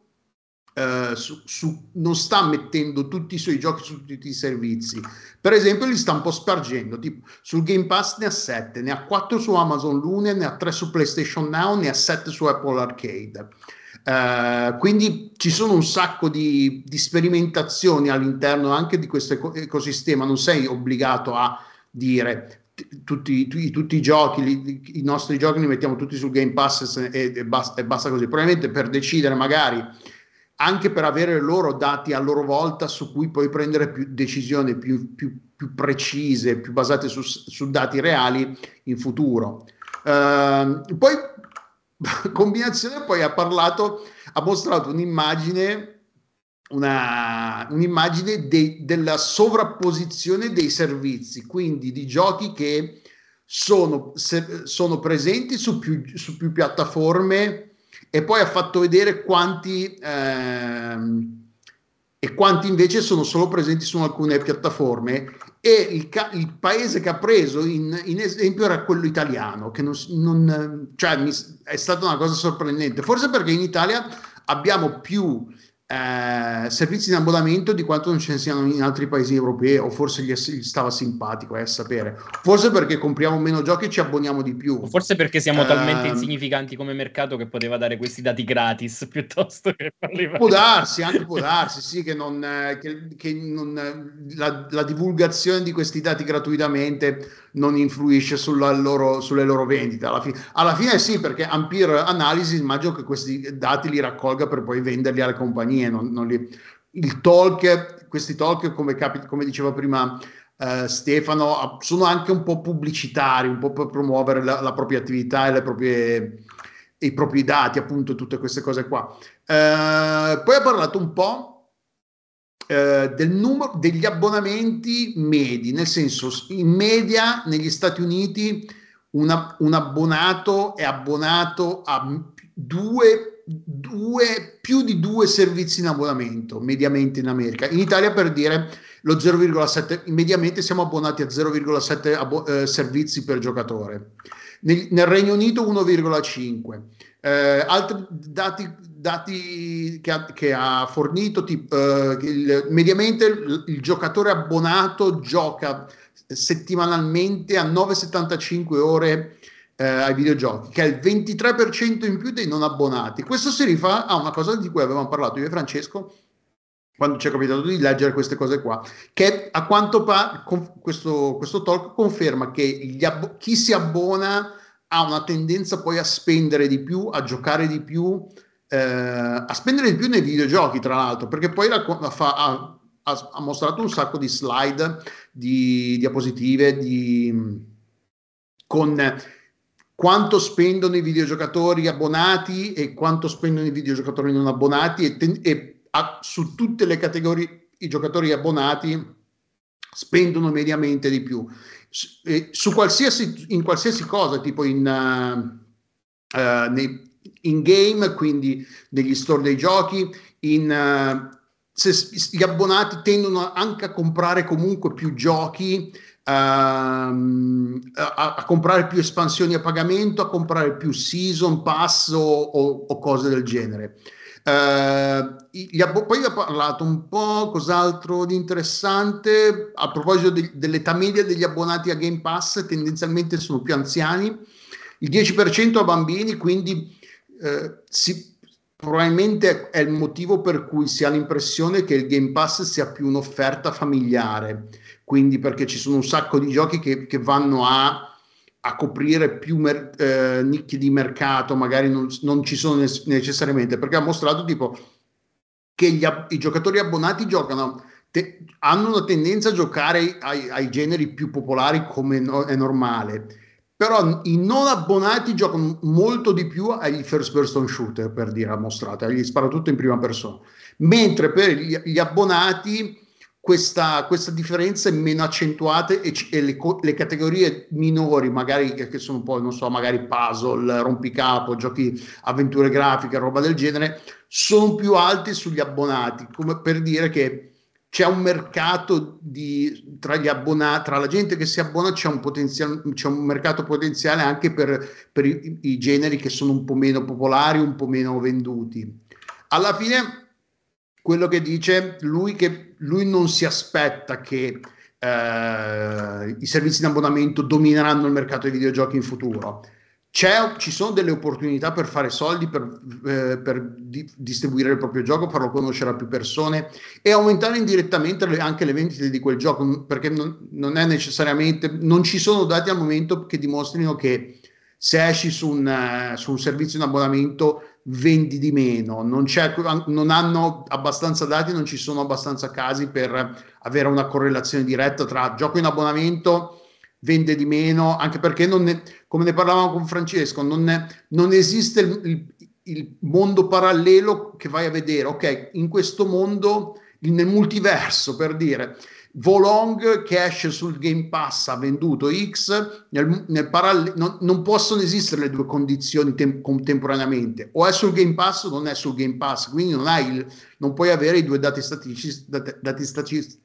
eh, su, su, non sta mettendo tutti i suoi giochi su tutti i servizi. Per esempio, li sta un po' spargendo. Tipo, sul Game Pass ne ha 7, ne ha 4 su Amazon Lune, ne ha 3 su PlayStation Now, ne ha 7 su Apple Arcade. Uh, quindi ci sono un sacco di, di, sperimentazioni all'interno anche di questo ecosistema, non sei obbligato a dire tutti, tutti, tutti, i giochi, li, i nostri giochi li mettiamo tutti sul Game Pass e, e, basta, e, basta, così. Probabilmente per decidere, magari anche per avere loro dati a loro volta su cui poi prendere più decisioni più, più, più precise, più basate su, su, dati reali in futuro. Uh, poi, [laughs] combinazione, poi ha parlato, ha mostrato un'immagine una, un'immagine de, della sovrapposizione dei servizi, quindi di giochi che sono, se, sono presenti su più, su più, piattaforme e poi ha fatto vedere quanti, ehm, e quanti invece sono solo presenti su alcune piattaforme. E il, ca- il paese che ha preso in, in, esempio era quello italiano, che non, non cioè, mi, è stata una cosa sorprendente, forse perché in Italia abbiamo più eh, servizi in abbonamento di quanto non ce ne siano in altri paesi europei o forse gli, gli stava simpatico, è a sapere. Forse perché compriamo meno giochi e ci abboniamo di più. O forse perché siamo eh, talmente insignificanti come mercato che poteva dare questi dati gratis [laughs] piuttosto che farli Può darsi, anche può [laughs] darsi, sì, che, non, che, che non, la, la, divulgazione di questi dati gratuitamente non influisce loro, sulle loro vendite. Alla, fi- alla fine sì, perché Ampere Analysis immagino che questi dati li raccolga per poi venderli alle compagnie non, non li... il talk, questi talk come, capi, come diceva prima uh, Stefano, sono anche un po' pubblicitari, un po' per promuovere la, la propria attività e le proprie, i propri dati, appunto, tutte queste cose qua. Uh, poi ha parlato un po' Uh, del numero degli abbonamenti medi, nel senso in media negli Stati Uniti una, un abbonato è abbonato a due due, più di due servizi in abbonamento mediamente in America. In Italia per dire lo 0,7, mediamente siamo abbonati a 0,7 abbo- eh, servizi per giocatore. Nel, nel Regno Unito 1,5. Eh, altri dati, dati che, ha, che, ha, fornito, tipo, eh, il, mediamente il, il giocatore abbonato gioca settimanalmente a 9,75 ore eh, ai videogiochi, che è il 23% in più dei non abbonati. Questo si rifà a una cosa di cui avevamo parlato io e Francesco quando ci è capitato di leggere queste cose qua, che a quanto pare questo, questo talk conferma che abbo- chi si abbona ha una tendenza poi a spendere di più, a giocare di più, eh, a spendere di più nei videogiochi, tra l'altro, perché poi la fa, ha, ha, mostrato un sacco di slide, di diapositive, di, con quanto spendono i videogiocatori abbonati e quanto spendono i videogiocatori non abbonati e, ten- e a, su tutte le categorie i giocatori abbonati spendono mediamente di più. Su qualsiasi, in qualsiasi cosa, tipo in, uh, uh, nei, in game, quindi negli store dei giochi, in, uh, se gli abbonati tendono anche a comprare comunque più giochi, ehm, a, a, comprare più espansioni a pagamento, a comprare più season pass o, o, o cose del genere. Uh, abbo- poi ho parlato un po' cos'altro di interessante a proposito de- dell'età media degli abbonati a Game Pass, tendenzialmente sono più anziani, il 10% a bambini, quindi uh, si, probabilmente è il motivo per cui si ha l'impressione che il Game Pass sia più un'offerta familiare, quindi perché ci sono un sacco di giochi che, che vanno a a coprire più mer- eh, nicchie di mercato, magari non, non ci sono ne- necessariamente, perché ha mostrato tipo che ab- i giocatori abbonati giocano, te- hanno una tendenza a giocare ai, ai generi più popolari come no- è normale, però i non abbonati giocano molto di più agli first person shooter, per dire, ha mostrato, gli spara tutto in prima persona, mentre per gli, gli abbonati questa, questa, differenza è meno accentuata e, e le, le, categorie minori, magari che sono un po', non so, magari puzzle, rompicapo, giochi, avventure grafiche, roba del genere, sono più alte sugli abbonati, come per dire che c'è un mercato di, tra gli abbonati, tra la gente che si abbona c'è un, c'è un mercato potenziale anche per, per i, i generi che sono un po' meno popolari, un po' meno venduti. Alla fine quello che dice lui che lui non si aspetta che eh, i servizi di abbonamento domineranno il mercato dei videogiochi in futuro. Ci sono delle opportunità per fare soldi, per, eh, per di, distribuire il proprio gioco, farlo conoscere a più persone e aumentare indirettamente le, anche le vendite di quel gioco, perché non, non, è necessariamente, non ci sono dati al momento che dimostrino che se esci su un, uh, su un servizio in abbonamento vendi di meno, non, non, hanno abbastanza dati, non ci sono abbastanza casi per avere una correlazione diretta tra gioco in abbonamento, vende di meno, anche perché ne, come ne parlavamo con Francesco, non, ne, non esiste il, il, il, mondo parallelo che vai a vedere, ok, in questo mondo, nel multiverso per dire, Volong che esce sul Game Pass ha venduto X, nel, nel paralle- non, non, possono esistere le due condizioni tem- contemporaneamente, o è sul Game Pass o non è sul Game Pass, quindi non, il, non puoi avere i due dati statistici, dati,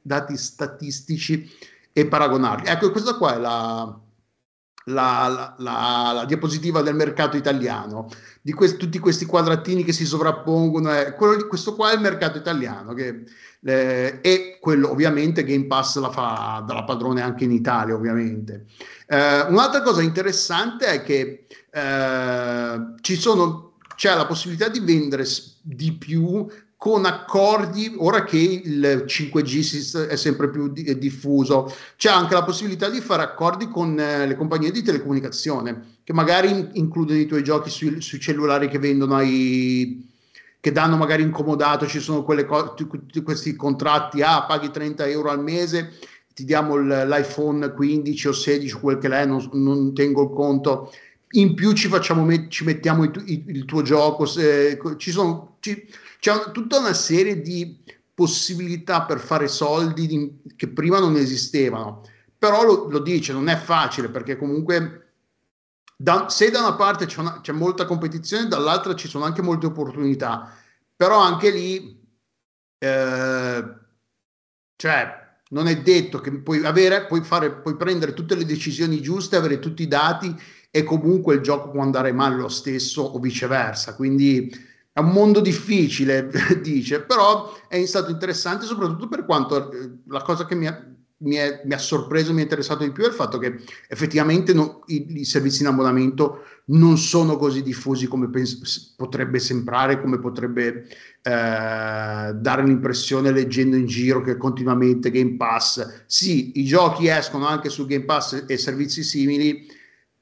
dati statistici e paragonarli. Ecco, questa qua è la, la, la, la, diapositiva del mercato italiano, di questi, tutti questi quadratini che si sovrappongono. Eh, quello, questo qua è il mercato italiano che, eh, e quello ovviamente Game Pass la fa dalla padrone anche in Italia ovviamente. Eh, un'altra cosa interessante è che eh, ci sono, c'è la possibilità di vendere di più con accordi, ora che il 5G è sempre più diffuso, c'è anche la possibilità di fare accordi con eh, le compagnie di telecomunicazione che magari includono i tuoi giochi sui, sui cellulari che vendono ai che danno magari incomodato, ci sono co- questi contratti, ah, paghi 30 euro al mese, ti diamo l'iPhone 15 o 16, quel che l'è, non, non tengo il conto, in più ci, facciamo ci mettiamo il, il, il, tuo gioco, se, ci sono, ci, c'è tutta una serie di possibilità per fare soldi di, che prima non esistevano, però lo, lo, dice, non è facile perché comunque da, se da una parte c'è, una, c'è molta competizione, dall'altra ci sono anche molte opportunità, però anche lì, eh, cioè, non è detto che puoi, avere, puoi, fare, puoi prendere tutte le decisioni giuste, avere tutti i dati e comunque il gioco può andare male lo stesso o viceversa. Quindi è un mondo difficile, [laughs] dice, però è stato interessante soprattutto per quanto eh, la cosa che mi ha, mi, è, mi, ha sorpreso, mi è interessato di più è il fatto che effettivamente no, i, i, servizi in abbonamento non sono così diffusi come pens- potrebbe sembrare, come potrebbe eh, dare l'impressione leggendo in giro che continuamente Game Pass. Sì, i giochi escono anche su Game Pass e servizi simili,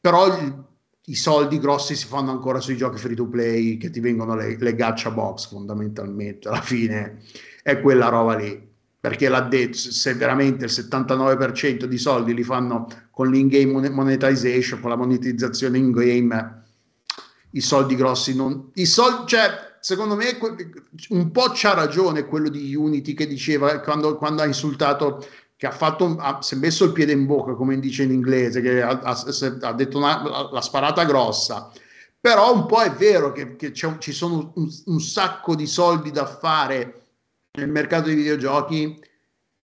però il, i soldi grossi si fanno ancora sui giochi free to play che ti vengono le, le gacha box fondamentalmente alla fine. È quella roba lì. Perché l'ha detto se veramente il 79% di soldi li fanno con l'in-game monetization con la monetizzazione in game i soldi grossi non i soldi cioè secondo me un po' c'ha ragione quello di Unity che diceva quando, quando ha insultato che ha fatto, ha, si è messo il piede in bocca, come dice in inglese, che ha, ha, ha detto una, la sparata grossa. Però un po' è vero che, che ci sono un, un, sacco di soldi da fare nel mercato dei videogiochi,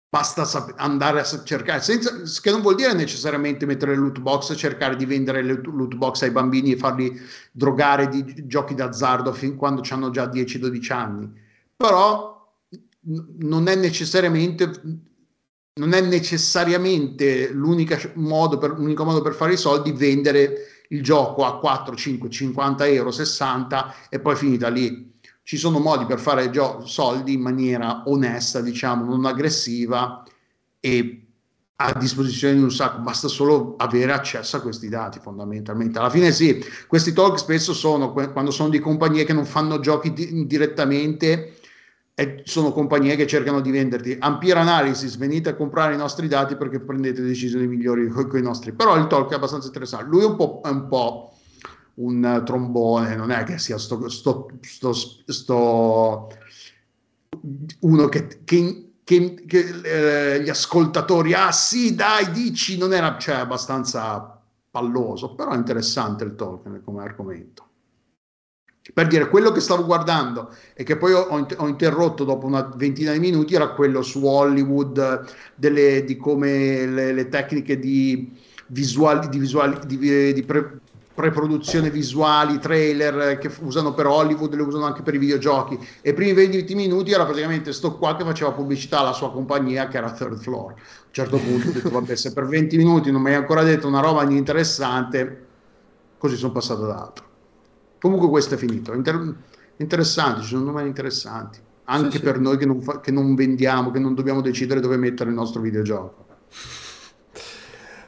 basta sap- andare a cercare, senza, che non vuol dire necessariamente mettere le loot box cercare di vendere le loot box ai bambini e farli drogare di giochi d'azzardo fin quando hanno già 10-12 anni. Però non è necessariamente non è necessariamente l'unico modo, per, l'unico modo per fare i soldi vendere il gioco a 4, 5, 50 euro, 60 e poi finita lì. Ci sono modi per fare gio- soldi in maniera onesta, diciamo, non aggressiva e a disposizione di un sacco, basta solo avere accesso a questi dati fondamentalmente. Alla fine sì, questi talk spesso sono quando sono di compagnie che non fanno giochi di- direttamente e sono compagnie che cercano di venderti Ampere Analysis, venite a comprare i nostri dati perché prendete decisioni migliori [laughs] con, i nostri. Però il talk è abbastanza interessante. Lui è un po', è un, po un trombone, non è che sia sto, sto, sto, sto uno che, che, che, che eh, gli ascoltatori, ah sì, dai, dici, non era, cioè, abbastanza palloso, però è interessante il talk come argomento per dire quello che stavo guardando e che poi ho, ho, interrotto dopo una ventina di minuti era quello su Hollywood delle, di come le, le tecniche di visuali di, visuali, di, di pre, preproduzione visuali, trailer che usano per Hollywood, le usano anche per i videogiochi. E i primi 20 minuti era praticamente sto qua che faceva pubblicità alla sua compagnia che era Third Floor. A un certo punto ho detto, vabbè, se per 20 minuti non mi hai ancora detto una roba interessante, così sono passato ad altro. Comunque questo è finito. Inter- interessanti, ci sono numeri interessanti. Anche sì, per sì. noi che non, fa- che non vendiamo, che non dobbiamo decidere dove mettere il nostro videogioco.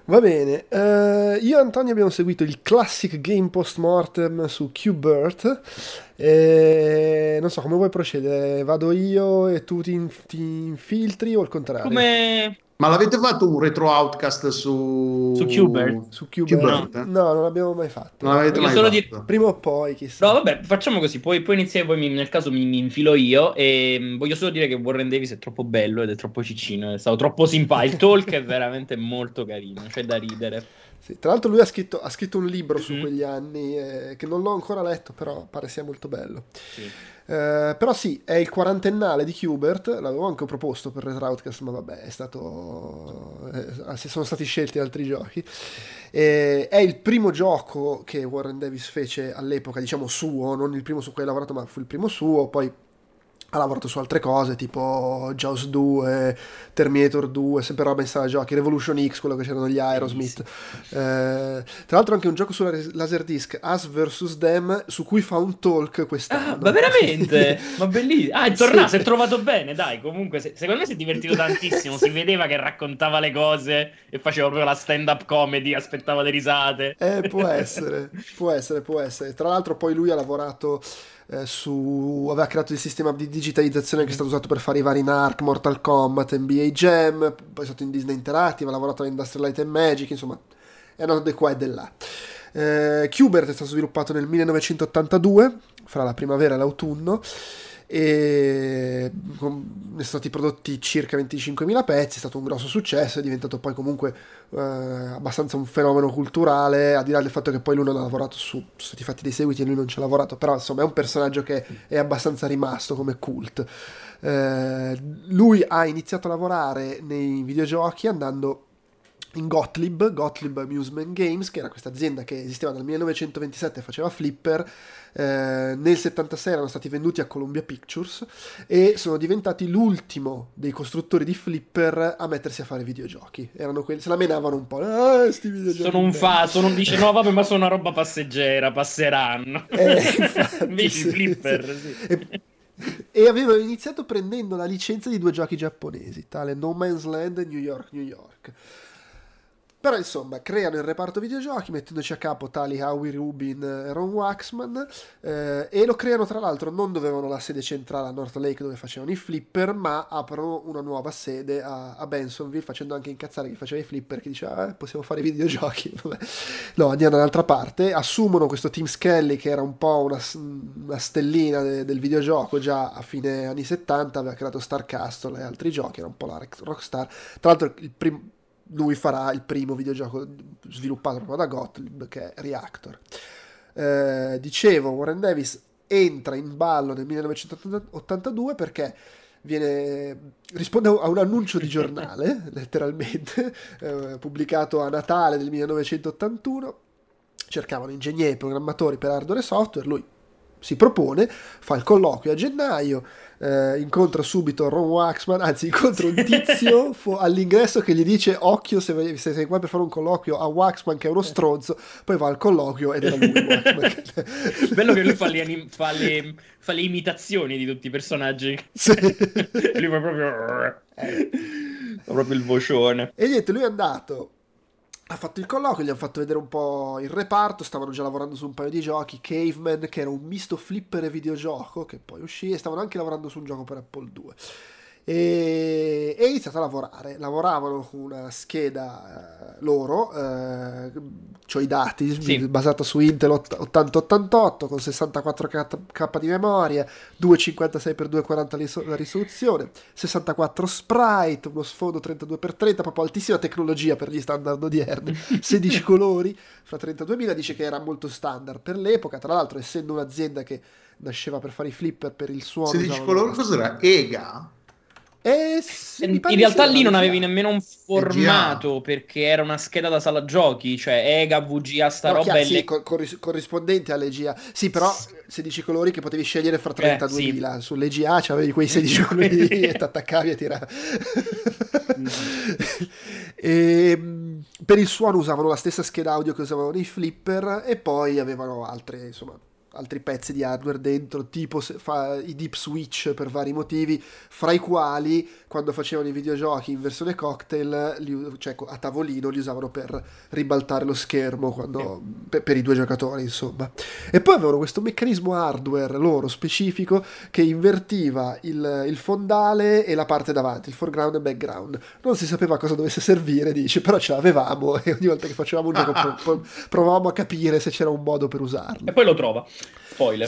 Va bene, uh, io e Antonio abbiamo seguito il Classic Game Post Mortem su Qbert. E non so come vuoi procedere, vado io e tu ti, ti infiltri o il contrario? Come, ma l'avete fatto un retro outcast su su Qbert? Su Qbert? No. no, non l'abbiamo mai fatto. Non l'avete mai fatto. Di... Prima o poi, chissà. No, vabbè, facciamo così. Poi, poi iniziare, poi mi, nel caso mi, mi, infilo io. E mm, voglio solo dire che Warren Davis è troppo bello ed è troppo ciccino. È stato troppo simpatico. Il talk è veramente molto carino. C'è da ridere. Sì, tra l'altro lui ha scritto, ha scritto un libro mm-hmm. su quegli anni eh, che non l'ho ancora letto, però pare sia molto bello. Sì. Eh, però sì, è il quarantennale di Hubert, l'avevo anche proposto per Red Outcast, ma vabbè, è stato... Eh, sono stati scelti altri giochi. Eh, è il primo gioco che Warren Davis fece all'epoca, diciamo suo, non il primo su cui ha lavorato, ma fu il primo suo, poi ha lavorato su altre cose tipo Jaws 2, Terminator 2, sempre roba in sala giochi, Revolution X, quello che c'erano gli Aerosmith. Eh, tra l'altro anche un gioco sulla Laserdisc, Us vs. Them, su cui fa un talk quest'anno. Ah, ma veramente? [laughs] ma bellissimo. Ah, è tornato, sì. si è trovato bene, dai, comunque se, secondo me si è divertito [laughs] tantissimo, si vedeva che raccontava le cose e faceva proprio la stand-up comedy, aspettava le risate. Eh, può essere, [laughs] può essere, può essere. Tra l'altro poi lui ha lavorato eh, su, aveva creato il sistema di digitalizzazione che è stato usato per fare i vari NARC, Mortal Kombat, NBA Jam, poi è stato in Disney Interactive, ha lavorato a Industrial Light and Magic, insomma è andato di qua e di là. Eh, Qbert è stato sviluppato nel 1982, fra la primavera e l'autunno, e sono stati prodotti circa 25.000 pezzi, è stato un grosso successo, è diventato poi comunque eh, abbastanza un fenomeno culturale, a dire del fatto che poi lui non ha lavorato su, sono stati fatti dei seguiti e lui non ci ha lavorato, però insomma è un personaggio che è abbastanza rimasto come cult. Eh, lui ha iniziato a lavorare nei videogiochi andando in Gottlieb, Gottlieb Amusement Games, che era questa azienda che esisteva dal 1927 e faceva flipper. Eh, nel 76 erano stati venduti a Columbia Pictures e sono diventati l'ultimo dei costruttori di flipper a mettersi a fare videogiochi. Erano quelli, se la menavano un po'. Ah, sono un fatto, non dice no, vabbè, ma sono una roba passeggera, passeranno. Eh, [laughs] infatti, sì, flipper, sì. sì. E, e avevano iniziato prendendo la licenza di due giochi giapponesi, tale No Man's Land e New York, New York. Però insomma, creano il reparto videogiochi mettendoci a capo tali Howie Rubin e Ron Waxman eh, e lo creano tra l'altro non dove avevano la sede centrale a North Lake dove facevano i flipper, ma aprono una nuova sede a, a Bensonville facendo anche incazzare chi faceva i flipper che diceva eh, possiamo fare i videogiochi. [laughs] No, andiamo dall'altra parte, assumono questo Tim Skelly che era un po' una, una stellina de, del videogioco già a fine anni 70, aveva creato Star Castle e altri giochi, era un po' la rockstar. Tra l'altro il primo lui farà il primo videogioco sviluppato proprio da Gottlieb che è Reactor. Eh, dicevo, Warren Davis entra in ballo nel 1982 perché viene, risponde a un annuncio di giornale, [laughs] letteralmente, eh, pubblicato a Natale del 1981. Cercavano ingegneri, programmatori per hardware e software, lui si propone, fa il colloquio a gennaio, eh, incontra subito Ron Waxman, anzi incontra un tizio [laughs] fu- all'ingresso che gli dice occhio se, se sei qua per fare un colloquio a Waxman che è uno stronzo, poi va al colloquio ed era lui. [laughs] [laughs] Bello che lui fa le, anim- fa, le, fa le imitazioni di tutti i personaggi. Sì. lui fa proprio... Fa proprio il vocione. E niente, lui è andato ha fatto il colloquio, gli hanno fatto vedere un po' il reparto, stavano già lavorando su un paio di giochi, Caveman che era un misto flipper e videogioco che poi uscì e stavano anche lavorando su un gioco per Apple 2. E, e è iniziato a lavorare, lavoravano con una scheda eh, loro, eh, cioè i dati, Sì. basata su Intel 8088 con 64k di memoria, 256x240 la risoluzione, 64 sprite, uno sfondo 32x30, proprio altissima tecnologia per gli standard odierni, [laughs] 16 colori, fra 32.000 dice che era molto standard per l'epoca, tra l'altro essendo un'azienda che nasceva per fare i flipper per il suono. 16 usavano- colori cos'era? EGA? Eh, sì, In realtà sì, lì non avevi nemmeno un formato perché era una scheda da sala giochi, cioè EGA, VGA, sta No, roba chiaro, e sì, le- co- corris- corrispondente alle GA. Sì, però 16 colori che potevi scegliere fra 32.000. Sulle GA c'avevi quei 16 [laughs] colori e ti attaccavi e tiravi. [laughs] e, mh, per il suono usavano la stessa scheda audio che usavano nei flipper e poi avevano altre, insomma, altri pezzi di hardware dentro, tipo i deep switch per vari motivi, fra i quali quando facevano i videogiochi in versione cocktail, li- cioè a tavolino, li usavano per ribaltare lo schermo quando- per, per i due giocatori, insomma. E poi avevano questo meccanismo hardware loro specifico che invertiva il, il fondale e la parte davanti, il foreground e background. Non si sapeva cosa dovesse servire, dice, però ce l'avevamo [laughs] e ogni volta che facevamo un gioco [laughs] pro- pro- provavamo a capire se c'era un modo per usarlo. e poi lo trova. Spoiler.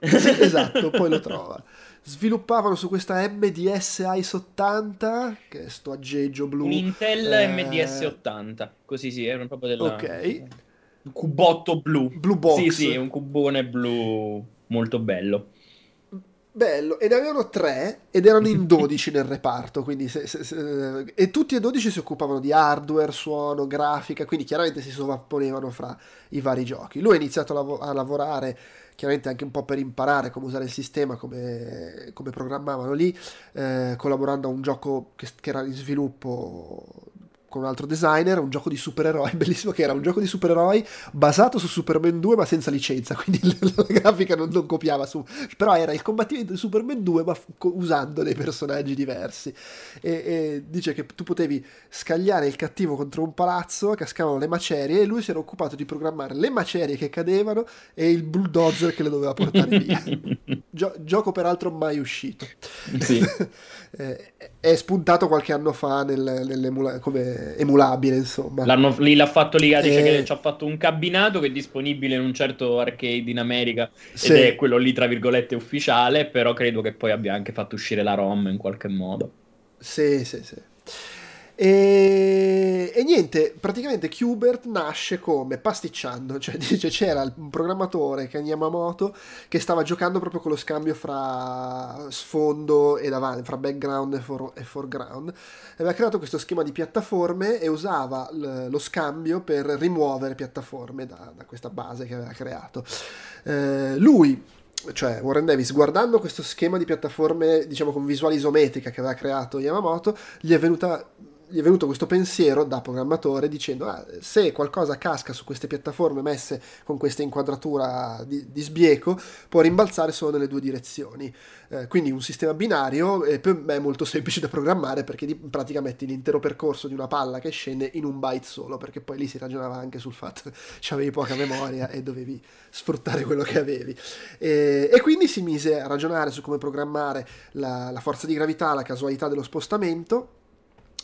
Sì, esatto, poi lo trova. Sviluppavano su questa MDS ICE 80, che è sto aggeggio blu. Un Intel eh, MDS 80, così sì, era proprio della... Ok. Un cubotto blu. Blue box. Sì, sì, un cubone blu molto bello. Bello, e ne avevano tre ed erano in [laughs] 12 nel reparto, quindi se- se- se- e tutti e 12 si occupavano di hardware, suono, grafica, quindi chiaramente si sovrapponevano fra i vari giochi. Lui ha iniziato a, lavo- a lavorare chiaramente anche un po' per imparare come usare il sistema, come, come programmavano lì, eh, collaborando a un gioco che, che era in sviluppo con un altro designer, un gioco di supereroi, [laughs] bellissimo che era un gioco di supereroi basato su Superman 2 ma senza licenza, [laughs] quindi la grafica non, non copiava su, però era il combattimento di Superman 2 ma usando dei personaggi diversi e, e dice che tu potevi scagliare il cattivo contro un palazzo, cascavano le macerie e lui si era occupato di programmare le macerie che cadevano e il bulldozer che le doveva portare via. [laughs] Gio- gioco peraltro mai uscito. Sì. Eh, è spuntato qualche anno fa nel- come emulabile, insomma. L'hanno, lì l'ha fatto Liga, dice Eh. che ci ha fatto un cabinato che è disponibile in un certo arcade in America Sì. ed è quello lì tra virgolette ufficiale, però credo che poi abbia anche fatto uscire la ROM in qualche modo. Sì, sì, sì. E, e, niente, praticamente Qbert nasce come pasticciando, cioè [laughs] dice c'era un programmatore che è Yamamoto che stava giocando proprio con lo scambio fra sfondo e davanti, fra background e, for, e foreground. Aveva creato questo schema di piattaforme e usava l, lo scambio per rimuovere piattaforme da, da, questa base che aveva creato. Eh, lui cioè Warren Davis, guardando questo schema di piattaforme, diciamo con visuale isometrica che aveva creato Yamamoto, gli è venuta gli è venuto questo pensiero da programmatore dicendo ah, se qualcosa casca su queste piattaforme messe con questa inquadratura di, di sbieco può rimbalzare solo nelle due direzioni eh, quindi un sistema binario eh, per me è molto [laughs] semplice da programmare perché in pratica metti l'intero percorso di una palla che scende in un byte solo perché poi lì si ragionava anche sul fatto [laughs] che avevi poca memoria e dovevi sfruttare quello che avevi. E, e, quindi si mise a ragionare su come programmare la, la forza di gravità la casualità dello spostamento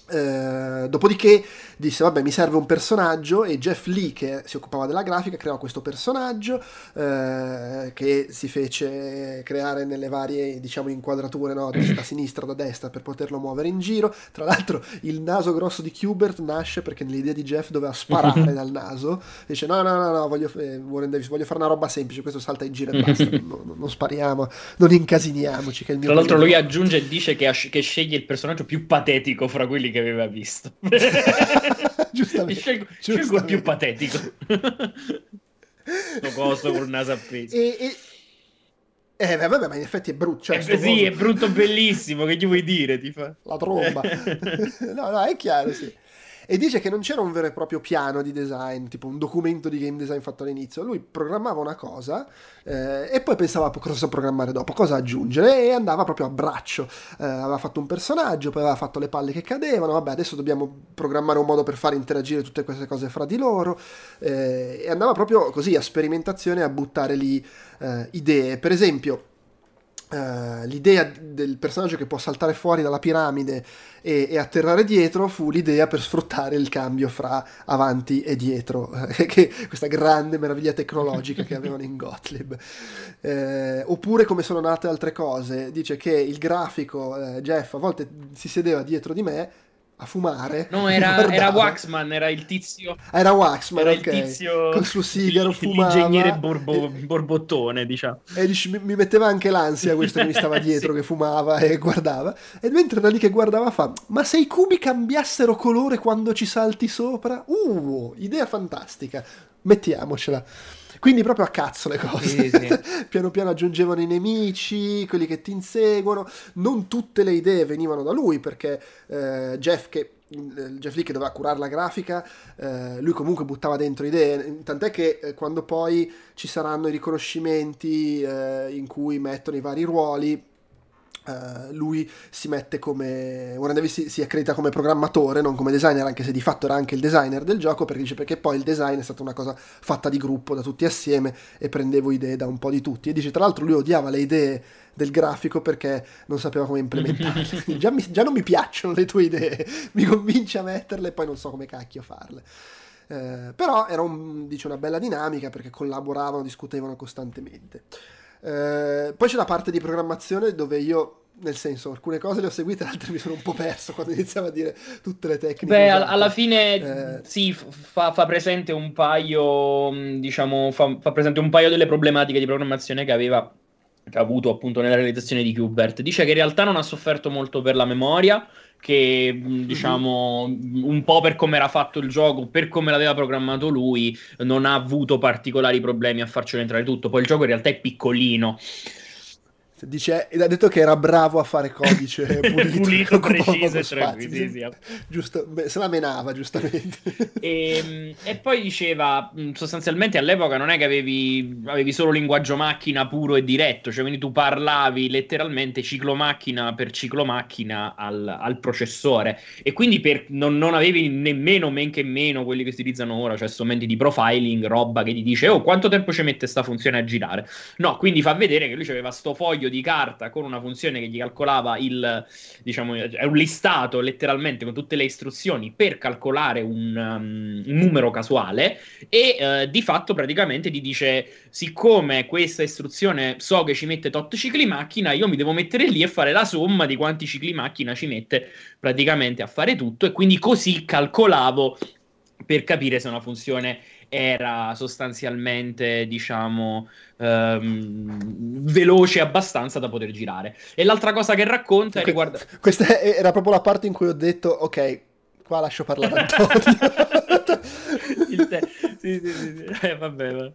eh, dopodiché disse vabbè mi serve un personaggio. E Jeff Lee che si occupava della grafica creò questo personaggio eh, che si fece creare nelle varie diciamo inquadrature no, da [clears throat] sinistra da destra per poterlo muovere in giro. Tra l'altro il naso grosso di Qbert nasce perché nell'idea di Jeff doveva sparare [laughs] dal naso. Dice no no no, no voglio, eh, Davis, voglio fare una roba semplice questo salta in giro e basta. [laughs] Non, non, non spariamo non incasiniamoci tra l'altro lui aggiunge e dice che, che sceglie il personaggio più patetico fra quelli che aveva visto. [laughs] giustamente, scelgo, giustamente. scelgo il più patetico. Sto coso col naso appeso. E, e... Eh, vabbè, ma in effetti è brutto. Cioè, eh, sì, è brutto bellissimo. Che gli vuoi dire? Ti fa? La tromba. [laughs] no, no, è chiaro, sì e dice che non c'era un vero e proprio piano di design, tipo un documento di game design fatto all'inizio. Lui programmava una cosa eh, e poi pensava cosa programmare dopo, cosa aggiungere e andava proprio a braccio. Eh, aveva fatto un personaggio, poi aveva fatto le palle che cadevano, vabbè adesso dobbiamo programmare un modo per far interagire tutte queste cose fra di loro eh, e andava proprio così a sperimentazione a buttare lì eh, idee. Per esempio, Uh, l'idea del personaggio che può saltare fuori dalla piramide e, e, atterrare dietro fu l'idea per sfruttare il cambio fra avanti e dietro, [laughs] che, questa grande meraviglia tecnologica che avevano in Gottlieb. Uh, oppure come sono nate altre cose, dice che il grafico, uh, Jeff, a volte si sedeva dietro di me a fumare. No, era, [laughs] era, Waxman, era il tizio. Era Waxman, era okay. il tizio col suo sigaro fumava. L'ingegnere borbo, borbottone, diciamo. E dici, mi, mi, metteva anche l'ansia questo che mi stava [laughs] dietro, sì. che fumava e guardava. E mentre era lì che guardava fa, ma se i cubi cambiassero colore quando ci salti sopra? Uh, idea fantastica. Mettiamocela. Quindi proprio a cazzo le cose. Sì, sì. [laughs] piano piano aggiungevano i nemici, quelli che ti inseguono. Non tutte le idee venivano da lui, perché eh, Jeff che Jeff Lee che doveva curare la grafica, eh, lui comunque buttava dentro idee, tant'è che eh, quando poi ci saranno i riconoscimenti eh, in cui mettono i vari ruoli, Uh, lui si mette come Warren Davis si, si, accredita come programmatore non come designer anche se di fatto era anche il designer del gioco perché dice perché poi il design è stata una cosa fatta di gruppo da tutti assieme e prendevo idee da un po' di tutti. E dice tra l'altro lui odiava le idee del grafico perché non sapeva come implementarle. [laughs] Già, mi, già, non mi piacciono le tue idee [laughs] mi convince a metterle e poi non so come cacchio farle. Uh, però era un, dice, una bella dinamica perché collaboravano discutevano costantemente eh, poi c'è la parte di programmazione dove io nel senso, alcune cose le ho seguite, [laughs] altre mi sono un po' perso quando iniziavo a dire tutte le tecniche. Beh, usate. alla fine eh... sì, fa, fa, presente un paio, diciamo, fa, fa, presente un paio delle problematiche di programmazione che aveva che ha avuto appunto nella realizzazione di Qbert. Dice che in realtà non ha sofferto molto per la memoria, che mm, diciamo un po' per come era fatto il gioco, per come l'aveva programmato lui, non ha avuto particolari problemi a farcelo entrare tutto. Poi il gioco in realtà è piccolino. Dice, ha detto che era bravo a fare codice [laughs] pulito, pulito preciso e tranquillo. Giusto, beh, se la menava giustamente. E, [laughs] ehm, e, poi diceva, sostanzialmente all'epoca non è che avevi, avevi, solo linguaggio macchina puro e diretto, cioè quindi tu parlavi letteralmente ciclo macchina per ciclo macchina al, al processore e quindi per, non, non, avevi nemmeno men che meno quelli che si utilizzano ora, cioè strumenti di profiling, roba che ti dice oh quanto tempo ci mette sta funzione a girare. No, quindi fa vedere che lui aveva sto foglio di carta con una funzione che gli calcolava il, diciamo, è un listato letteralmente con tutte le istruzioni per calcolare un, um, un numero casuale e uh, di fatto praticamente ti dice siccome questa istruzione so che ci mette tot cicli macchina, io mi devo mettere lì e fare la somma di quanti cicli macchina ci mette praticamente a fare tutto. E quindi così calcolavo per capire se una funzione era sostanzialmente, diciamo, ehm, veloce abbastanza da poter girare. E l'altra cosa che racconta que- riguarda... Questa era proprio la parte in cui ho detto, ok, qua lascio parlare [laughs] Antonio. Sì, sì, sì, sì. [laughs] Eh, vabbè, vabbè.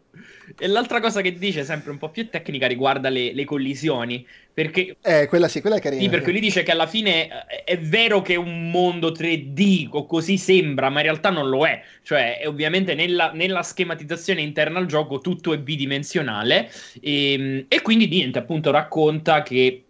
E l'altra cosa che dice, sempre un po' più tecnica, riguarda le, le collisioni. Perché, eh, quella sì, quella è carina. Sì, perché lui dice che alla fine eh, è vero che è un mondo 3D, o così sembra, ma in realtà non lo è. Cioè, è ovviamente nella, nella, schematizzazione interna al gioco tutto è bidimensionale. E, ehm, e quindi niente, appunto, racconta che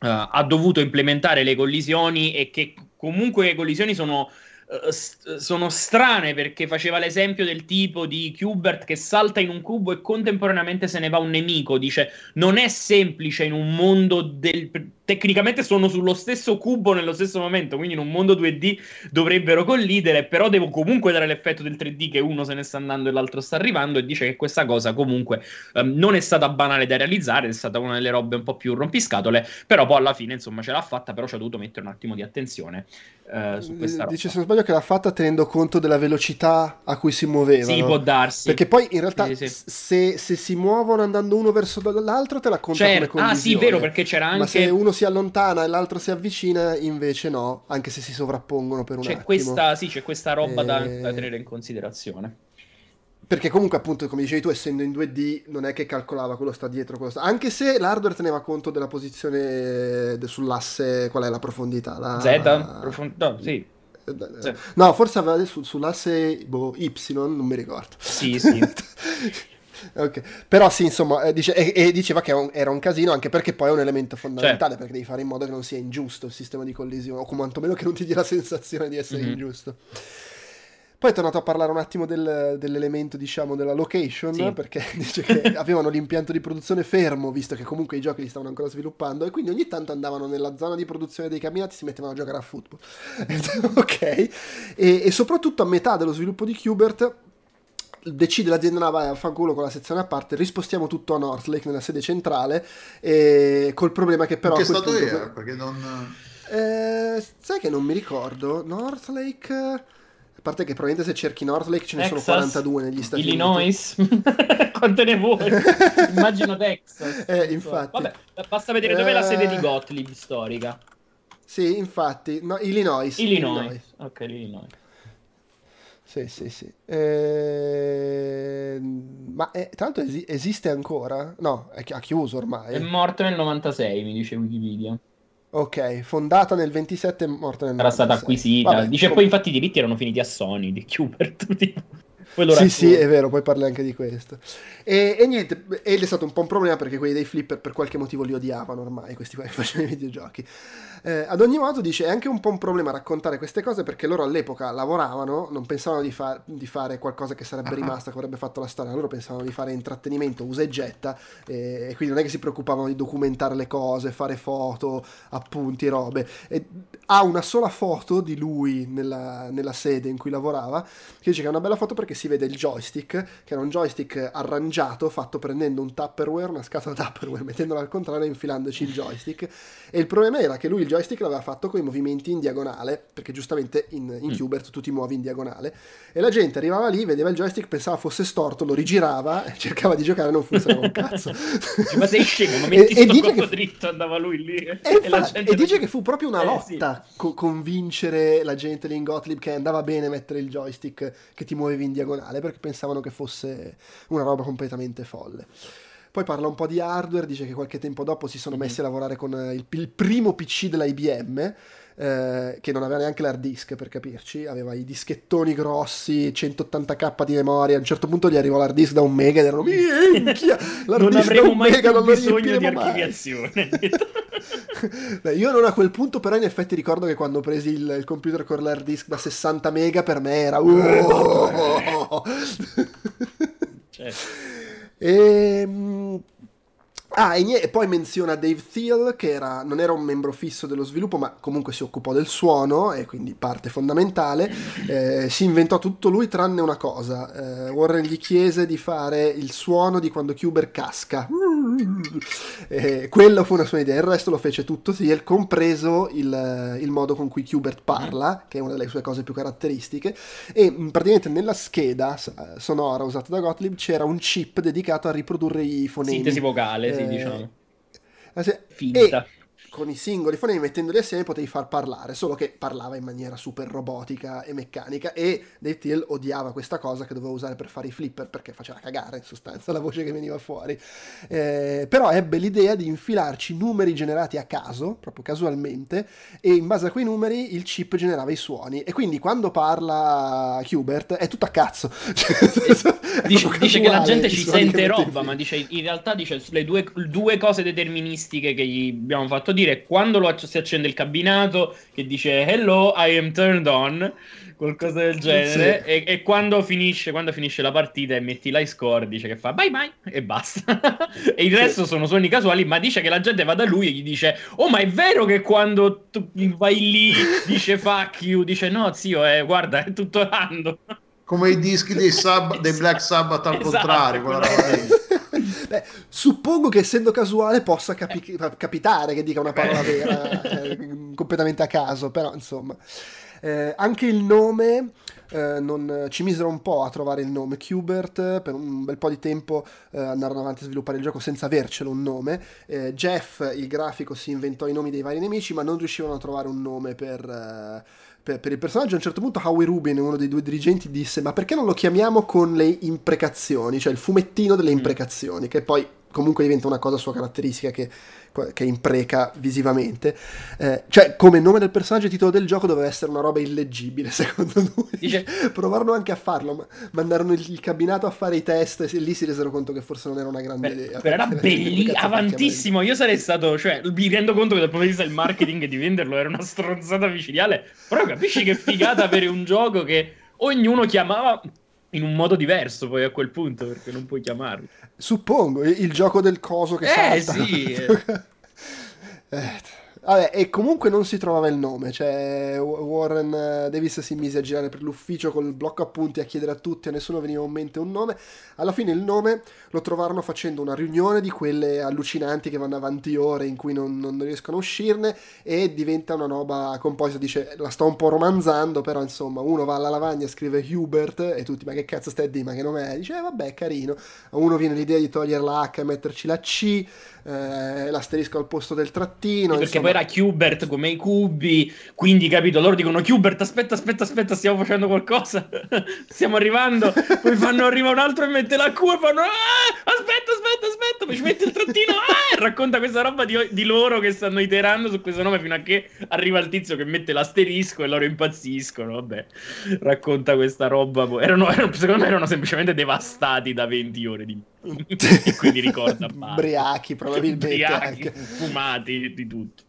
uh, ha dovuto implementare le collisioni e che comunque le collisioni sono eh, sono strane perché faceva l'esempio del tipo di Qbert che salta in un cubo e contemporaneamente se ne va un nemico. Dice: Non è semplice in un mondo del. Tecnicamente sono sullo stesso cubo nello stesso momento, quindi in un mondo 2D dovrebbero collidere, però devo comunque dare l'effetto del 3D che uno se ne sta andando e l'altro sta arrivando. E dice che questa cosa comunque um, non è stata banale da realizzare, è stata una delle robe un po' più rompiscatole, però poi alla fine insomma ce l'ha fatta, però ci ha dovuto mettere un attimo di attenzione uh, su questa roba. Dice se non sbaglio che l'ha fatta tenendo conto della velocità a cui si muoveva. Sì, può darsi. Perché poi in realtà sì, sì. Se, se, si muovono andando uno verso l'altro te la conta certo. come collisione. Ah sì, vero, perché c'era anche... Ma se uno si allontana e l'altro si avvicina, invece no, anche se si sovrappongono per un c'è attimo. Questa, sì, c'è questa roba e... da, da tenere in considerazione perché comunque appunto come dicevi tu essendo in 2D non è che calcolava quello sta dietro quello sta... anche se l'hardware teneva conto della posizione de... sull'asse qual è la profondità la... Z la... profondità sì sì. No, forse aveva su, sull'asse boh, Y, non mi ricordo. Sì, sì. [laughs] okay. Però sì, insomma, eh, dice, e, e, diceva che era un, era un, casino anche perché poi è un elemento fondamentale, certo. perché devi fare in modo che non sia ingiusto il sistema di collisione, o quantomeno che non ti dia la sensazione di essere mm-hmm. ingiusto. Poi è tornato a parlare un attimo del, dell'elemento, diciamo, della location, sì. perché [laughs] dice che avevano l'impianto di produzione fermo, visto che comunque i giochi li stavano ancora sviluppando, e quindi ogni tanto andavano nella zona di produzione dei camminati e si mettevano a giocare a football. [laughs] ok. E, e, soprattutto a metà dello sviluppo di Qbert decide l'azienda no, vai a fanculo con la sezione a parte rispostiamo tutto a Northlake nella sede centrale e col problema che però che stato punto, era? perché non eh, sai che non mi ricordo Northlake a parte che probabilmente se cerchi Northlake ce ne Texas, sono 42 negli Stati Illinois. Uniti. Illinois? [laughs] Quante ne vuoi? [laughs] Immagino Texas. Eh, infatti. Vabbè, basta vedere dov'è la sede di eh. Gottlieb storica. Sì, infatti. No, Illinois. Illinois. Illinois. Ok, Illinois. Sì, sì, sì. Eh... Ma eh, tra l'altro esi- esiste ancora? No, è chi- ha chiuso ormai. È morto nel 96, mi dice Wikipedia. Ok, fondata nel 27 e morta nel 96. Era stata acquisita. Vabbè, Dice com- poi infatti i diritti erano finiti a Sony di Qbert. [laughs] sì, sì, è vero, poi parli anche di questo. E, e, niente, ed è stato un po' un problema perché quelli dei flipper per qualche motivo li odiavano ormai, questi qua che [laughs] facevano i videogiochi. Eh, ad ogni modo dice è anche un po' un problema raccontare queste cose perché loro all'epoca lavoravano, non pensavano di, fa- di fare qualcosa che sarebbe rimasta, che avrebbe fatto la storia, loro pensavano di fare intrattenimento, usa e getta e, e quindi non è che si preoccupavano di documentare le cose, fare foto, appunti, robe. E ha una sola foto di lui nella, nella sede in cui lavorava che dice che è una bella foto perché si vede il joystick, che era un joystick arrangiato, fatto prendendo un Tupperware, una scatola Tupperware, mettendola al contrario e infilandoci il joystick. E il problema era che lui il joystick l'aveva fatto con i movimenti in diagonale, perché giustamente in, in mm. Qbert tu ti muovi in diagonale. E la gente arrivava lì, vedeva il joystick, pensava fosse storto, lo rigirava, [laughs] cercava di giocare e non funzionava un cazzo. ma sei scemo, ma [laughs] metti e, e dice che dritto, andava lui lì. E, e, fa, e dice che fu proprio una lotta eh, sì. co- convincere la gente lì in Gottlieb che andava bene mettere il joystick che ti muovevi in diagonale, perché pensavano che fosse una roba completamente folle. Poi parla un po' di hardware, dice che qualche tempo dopo si sono messi a lavorare con eh, il, il primo PC della IBM, eh, che non aveva neanche l'hard disk per capirci, aveva i dischettoni grossi, 180k di memoria, a un certo punto gli arrivò l'hard disk da un mega ed erano minchia, l'hard non disk da un mega non bisogno di archiviazione. [laughs] Io non a quel punto, però in effetti ricordo che quando ho preso il, il computer con l'hard disk da 60 mega per me era... Uh, [laughs] certo. E, ehm, Ah, e, niente, e, poi menziona Dave Thiel, che era, non era un membro fisso dello sviluppo, ma comunque si occupò del suono, e quindi parte fondamentale. Eh, si inventò tutto lui tranne una cosa. Eh, Warren gli chiese di fare il suono di quando Cuber casca. Eh, quello fu una sua idea, il resto lo fece tutto Thiel, compreso il, il modo con cui Kubert parla, che è una delle sue cose più caratteristiche. E mm, praticamente nella scheda sonora usata da Gottlieb c'era un chip dedicato a riprodurre i fonemi. Sintesi vocale, sì, diciamo. Eh, Finta. E con i singoli fonemi mettendoli assieme potevi far parlare, solo che parlava in maniera super robotica e meccanica e Dave Till odiava questa cosa che doveva usare per fare i flipper perché faceva cagare in sostanza la voce che veniva fuori. Eh, però ebbe l'idea di infilarci numeri generati a caso, proprio casualmente, e in base a quei numeri il chip generava i suoni e quindi quando parla Hubert è tutto a cazzo. [laughs] dice, dice che la gente ci sente roba, ma dice, in realtà dice le due, due cose deterministiche che gli abbiamo fatto dire quando lo, si accende il cabinato che dice hello I am turned on qualcosa del genere sì. e, e, quando finisce quando finisce la partita e metti l'high score dice che fa bye bye e basta [laughs] e il resto sì. sono suoni casuali ma dice che la gente va da lui e gli dice oh ma è vero che quando tu vai lì dice fuck you dice no zio eh, guarda è tutto random come i dischi dei, sub, dei Black Sabbath al [laughs] esatto, contrario quella Beh, suppongo che essendo casuale possa capi- capitare che dica una parola vera eh, [laughs] completamente a caso, però insomma. Eh, anche il nome eh, non, ci misero un po' a trovare il nome Qbert per un bel po' di tempo eh, andarono avanti a sviluppare il gioco senza avercelo un nome. Eh, Jeff il grafico si inventò i nomi dei vari nemici ma non riuscivano a trovare un nome per eh, per, per, il personaggio. A un certo punto Howie Rubin, uno dei due dirigenti, disse: Ma perché non lo chiamiamo con le imprecazioni? Cioè il fumettino delle mm. imprecazioni, che poi comunque diventa una cosa sua caratteristica che, che impreca visivamente. Eh, cioè, come nome del personaggio e titolo del gioco doveva essere una roba illeggibile, [laughs] secondo lui. Dice... Provarono anche a farlo, ma mandarono il, cabinato a fare i test e lì si resero conto che forse non era una grande Beh, idea. Però era [laughs] bellissimo, avantissimo. Io sarei stato, cioè, mi rendo conto che dal punto di vista del marketing di venderlo era una stronzata micidiale. Però capisci che figata avere un gioco che ognuno chiamava in un modo diverso poi a quel punto perché non puoi chiamarlo. Suppongo, il gioco del coso che eh, salta. Sì. eh, [laughs] Vabbè, e comunque non si trovava il nome, cioè Warren eh, Davis si mise a girare per l'ufficio col blocco appunti a chiedere a tutti, a nessuno veniva in mente un nome. Alla fine il nome lo trovarono facendo una riunione di quelle allucinanti che vanno avanti ore in cui non, non riescono a uscirne e diventa una roba composita, dice la sto un po' romanzando, però insomma uno va alla lavagna, scrive Hubert e tutti ma che cazzo stai a dire, ma che nome è? Dice eh, vabbè carino, a uno viene l'idea di togliere la H e metterci la C, eh, l'asterisco al posto del trattino. Perché insomma. poi era Qbert come i cubi, quindi capito, loro dicono Qbert aspetta, aspetta, aspetta, stiamo facendo qualcosa, [laughs] stiamo arrivando, poi fanno arriva un altro e mette la Q e fanno ah, aspetta, aspetta, aspetta, poi ci mette il trattino ah, e racconta questa roba di, di, loro che stanno iterando su questo nome fino a che arriva il tizio che mette l'asterisco e loro impazziscono, vabbè, racconta questa roba, erano, erano, secondo me erano semplicemente devastati da 20 ore di [laughs] quindi ricorda [laughs] Briachi probabilmente. Briachi, anche. fumati, di tutto.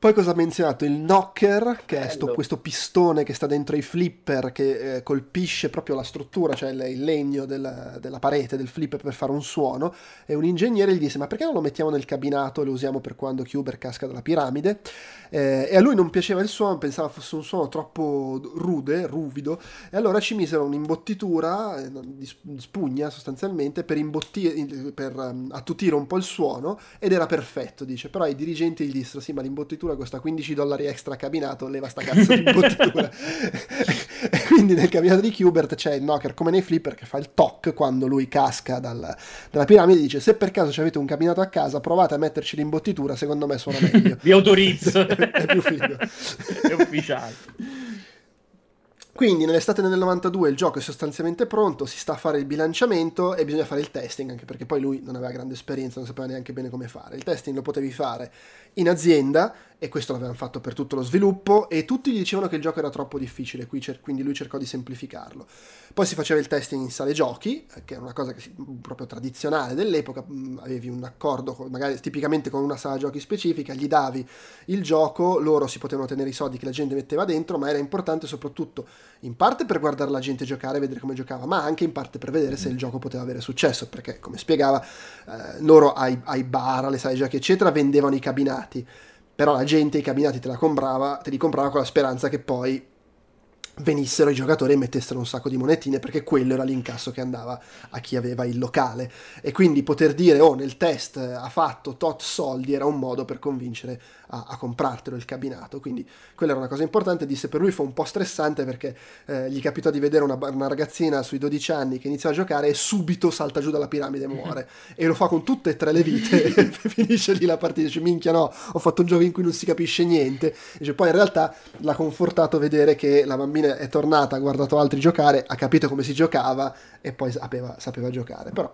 Poi cosa ha menzionato? Il knocker, che Bello. è sto, questo pistone che sta dentro i flipper che eh, colpisce proprio la struttura, cioè il legno della, della, parete del flipper per fare un suono. E un ingegnere gli disse: Ma perché non lo mettiamo nel cabinato e lo usiamo per quando Cuber casca dalla piramide? Eh, e a lui non piaceva il suono, pensava fosse un suono troppo rude, ruvido. E allora ci misero un'imbottitura eh, di spugna sostanzialmente per, imbottire, per um, attutire un po' il suono ed era perfetto, dice. Però i dirigenti gli dissero: Sì, ma l'imbottitura imbottitura costa 15 dollari extra cabinato, leva sta cazzo di imbottitura. [laughs] e quindi nel cabinato di Qbert c'è il knocker come nei flipper che fa il toc quando lui casca dal, dalla piramide e dice se per caso avete un cabinato a casa provate a metterci l'imbottitura, secondo me suona meglio. [laughs] Vi autorizzo. è più figo. è ufficiale. Quindi nell'estate del 92 il gioco è sostanzialmente pronto, si sta a fare il bilanciamento e bisogna fare il testing, anche perché poi lui non aveva grande esperienza, non sapeva neanche bene come fare. Il testing lo potevi fare in azienda e questo l'avevano fatto per tutto lo sviluppo e tutti gli dicevano che il gioco era troppo difficile, quindi lui cercò di semplificarlo. Poi si faceva il testing in sale giochi, che era una cosa che, proprio tradizionale dell'epoca, mm, avevi un accordo con, magari tipicamente con una sala giochi specifica, gli davi il gioco, loro si potevano tenere i soldi che la gente metteva dentro, ma era importante soprattutto in parte per guardare la gente giocare e vedere come giocava, ma anche in parte per vedere se il gioco poteva avere successo, perché come spiegava, eh, loro ai, ai bar, alle sale giochi eccetera vendevano i cabinati però la gente i cabinati te, la comprava, te li comprava con la speranza che poi venissero i giocatori e mettessero un sacco di monetine perché quello era l'incasso che andava a chi aveva il locale. E quindi poter dire oh nel test ha fatto tot soldi era un modo per convincere a, a comprartelo il cabinato. Quindi quella era una cosa importante disse per lui fu un po' stressante perché eh, gli capitò di vedere una, una, ragazzina sui 12 anni che inizia a giocare e subito salta giù dalla piramide e [laughs] muore. E lo fa con tutte e tre le vite [laughs] [laughs] e finisce lì la partita. Dice minchia no ho fatto un gioco in cui non si capisce niente. Dice, poi in realtà l'ha confortato vedere che la bambina è tornata, ha guardato altri giocare, ha capito come si giocava e poi sapeva, sapeva giocare. Però.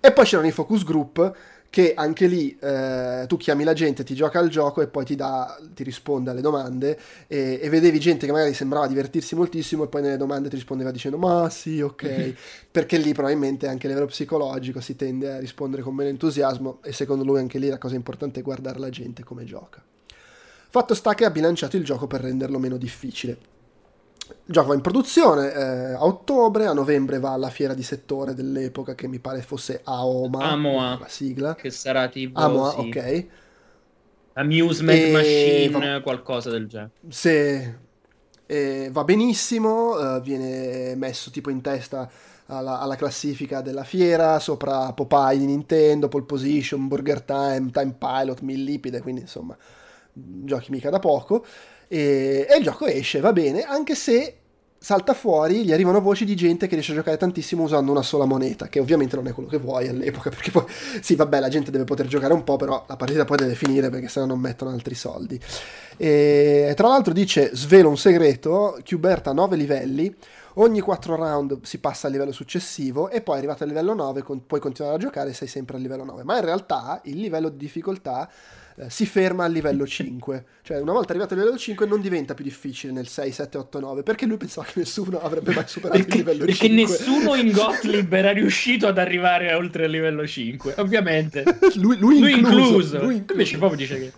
E poi c'erano i focus group che anche lì eh, tu chiami la gente, ti gioca al gioco e poi ti, dà, ti risponde alle domande e, e, vedevi gente che magari sembrava divertirsi moltissimo e poi nelle domande ti rispondeva dicendo ma sì ok, perché lì probabilmente anche a livello psicologico si tende a rispondere con meno entusiasmo e secondo lui anche lì la cosa importante è guardare la gente come gioca. Fatto sta che ha bilanciato il gioco per renderlo meno difficile. Gioco va in produzione eh, a ottobre, a novembre va alla fiera di settore dell'epoca che mi pare fosse AOMA, Amoa, la sigla. Che sarà tipo... Amoa, sì. ok. Amusement E- Machine, va- qualcosa del genere. Se eh, va benissimo, eh, viene messo tipo in testa alla, alla classifica della fiera, sopra Popeye di Nintendo, Pole Position, Burger Time, Time Pilot, Millipede, quindi insomma giochi mica da poco. E, e il gioco esce, va bene, anche se salta fuori, gli arrivano voci di gente che riesce a giocare tantissimo usando una sola moneta, che ovviamente non è quello che vuoi all'epoca, [laughs] perché poi sì, vabbè, la gente deve poter giocare un po', però la partita poi deve finire perché sennò non mettono altri soldi. E tra l'altro dice, svelo un segreto, Qbert ha 9 livelli, ogni 4 round si passa al livello successivo e poi arrivato al livello 9 con- puoi continuare a giocare e sei sempre al livello 9, ma in realtà il livello di difficoltà eh, si ferma al livello 5, cioè una volta arrivato al livello 5 non diventa più difficile nel 6, 7, 8, 9, perché lui pensava che nessuno avrebbe mai superato Perché, il livello perché 5. nessuno in [laughs] Gottlieb era riuscito ad arrivare oltre il livello 5, ovviamente. [laughs] lui, lui Lui incluso, incluso. lui incluso. Invece proprio dice che...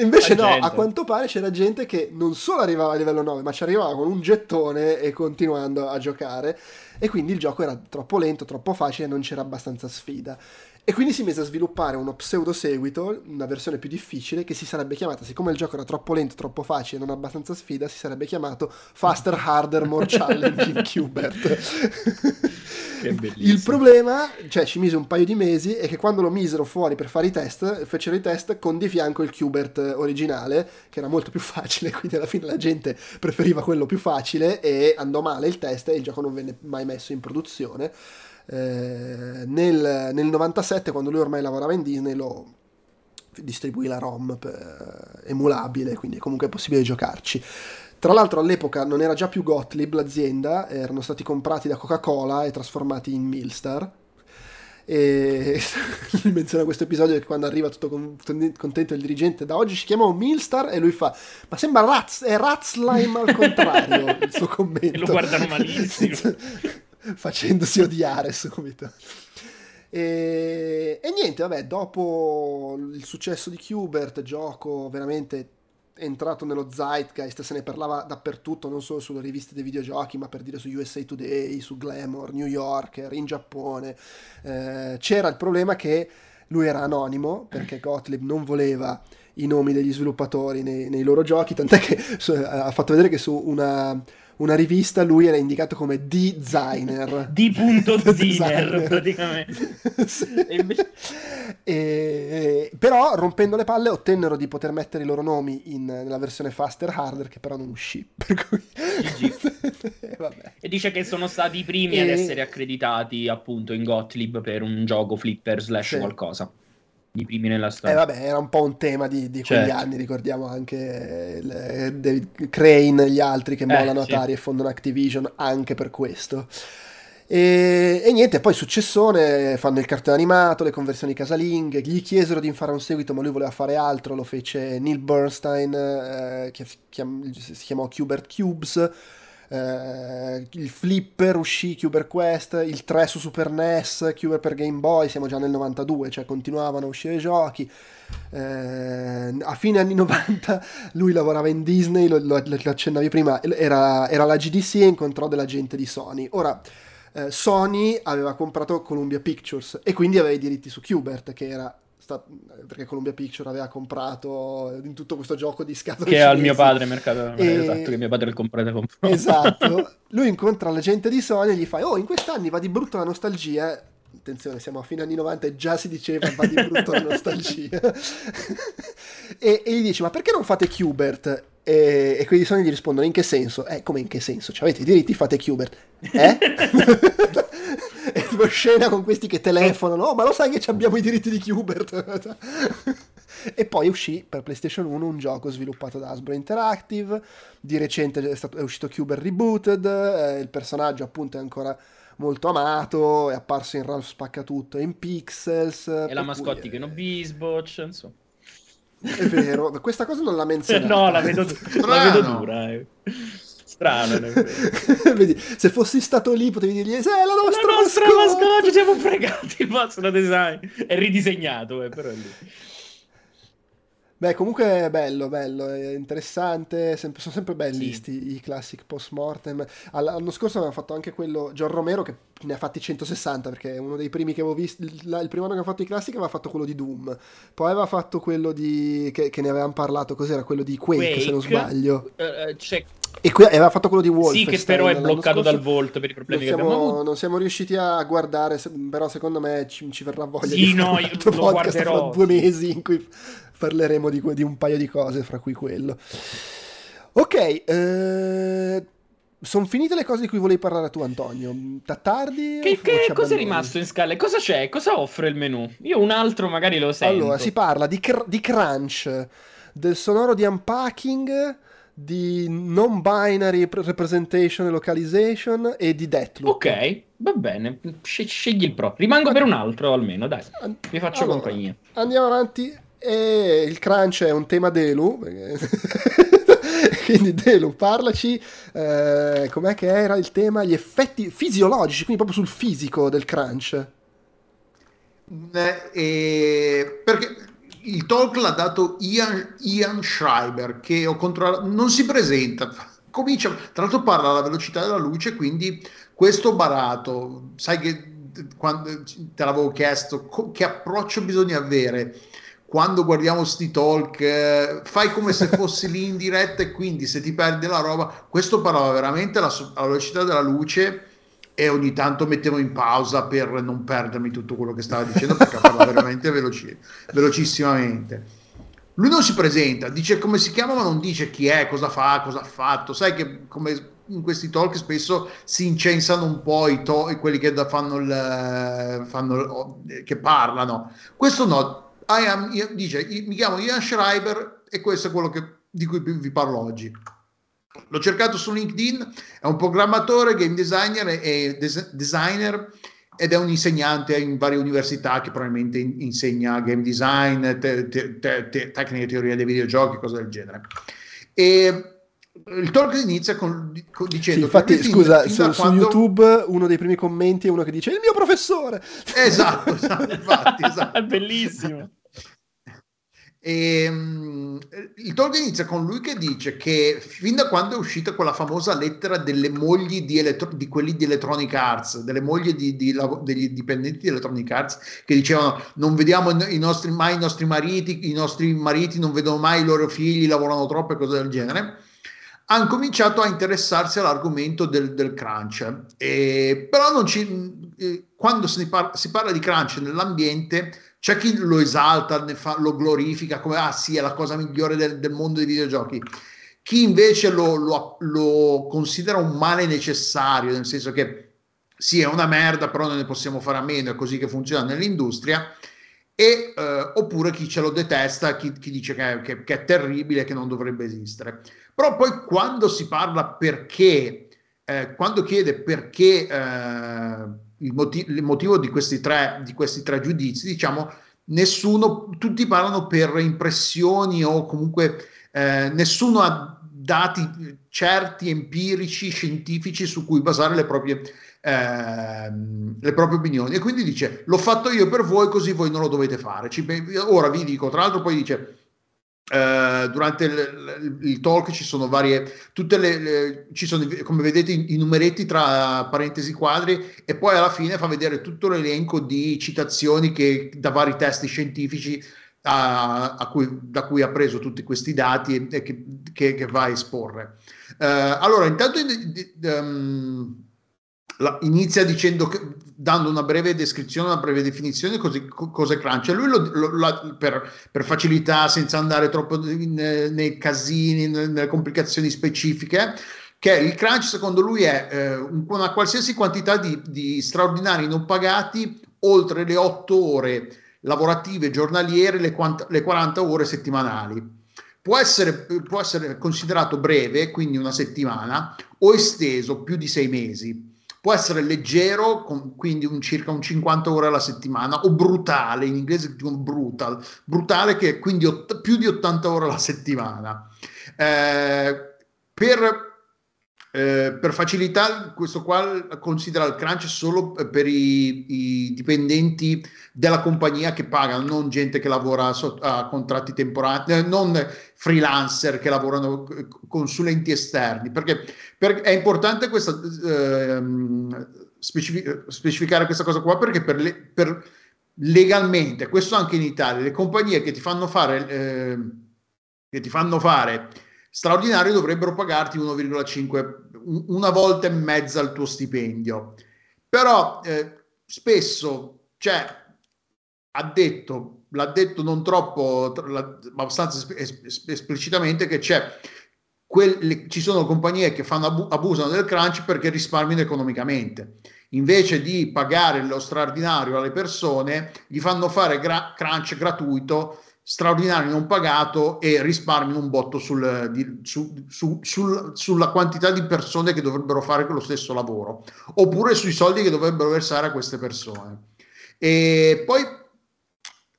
Invece no, gente. a quanto pare c'era gente che non solo arrivava a livello 9, ma ci arrivava con un gettone e continuando a giocare. E quindi il gioco era troppo lento, troppo facile non c'era abbastanza sfida. E quindi si mise a sviluppare uno pseudo seguito, una versione più difficile, che si sarebbe chiamata, siccome il gioco era troppo lento, troppo facile e non abbastanza sfida, si sarebbe chiamato Faster, Harder, More Challenging [laughs] Qbert. Che bellissimo. Il problema, cioè ci mise un paio di mesi, è che quando lo misero fuori per fare i test, fecero i test con di fianco il Qbert originale, che era molto più facile, [laughs] quindi alla fine la gente preferiva quello più facile e andò male il test e il gioco non venne mai messo in produzione. Eh, nel, nel 97, quando lui ormai lavorava in Disney, lo distribuì la ROM per- emulabile, quindi comunque è possibile giocarci. Tra l'altro all'epoca non era già più Gottlieb l'azienda, erano stati comprati da Coca-Cola e trasformati in Milstar. E [laughs] lui menziona questo episodio che quando arriva tutto con- contento il dirigente da oggi ci chiamiamo Milstar e lui fa ma sembra Raz, è Ratzlime al contrario il suo commento [laughs] E lo guardano malissimo. [laughs] [laughs] facendosi odiare subito e, e niente, vabbè, dopo il successo di Qbert, gioco veramente entrato nello zeitgeist, se ne parlava dappertutto, non solo sulle riviste dei videogiochi, ma per dire su USA Today, su Glamour, New Yorker, in Giappone. Eh, c'era il problema che lui era anonimo, perché Gottlieb non voleva i nomi degli sviluppatori nei, nei loro giochi, tant'è che su- ha fatto vedere che su una, una rivista lui era indicato come designer. [laughs] Di punto [laughs] Designer. Ziner, praticamente. [laughs] Sì. Invece- E- però rompendo le palle ottennero di poter mettere i loro nomi in- nella versione faster harder che però non uscì per cui. E dice che sono stati i primi E- ad essere accreditati appunto in Gottlieb per un gioco flipper slash Sì. qualcosa. I primi nella Eh, storia. vabbè, era un po' un tema di, di quegli Certo. anni, ricordiamo anche eh, David Crane e gli altri che mollano sì. Atari e fondano Activision anche per questo. E, e, niente, poi successone, fanno il cartone animato, le conversioni casalinghe, gli chiesero di fare un seguito ma lui voleva fare altro, lo fece Neil Bernstein, eh, che si, chiam- si chiamò Cubert Cubes, eh, il Flipper uscì, Cuber Quest, il 3 su Super NES, Cuber per Game Boy, siamo già nel 92, cioè continuavano a uscire giochi. Eh, a fine anni [laughs] 90 lui lavorava in Disney, lo, lo, lo accennavi prima, era, era la GDC e incontrò della gente di Sony. Ora, eh, Sony aveva comprato Columbia Pictures e quindi aveva i diritti su Qbert, che era perché Columbia Pictures aveva comprato in tutto questo gioco di scatole che al mio padre mercato e... esatto che mio padre il comprato comprò esatto [laughs] lui incontra la gente di Sony e gli fa oh in quest'anni va di brutto la nostalgia attenzione siamo a fine anni 90 e già si diceva va di brutto la nostalgia [laughs] e, e, gli dice ma perché non fate Qbert e, e quelli di Sony gli rispondono in che senso? Eh come in che senso? Cioè, avete i diritti fate Qbert eh? [laughs] e [laughs] tipo scena con questi che telefonano, oh ma lo sai che abbiamo i diritti di Qbert? [laughs] e poi uscì per PlayStation 1 un gioco sviluppato da Hasbro Interactive, di recente è, stato, è uscito Qbert Rebooted, eh, il personaggio appunto è ancora molto amato, è apparso in Ralph Spaccatutto e in Pixels. E la mascotti che non bisboccia, insomma. È vero, questa cosa non l'ha menzionata. [laughs] no, la vedo, la vedo dura. Eh strano. [laughs] Vedi, se fossi stato lì potevi dirgli, è la nostra, la nostra mascotte, ci siamo fregati [laughs] il vostro design. È ridisegnato, eh, però è lì. Beh, comunque è bello, bello, è interessante, sempre, sono sempre belli sì. sti, i classic post-mortem. L'anno scorso avevamo fatto anche quello, John Romero, che ne ha fatti 160, perché è uno dei primi che avevo visto, il, il primo anno che ha fatto i classic aveva fatto quello di Doom, poi aveva fatto quello di, che, che ne avevamo parlato, cos'era, quello di Quake, Quake se non sbaglio. Uh, c'è e qui aveva fatto quello di Wolfenstein. Sì, che però è bloccato dal Volt per i problemi siamo, che abbiamo avuto. Non siamo riusciti a guardare, però secondo me ci, ci verrà voglia sì, di no, io lo podcast fra due mesi in cui parleremo di, di, un paio di cose, fra cui quello. Ok, eh, sono finite le cose di cui volevi parlare tu, Antonio. Tattardi? Che, che cosa è rimasto in scala? Cosa c'è? Cosa offre il menu? Io un altro magari lo sento. Allora, si parla di, cr- di crunch, del sonoro di unpacking di non binary representation e localization e di Deathloop. Ok, va bene, scegli il pro. Rimango per un altro almeno, dai, vi faccio allora, compagnia. Andiamo avanti. E il crunch è un tema Delu. [laughs] quindi Delu, parlaci, eh, com'è che era il tema? Gli effetti fisiologici, quindi proprio sul fisico del crunch. Eh, eh, perché il talk l'ha dato Ian, Ian Schreiber, che ho controllato, non si presenta, comincia, tra l'altro parla alla velocità della luce, quindi questo barato, sai che quando te l'avevo chiesto, co- che approccio bisogna avere quando guardiamo sti talk, eh, fai come se [laughs] fossi lì in diretta e quindi se ti perdi la roba, questo parlava veramente alla, alla velocità della luce e ogni tanto mettevo in pausa per non perdermi tutto quello che stava dicendo perché parlava [laughs] veramente veloci- velocissimamente. Lui non si presenta, dice come si chiama ma non dice chi è, cosa fa, cosa ha fatto. Sai che come in questi talk spesso si incensano un po' i to- quelli che fanno il, fanno, che parlano. Questo no, am, dice mi chiamo Ian Schreiber e questo è quello che, di cui vi parlo oggi. L'ho cercato su LinkedIn, è un programmatore, game designer e des- designer ed è un insegnante in varie università che probabilmente in- insegna game design, te- te- te- tecniche e teoria dei videogiochi, cose del genere. E il talk inizia con, con dicendo sì, infatti scusa su, quando... su, YouTube uno dei primi commenti è uno che dice il mio professore esatto, esatto infatti esatto. [laughs] è bellissimo e, um, il talk inizia con lui che dice che fin da quando è uscita quella famosa lettera delle mogli di, elettro- di quelli di Electronic Arts, delle mogli di, di, degli dipendenti di Electronic Arts, che dicevano non vediamo i nostri, mai i nostri mariti, i nostri mariti non vedono mai i loro figli, lavorano troppo e cose del genere, hanno cominciato a interessarsi all'argomento del, del crunch. E, però non ci, eh, quando si, par- si parla di crunch nell'ambiente c'è chi lo esalta, fa, lo glorifica come ah sì, è la cosa migliore del, del mondo dei videogiochi. Chi invece lo, lo, lo, considera un male necessario, nel senso che sì, è una merda, però non ne possiamo fare a meno, è così che funziona nell'industria. E, eh, oppure chi ce lo detesta, chi, chi dice che, che, che, è terribile, che non dovrebbe esistere. Però poi quando si parla perché eh, quando chiede perché eh, il, motiv- il, motivo di questi, tre, di questi tre giudizi, diciamo, nessuno, tutti parlano per impressioni o comunque eh, nessuno ha dati certi, empirici, scientifici su cui basare le proprie, eh, le proprie opinioni. E quindi dice: L'ho fatto io per voi, così voi non lo dovete fare. Ci, ora vi dico, tra l'altro, poi dice. Uh, durante il, il, talk ci sono varie, tutte le, le, ci sono come vedete i, i, numeretti tra parentesi quadri e poi alla fine fa vedere tutto l'elenco di citazioni che da vari testi scientifici a, a cui, da cui ha preso tutti questi dati e che, che, che va a esporre. Uh, allora, intanto um, la, inizia dicendo che, dando una breve descrizione, una breve definizione così, è crunch. lui lo, lo, la, per, per, facilità, senza andare troppo in, nei casini, nelle complicazioni specifiche, che il crunch secondo lui è eh, una qualsiasi quantità di, di straordinari non pagati oltre le 8 ore lavorative giornaliere, le, quant- le 40 ore settimanali. Può essere, può essere, considerato breve, quindi una settimana, o esteso più di sei mesi. Può essere leggero, con, quindi un, circa un 50 ore alla settimana, o brutale, in inglese dicono brutal, brutale che è quindi ot- più di 80 ore alla settimana. Eh, per eh, per facilità, questo qua considera il crunch solo per i, i, dipendenti della compagnia che pagano, non gente che lavora so, a contratti temporanei, eh, non freelancer che lavorano consulenti esterni, perché, perché è importante questa, eh, specific- specificare questa cosa qua perché per, le, per, legalmente, questo anche in Italia, le compagnie che ti fanno fare, eh, che ti fanno fare straordinario dovrebbero pagarti 1,5 una volta e mezza il tuo stipendio. Però eh, spesso, cioè, ha detto, l'ha detto non troppo, ma abbastanza esplicitamente che c'è quelle, ci sono compagnie che fanno abusano del crunch perché risparmiano economicamente. Invece di pagare lo straordinario alle persone, gli fanno fare gra- crunch gratuito straordinario non pagato e risparmio un botto sul, di, su, su, sul, sulla quantità di persone che dovrebbero fare quello stesso lavoro oppure sui soldi che dovrebbero versare a queste persone. E poi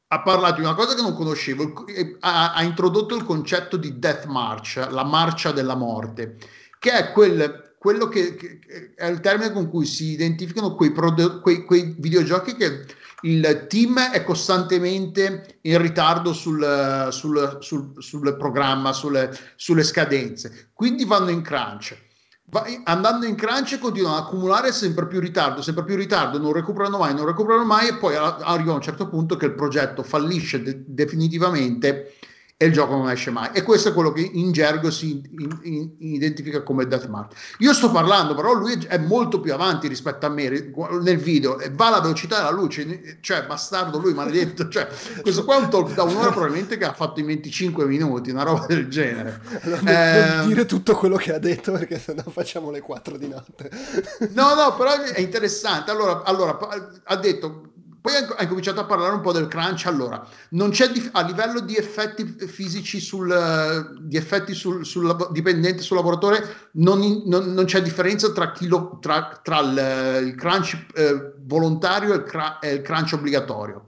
ha parlato di una cosa che non conoscevo, ha, ha introdotto il concetto di Death March, la marcia della morte, che è quel, quello che, che, è il termine con cui si identificano quei, quei, quei videogiochi che il team è costantemente in ritardo sul, sul, sul, sul programma, sulle, sulle, scadenze, quindi vanno in crunch. Andando in crunch continuano ad accumulare sempre più ritardo, sempre più ritardo, non recuperano mai, non recuperano mai e poi arriva a un certo punto che il progetto fallisce de- definitivamente e il gioco non esce mai. E questo è quello che in gergo si in, in, identifica come Deathmark. Io sto parlando, però lui è molto più avanti rispetto a me nel video, e va alla velocità della luce, cioè bastardo lui, maledetto. [laughs] Cioè, questo qua è un talk da un'ora probabilmente che ha fatto in 25 minuti, una roba del genere. Allora, non, eh, dire tutto quello che ha detto perché sennò facciamo le 4 di notte. no, no, però è interessante. Allora, allora ha detto poi hai cominciato a parlare un po' del crunch. Allora, non c'è di, a livello di effetti fisici sul, di effetti sul, sul dipendente, sul lavoratore, non, non, non c'è differenza tra, lo, tra, tra il, il, crunch eh, volontario e il, cra, e il crunch obbligatorio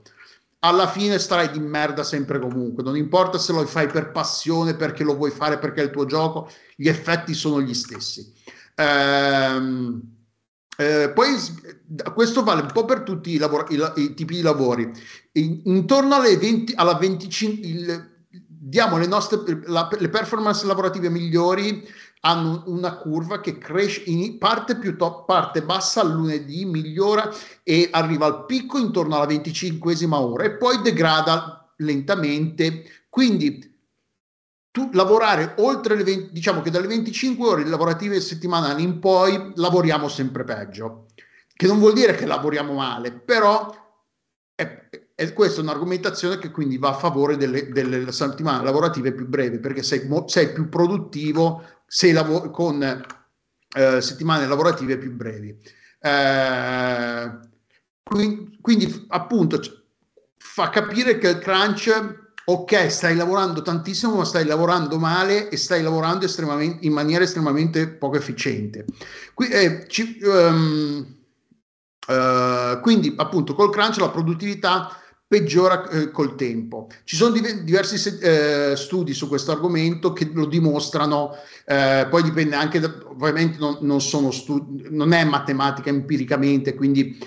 alla fine starai di merda sempre comunque. Non importa se lo fai per passione, perché lo vuoi fare, perché è il tuo gioco, gli effetti sono gli stessi. Ehm, eh, poi questo vale un po' per tutti i, lavori, i, i tipi di lavori. In, intorno alle 20, alla 25, il, diamo le nostre la, le performance lavorative migliori hanno una curva che cresce in parte più top, parte bassa lunedì, migliora e arriva al picco intorno alla 25esima ora e poi degrada lentamente. Quindi tu lavorare oltre le 20, diciamo che dalle 25 ore lavorative settimanali in poi lavoriamo sempre peggio, che non vuol dire che lavoriamo male, però è, è questa è un'argomentazione che quindi va a favore delle, delle settimane lavorative più brevi, perché sei, sei più produttivo se lavori con eh, settimane lavorative più brevi. Eh, quindi, quindi appunto fa capire che il crunch ok, stai lavorando tantissimo, ma stai lavorando male e stai lavorando in maniera estremamente poco efficiente. Qui, eh, ci, um, uh, quindi, appunto, col crunch la produttività peggiora eh, col tempo. Ci sono div- diversi se- eh, studi su questo argomento che lo dimostrano, eh, poi dipende anche, da, ovviamente non, non, studi, non è matematica empiricamente, quindi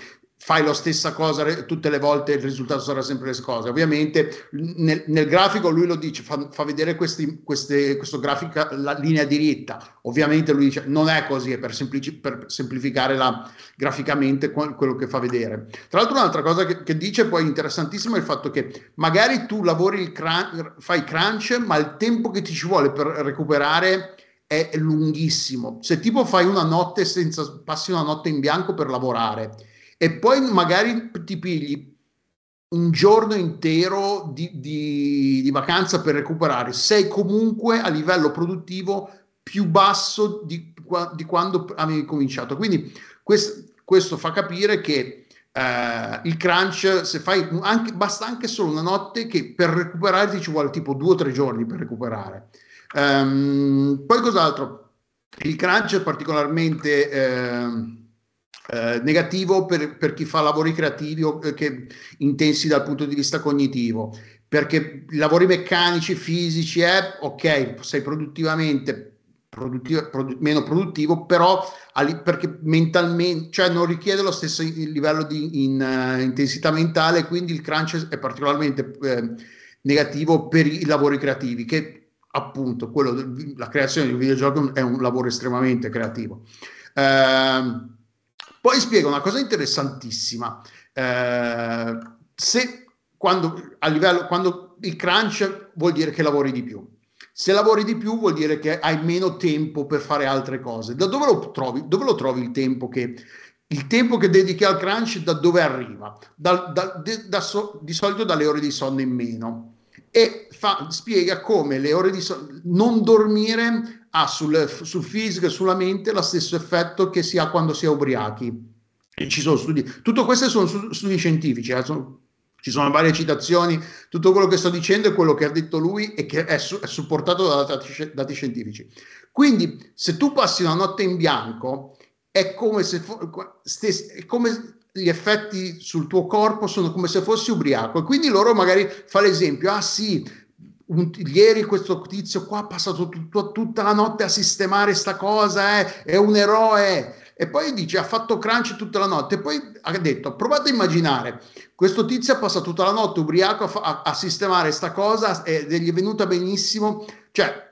fai la stessa cosa tutte le volte, il risultato sarà sempre le cose. Ovviamente nel, nel grafico lui lo dice, fa, fa vedere questi, queste, questo grafico, la linea diritta. Ovviamente lui dice non è così, è per, semplici, per semplificare la, graficamente quello che fa vedere. Tra l'altro un'altra cosa che, che dice poi interessantissima è il fatto che magari tu lavori il crunch, fai crunch, ma il tempo che ti ci vuole per recuperare è lunghissimo. Se tipo fai una notte senza, passi una notte in bianco per lavorare e poi magari ti pigli un giorno intero di, di, di, vacanza per recuperare, sei comunque a livello produttivo più basso di, di quando avevi cominciato. Quindi questo, questo fa capire che eh, il crunch, se fai anche, basta anche solo una notte che per recuperare ti ci vuole tipo due o tre giorni per recuperare. Um, poi cos'altro? Il crunch è particolarmente... Eh, eh, negativo per, per, chi fa lavori creativi o eh, che, intensi dal punto di vista cognitivo, perché lavori meccanici, fisici, è ok, sei produttivamente produttivo, produ- meno produttivo, però ali- perché mentalmente, cioè non richiede lo stesso livello di in, uh, intensità mentale, quindi il crunch è particolarmente eh, negativo per i lavori creativi, che appunto quello, la creazione di un videogioco è un lavoro estremamente creativo. Uh, poi spiega una cosa interessantissima. Eh, se quando, a livello, quando il crunch vuol dire che lavori di più. Se lavori di più vuol dire che hai meno tempo per fare altre cose. Da dove lo trovi? Dove lo trovi il tempo che, il tempo che dedichi al crunch da dove arriva? Da, da, da, so, di solito dalle ore di sonno in meno. E fa, spiega come le ore di sonno, non dormire ha sul, sul fisico e sulla mente lo stesso effetto che si ha quando si è ubriachi. E ci sono studi, tutto questo sono studi scientifici, eh, sono, ci sono varie citazioni, tutto quello che sto dicendo è quello che ha detto lui e che è, su, è supportato da dati, dati, scientifici. Quindi, se tu passi una notte in bianco, è come se stessi, è come gli effetti sul tuo corpo sono come se fossi ubriaco. E quindi loro magari fa l'esempio: ah sì, un, ieri questo tizio qua ha passato tutto, tutta la notte a sistemare sta cosa, eh, è un eroe. E poi dice ha fatto crunch tutta la notte. E poi ha detto: provate a immaginare, questo tizio ha passato tutta la notte ubriaco a, a, a sistemare sta cosa ed gli è venuta benissimo. Cioè,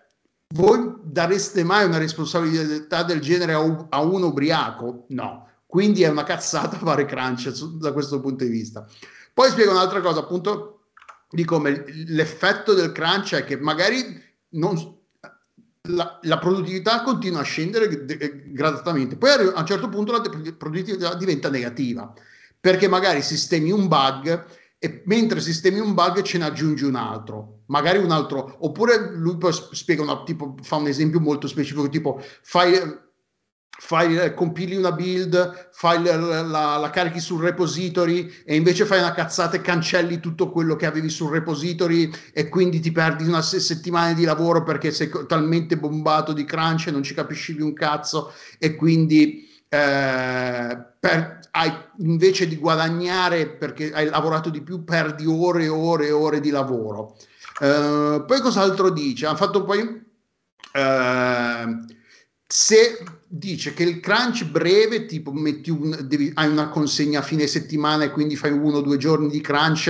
voi dareste mai una responsabilità del genere a, un, a uno ubriaco? No. Quindi è una cazzata [laughs] fare crunch da questo punto di vista. Poi spiego un'altra cosa, appunto di come l'effetto del crunch è che magari non, la, la, produttività continua a scendere gradatamente, poi a un certo punto la produttività diventa negativa perché magari sistemi un bug e mentre sistemi un bug ce ne aggiungi un altro, magari un altro, oppure lui spiega una, tipo, fa un esempio molto specifico, tipo fai fai, eh, compili una build, fai la, la, la, carichi sul repository e invece fai una cazzata e cancelli tutto quello che avevi sul repository e quindi ti perdi una settimana di lavoro perché sei talmente bombato di crunch e non ci capisci più un cazzo e quindi eh, per, hai, invece di guadagnare perché hai lavorato di più perdi ore e ore e ore di lavoro. Eh, poi cos'altro dice? Ha fatto poi... Eh, se dice che il crunch breve, tipo un, devi, hai una consegna a fine settimana e quindi fai uno o due giorni di crunch,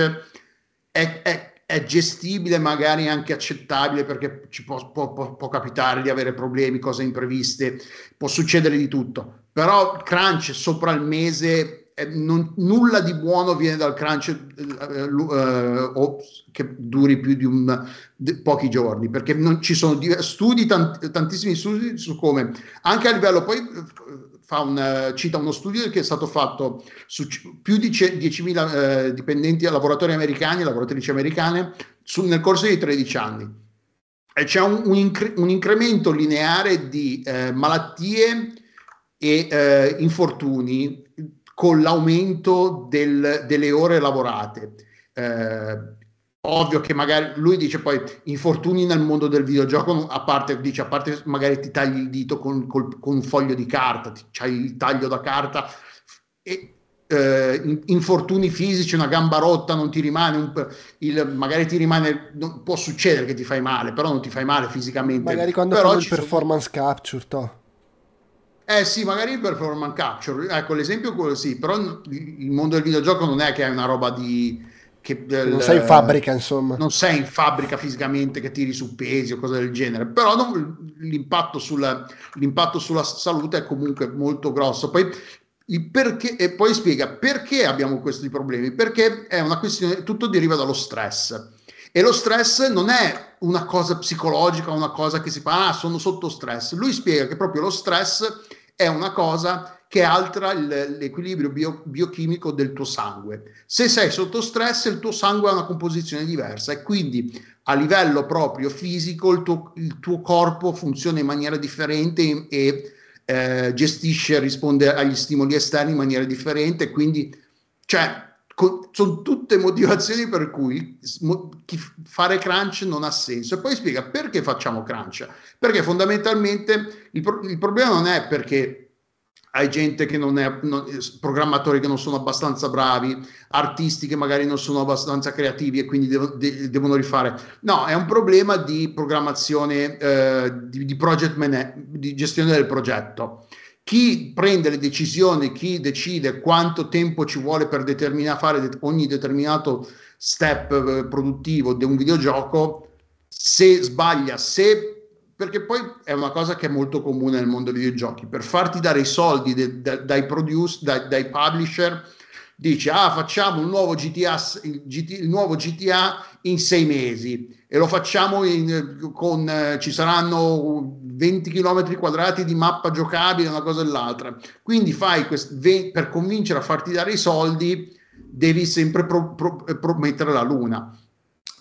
è, è, è gestibile, magari anche accettabile perché ci può, può, può, capitare di avere problemi, cose impreviste, può succedere di tutto. Però crunch sopra il mese non, nulla di buono viene dal crunch eh, eh, o che duri più di, un, di pochi giorni, perché non ci sono studi, tant, tantissimi studi su come, anche a livello, poi fa un, cita uno studio che è stato fatto su più di 10.000 eh, dipendenti, lavoratori americani, lavoratrici americane, su, nel corso di 13 anni. E c'è un, un, incre- un incremento lineare di eh, malattie e eh, infortuni con l'aumento del, delle ore lavorate. Eh, ovvio che magari lui dice poi infortuni nel mondo del videogioco, a parte, dice, a parte magari ti tagli il dito con, col, con un foglio di carta, ti, c'hai il taglio da carta e eh, infortuni fisici, una gamba rotta, non ti rimane, un, il, magari ti rimane, non, può succedere che ti fai male, però non ti fai male fisicamente. Magari quando però fanno il performance sono... capture, to. Eh sì, magari il performance capture, ecco l'esempio quello sì, però il mondo del videogioco non è che è una roba di... Che del, non sei in fabbrica, insomma. Non sei in fabbrica fisicamente che tiri su pesi o cose del genere, però non, l'impatto, sulla, l'impatto sulla salute è comunque molto grosso. Poi perché, e poi spiega perché abbiamo questi problemi, perché è una questione, tutto deriva dallo stress. E lo stress non è una cosa psicologica, una cosa che si fa, ah, sono sotto stress. Lui spiega che proprio lo stress è una cosa che altera il, l'equilibrio bio, biochimico del tuo sangue. Se sei sotto stress, il tuo sangue ha una composizione diversa e quindi a livello proprio fisico il tuo, il tuo corpo funziona in maniera differente e, e eh, gestisce, risponde agli stimoli esterni in maniera differente, quindi cioè, con, sono tutte motivazioni per cui fare crunch non ha senso. E poi spiega perché facciamo crunch. Perché fondamentalmente il, pro, il problema non è perché hai gente che non è, non, programmatori che non sono abbastanza bravi, artisti che magari non sono abbastanza creativi e quindi devo, de, devono rifare. No, è un problema di programmazione, eh, di, di, man- di gestione del progetto. Chi prende le decisioni, chi decide quanto tempo ci vuole per determinare, fare ogni determinato step eh, produttivo di un videogioco, se sbaglia, se perché poi è una cosa che è molto comune nel mondo dei videogiochi, per farti dare i soldi de, de, dai, produce, dai, dai, publisher, dici ah facciamo un nuovo GTA, il, GT, il nuovo GTA in sei mesi e lo facciamo in, con, eh, ci saranno 20 km quadrati di mappa giocabile, una cosa e l'altra. Quindi fai quest, per convincere a farti dare i soldi devi sempre pro, pro, promettere la luna.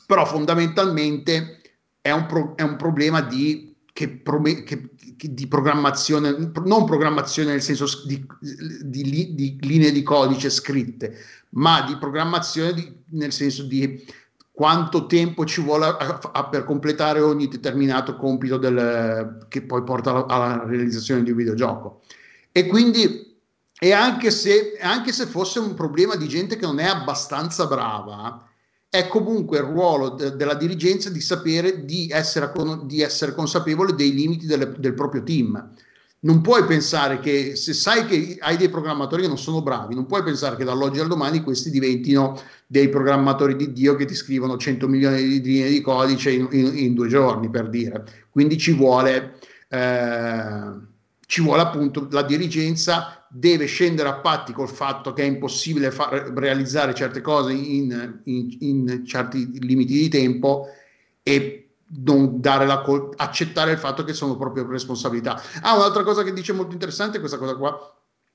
Però fondamentalmente è un, pro, è un problema di che, prome- che di programmazione, non programmazione nel senso di, di, di, linee di codice scritte, ma di programmazione di, nel senso di quanto tempo ci vuole a, a, per completare ogni determinato compito del, che poi porta alla, alla, realizzazione di un videogioco. E quindi, e anche se, anche se fosse un problema di gente che non è abbastanza brava, è comunque il ruolo de- della dirigenza di sapere di essere, con- di essere consapevole dei limiti delle- del proprio team. Non puoi pensare che se sai che hai dei programmatori che non sono bravi, non puoi pensare che dall'oggi al domani questi diventino dei programmatori di Dio che ti scrivono 100 milioni di linee di codice in, in, in due giorni, per dire. Quindi ci vuole, eh, ci vuole appunto la dirigenza deve scendere a patti col fatto che è impossibile far, realizzare certe cose in, in, in, certi limiti di tempo e non dare la col- accettare il fatto che sono proprio responsabilità. Ah, un'altra cosa che dice molto interessante questa cosa qua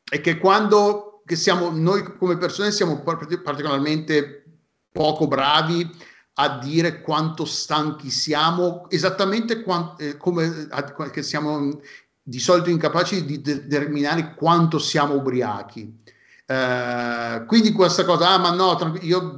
è che quando che siamo noi come persone siamo particolarmente poco bravi a dire quanto stanchi siamo, esattamente quant- eh, come a, che siamo di solito incapaci di determinare quanto siamo ubriachi. Eh, quindi questa cosa, ah ma no, io,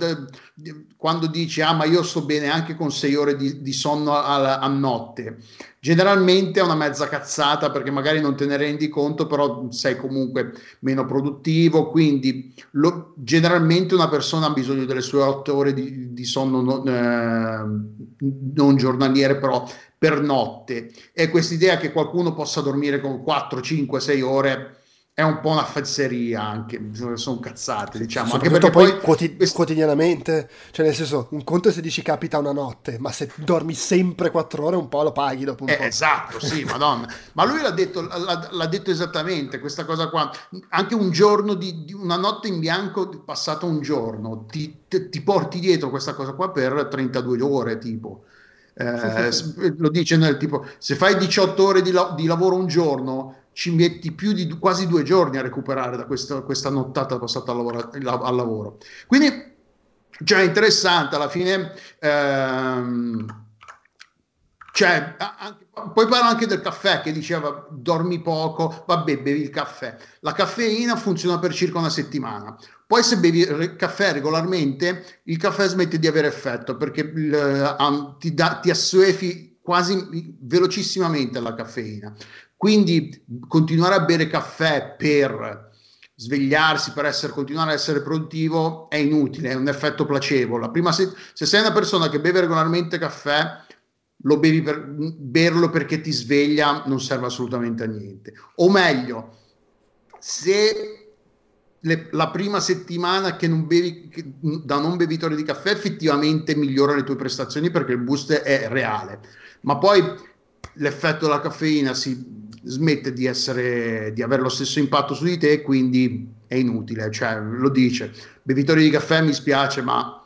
quando dici, ah ma io sto bene anche con sei ore di, di sonno a, a, notte, generalmente è una mezza cazzata perché magari non te ne rendi conto, però sei comunque meno produttivo, quindi lo, generalmente una persona ha bisogno delle sue otto ore di, di sonno non, eh, non giornaliere, però per notte. E quest'idea che qualcuno possa dormire con 4, 5, 6 ore è un po' una fezzeria anche, sono cazzate diciamo, anche perché poi, poi quoti- quotidianamente, cioè nel senso un conto è se dici capita una notte, ma se dormi sempre 4 ore un po' lo paghi dopo un eh, po'. Esatto, sì, [laughs] madonna, ma lui l'ha detto, l'ha, l'ha, detto esattamente questa cosa qua, anche un giorno di, di una notte in bianco passato un giorno, ti, ti, ti porti dietro questa cosa qua per 32 ore tipo eh, [laughs] lo dice nel tipo, se fai 18 ore di, la- di, lavoro un giorno, ci metti più di quasi due giorni a recuperare da questa, questa nottata passata al lavoro, al lavoro. Quindi, cioè, è interessante, alla fine... Ehm, Cioè, anche, poi parla anche del caffè che diceva dormi poco, vabbè, bevi il caffè. La caffeina funziona per circa una settimana. Poi se bevi il caffè regolarmente, il caffè smette di avere effetto perché il, um, ti, da, ti assuefi quasi velocissimamente alla caffeina. Quindi continuare a bere caffè per svegliarsi, per essere, continuare a essere produttivo è inutile, è un effetto placebo. Se, se sei una persona che beve regolarmente caffè, lo bevi per berlo perché ti sveglia non serve assolutamente a niente. O meglio, se le, la prima settimana che non bevi che, da non bevitore di caffè effettivamente migliora le tue prestazioni perché il boost è reale, ma poi l'effetto della caffeina si smette di, essere, di avere lo stesso impatto su di te quindi è inutile, cioè lo dice, bevitori di caffè mi spiace ma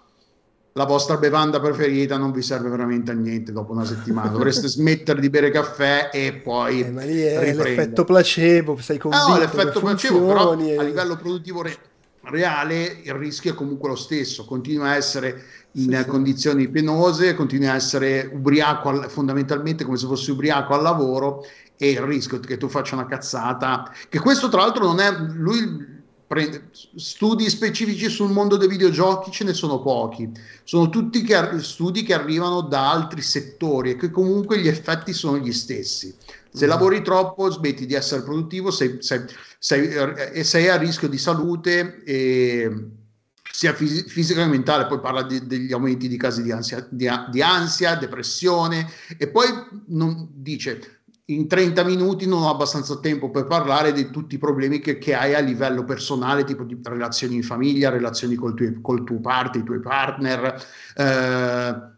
la vostra bevanda preferita non vi serve veramente a niente dopo una settimana. Dovreste [laughs] smettere di bere caffè e poi. Eh, ma lì è riprendere. l'effetto placebo, sei convinto. No, l'effetto placebo, però e... a livello produttivo re- reale il rischio è comunque lo stesso. Continua a essere in sì, condizioni penose, continua a essere ubriaco, al- fondamentalmente come se fossi ubriaco al lavoro. E il rischio che tu faccia una cazzata, che questo tra l'altro non è lui prende, studi specifici sul mondo dei videogiochi ce ne sono pochi, sono tutti che, studi che arrivano da altri settori e che comunque gli effetti sono gli stessi. Se mm. lavori troppo smetti di essere produttivo sei, sei, sei, e sei a rischio di salute e sia fis- fisica che mentale, poi parla di, degli aumenti di casi di ansia, di, di ansia, depressione e poi non, dice in 30 minuti non ho abbastanza tempo per parlare di tutti i problemi che, che hai a livello personale, tipo di relazioni in famiglia, relazioni col tuo, col tuo partner, i tuoi partner, eh,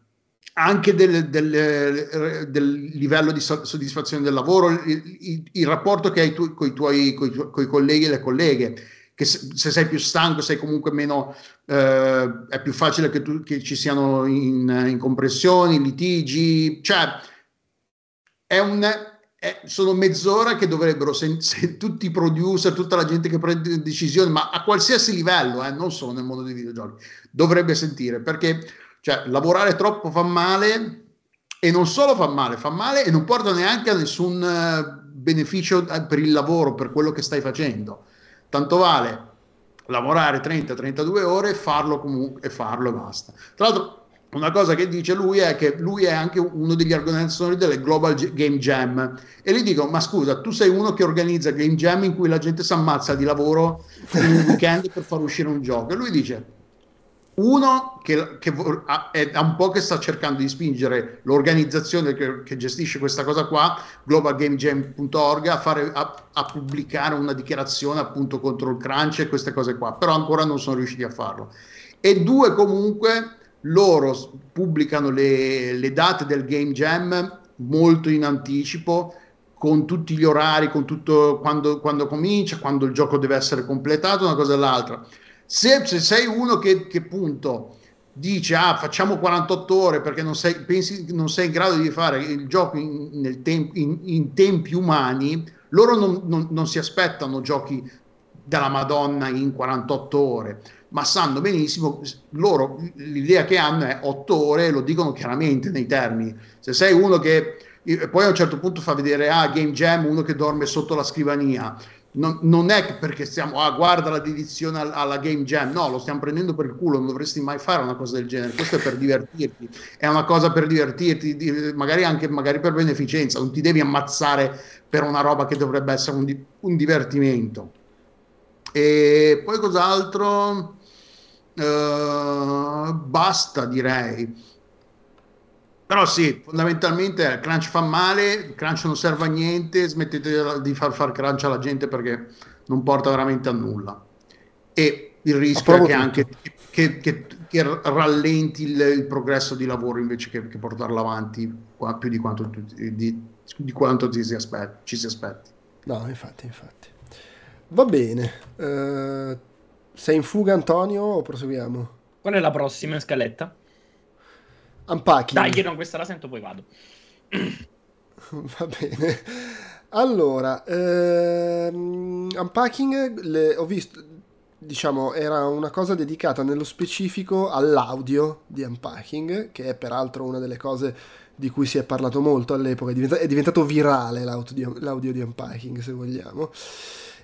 anche del, del, del, livello di soddisfazione del lavoro, il, il, il rapporto che hai tu, con i tuoi coi, colleghi e le colleghe. Che se, sei più stanco, sei comunque meno, eh, è più facile che, tu, che ci siano in, in compressioni, litigi, cioè è un, eh, sono mezz'ora che dovrebbero, se, se, tutti i producer, tutta la gente che prende decisioni, ma a qualsiasi livello, eh, non solo nel mondo dei videogiochi, dovrebbe sentire, perché cioè, lavorare troppo fa male e non solo fa male, fa male e non porta neanche a nessun uh, beneficio uh, per il lavoro, per quello che stai facendo. Tanto vale lavorare 30-32 ore farlo comunque e farlo e basta. Tra l'altro una cosa che dice lui è che lui è anche uno degli organizzatori delle Global Game Jam. E gli dico ma scusa tu sei uno che organizza Game Jam in cui la gente si ammazza di lavoro in un weekend per far uscire un gioco? E lui dice uno che, che è da un po' che sta cercando di spingere l'organizzazione che, che gestisce questa cosa qua globalgamejam.org a, fare, a, a pubblicare una dichiarazione appunto contro il crunch e queste cose qua però ancora non sono riusciti a farlo. E due comunque loro pubblicano le, le, date del Game Jam molto in anticipo, con tutti gli orari, con tutto quando, quando comincia, quando il gioco deve essere completato, una cosa e l'altra. Se, se sei uno che, che appunto dice ah facciamo 48 ore perché non sei, pensi, non sei in grado di fare il gioco in, temp, in, in tempi umani, loro non, non, non si aspettano giochi della Madonna in 48 ore ma sanno benissimo, loro l'idea che hanno è 8 ore, lo dicono chiaramente nei termini. Se sei uno che poi a un certo punto fa vedere ah, Game Jam, uno che dorme sotto la scrivania. Non, non è perché stiamo, ah, guarda la dedizione alla Game Jam, no, lo stiamo prendendo per il culo, non dovresti mai fare una cosa del genere. Questo è per divertirti, è una cosa per divertirti, magari anche magari per beneficenza, non ti devi ammazzare per una roba che dovrebbe essere un, un divertimento. E poi cos'altro? Uh, basta direi. Però sì, fondamentalmente il crunch fa male, il crunch non serve a niente, smettete di far fare crunch alla gente perché non porta veramente a nulla. E il rischio è che anche che, che, che rallenti il, il, progresso di lavoro invece che, che portarlo avanti più di quanto, di, di quanto ci, si aspetti, ci si aspetti. No, infatti, infatti. Va bene. Uh sei in fuga Antonio o proseguiamo? Qual è la prossima scaletta? Unpacking. Dai, io non questa la sento, poi vado. [laughs] Va bene. Allora, ehm, Unpacking le, ho visto, diciamo, era una cosa dedicata nello specifico all'audio di Unpacking, che è peraltro una delle cose di cui si è parlato molto all'epoca, è diventato, è diventato virale l'audio di, l'audio di Unpacking se vogliamo.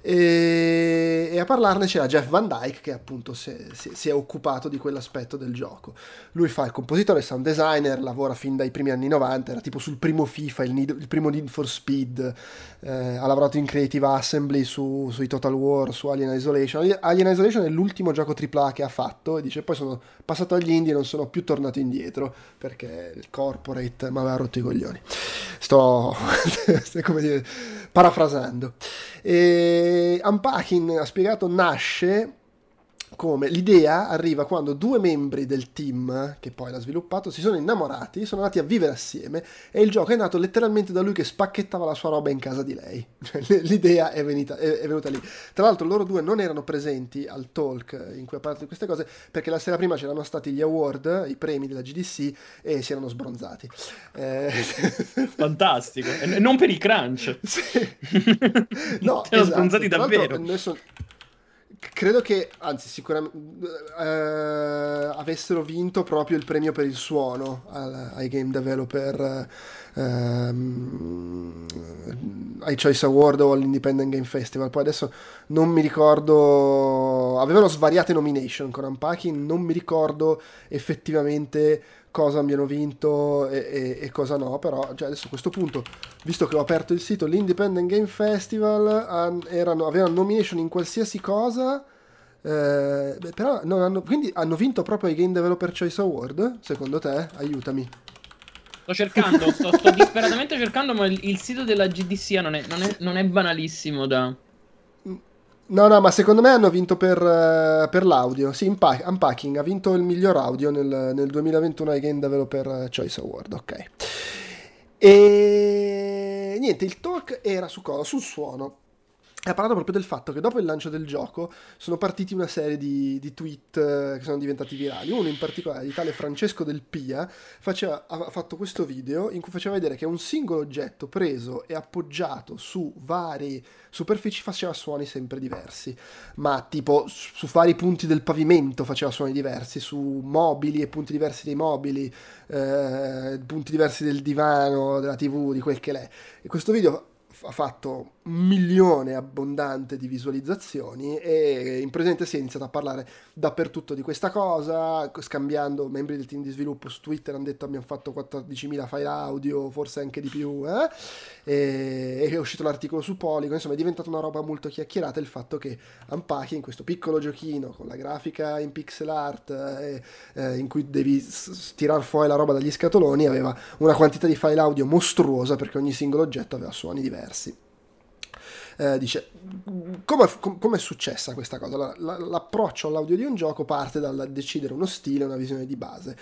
E, e, a parlarne c'era Jeff Van Dyke che appunto si è, si, è, occupato di quell'aspetto del gioco. Lui fa il compositore, sound designer, lavora fin dai primi anni 90, era tipo sul primo FIFA, il, il primo Need for Speed, eh, ha lavorato in Creative Assembly su, sui Total War, su Alien Isolation. Alien Isolation è l'ultimo gioco AAA che ha fatto e dice poi sono passato agli indie e non sono più tornato indietro perché il corporate mi aveva rotto i coglioni. Sto, [laughs] come dire, parafrasando. E Unpacking ha spiegato nasce come l'idea arriva quando due membri del team che poi l'ha sviluppato si sono innamorati, sono andati a vivere assieme e il gioco è nato letteralmente da lui che spacchettava la sua roba in casa di lei. [laughs] Cioè, l'idea è venuta, è, è venuta, lì. Tra l'altro loro due non erano presenti al talk in cui ha parlato di queste cose perché la sera prima c'erano stati gli award, i premi della GDC e si erano sbronzati. Eh... [laughs] Fantastico, e non per i crunch. Sì. [laughs] No, esatto. sbronzati davvero. Credo che, anzi, sicuramente eh, avessero vinto proprio il premio per il suono al, ai game developer ehm, ai Choice Award o all'Independent Game Festival. Poi adesso non mi ricordo, avevano svariate nomination con Unpacking, non mi ricordo effettivamente cosa abbiano vinto e, e, e cosa no, però cioè adesso a questo punto, visto che ho aperto il sito, l'Independent Game Festival han, erano, avevano nomination in qualsiasi cosa, eh, però hanno, quindi hanno vinto proprio i Game Developer Choice Award, secondo te? Aiutami. Sto cercando, sto, sto disperatamente cercando, ma il, il, sito della GDC non è, non è, non è banalissimo da... No, no, ma secondo me hanno vinto per, uh, per l'audio. Sì, Unpack- Unpacking ha vinto il miglior audio nel, nel 2021 ai Game Developer Choice Award, ok. E niente, il talk era su cosa? Sul suono ha parlato proprio del fatto che dopo il lancio del gioco sono partiti una serie di, di tweet eh, che sono diventati virali. Uno in particolare di tale Francesco Del Pia faceva, ha fatto questo video in cui faceva vedere che un singolo oggetto preso e appoggiato su varie superfici faceva suoni sempre diversi. Ma tipo su vari punti del pavimento faceva suoni diversi, su mobili e punti diversi dei mobili, eh, punti diversi del divano, della tv, di quel che l'è. E questo video ha fatto milione abbondante di visualizzazioni e in presente si è iniziato a parlare dappertutto di questa cosa, scambiando membri del team di sviluppo su Twitter hanno detto abbiamo fatto 14.000 file audio, forse anche di più, eh? e, è uscito l'articolo su Polygon, insomma è diventata una roba molto chiacchierata il fatto che Unpacking, questo piccolo giochino con la grafica in pixel art eh, eh, in cui devi tirar fuori la roba dagli scatoloni, aveva una quantità di file audio mostruosa perché ogni singolo oggetto aveva suoni diversi. Eh, dice come è successa questa cosa? La, la, l'approccio all'audio di un gioco parte dal decidere uno stile, una visione di base.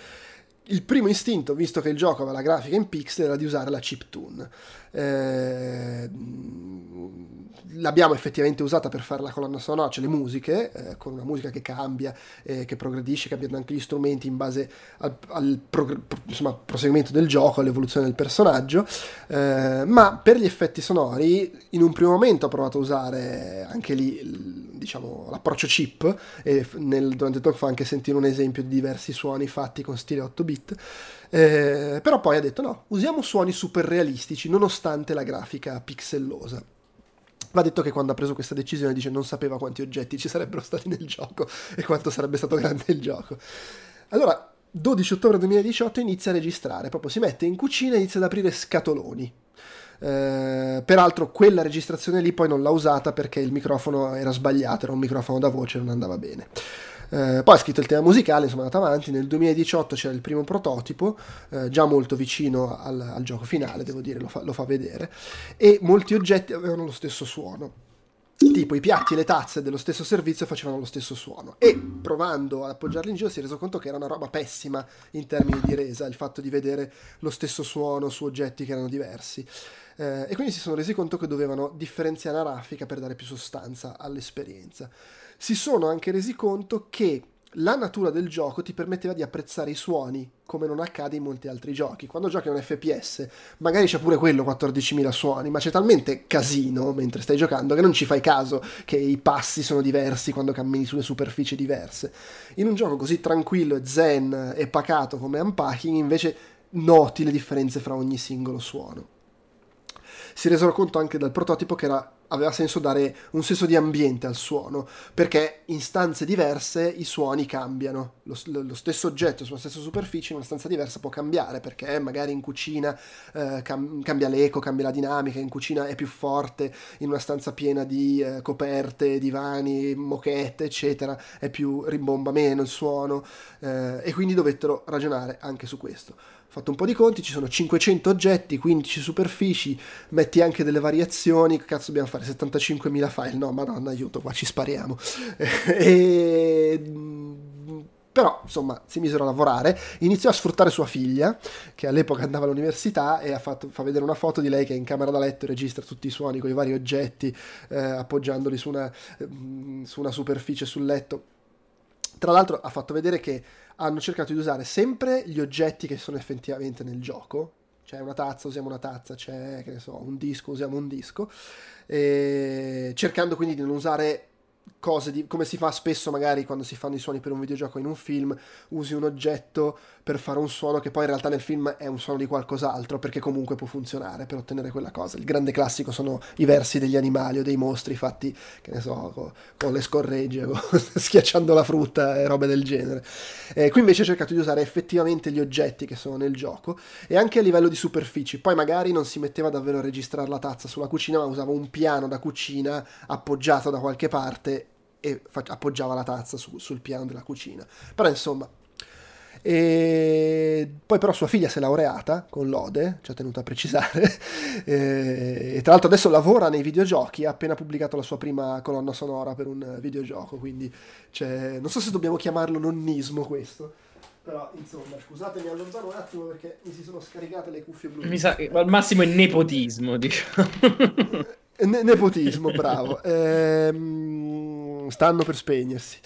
Il primo istinto, visto che il gioco aveva la grafica in pixel, era di usare la chiptune. Eh, l'abbiamo effettivamente usata per fare la colonna sonora, cioè le musiche, eh, con una musica che cambia, eh, che progredisce, cambiando anche gli strumenti in base al, al prog- insomma, proseguimento del gioco, all'evoluzione del personaggio, eh, ma per gli effetti sonori in un primo momento ho provato a usare anche lì diciamo, l'approccio chip e nel, durante il talk fa anche sentire un esempio di diversi suoni fatti con stile 8 bit. Eh, però poi ha detto no, usiamo suoni super realistici nonostante la grafica pixellosa. Va detto che quando ha preso questa decisione dice non sapeva quanti oggetti ci sarebbero stati nel gioco e quanto sarebbe stato grande il gioco. Allora, 12 ottobre 2018 inizia a registrare, proprio si mette in cucina e inizia ad aprire scatoloni. Eh, peraltro quella registrazione lì poi non l'ha usata perché il microfono era sbagliato, era un microfono da voce, non andava bene. Eh, poi ha scritto il tema musicale, insomma è andato avanti, nel 2018 c'era il primo prototipo, eh, già molto vicino al, al, gioco finale, devo dire, lo fa, lo fa vedere, e molti oggetti avevano lo stesso suono. Tipo i piatti e le tazze dello stesso servizio facevano lo stesso suono. E provando ad appoggiarli in giro si è reso conto che era una roba pessima in termini di resa il fatto di vedere lo stesso suono su oggetti che erano diversi. Eh, e quindi si sono resi conto che dovevano differenziare la raffica per dare più sostanza all'esperienza si sono anche resi conto che la natura del gioco ti permetteva di apprezzare i suoni come non accade in molti altri giochi. Quando giochi a un FPS, magari c'è pure quello 14.000 suoni, ma c'è talmente casino mentre stai giocando che non ci fai caso che i passi sono diversi quando cammini sulle superfici diverse. In un gioco così tranquillo e zen e pacato come Unpacking, invece noti le differenze fra ogni singolo suono. Si resero conto anche dal prototipo che era aveva senso dare un senso di ambiente al suono, perché in stanze diverse i suoni cambiano. Lo, lo stesso oggetto sulla stessa superficie in una stanza diversa può cambiare, perché magari in cucina eh, cam- cambia l'eco, cambia la dinamica, in cucina è più forte, in una stanza piena di eh, coperte, divani, moquette, eccetera, è più rimbomba meno il suono, eh, e quindi dovettero ragionare anche su questo fatto un po' di conti, ci sono 500 oggetti, 15 superfici, metti anche delle variazioni, cazzo dobbiamo fare? 75.000 file? No, madonna, aiuto, qua ci spariamo. [laughs] e... Però, insomma, si misero a lavorare, iniziò a sfruttare sua figlia, che all'epoca andava all'università, e ha fatto, fa vedere una foto di lei che è in camera da letto e registra tutti i suoni con i vari oggetti, eh, appoggiandoli su una, mm, su una superficie sul letto. Tra l'altro ha fatto vedere che hanno cercato di usare sempre gli oggetti che sono effettivamente nel gioco. C'è una tazza, usiamo una tazza, c'è, che ne so, un disco, usiamo un disco. E cercando quindi di non usare cose di, come si fa spesso magari quando si fanno i suoni per un videogioco in un film, usi un oggetto per fare un suono che poi in realtà nel film è un suono di qualcos'altro perché comunque può funzionare per ottenere quella cosa. Il grande classico sono i versi degli animali o dei mostri fatti, che ne so, con, con le scorregge, con, [laughs] schiacciando la frutta e robe del genere. Eh, qui invece ho cercato di usare effettivamente gli oggetti che sono nel gioco e anche a livello di superfici. Poi magari non si metteva davvero a registrare la tazza sulla cucina, ma usava un piano da cucina appoggiato da qualche parte e appoggiava la tazza su, sul piano della cucina. Però insomma, e poi però sua figlia si è laureata con lode, ci ha tenuto a precisare, [laughs] e tra l'altro adesso lavora nei videogiochi, ha appena pubblicato la sua prima colonna sonora per un videogioco, quindi non so se dobbiamo chiamarlo nonnismo questo. Però insomma, scusatemi, allontano un attimo perché mi si sono scaricate le cuffie blu. Mi sa che al massimo è nepotismo, diciamo. [laughs] Ne- nepotismo, bravo. [laughs] Ehm, stanno per spegnersi.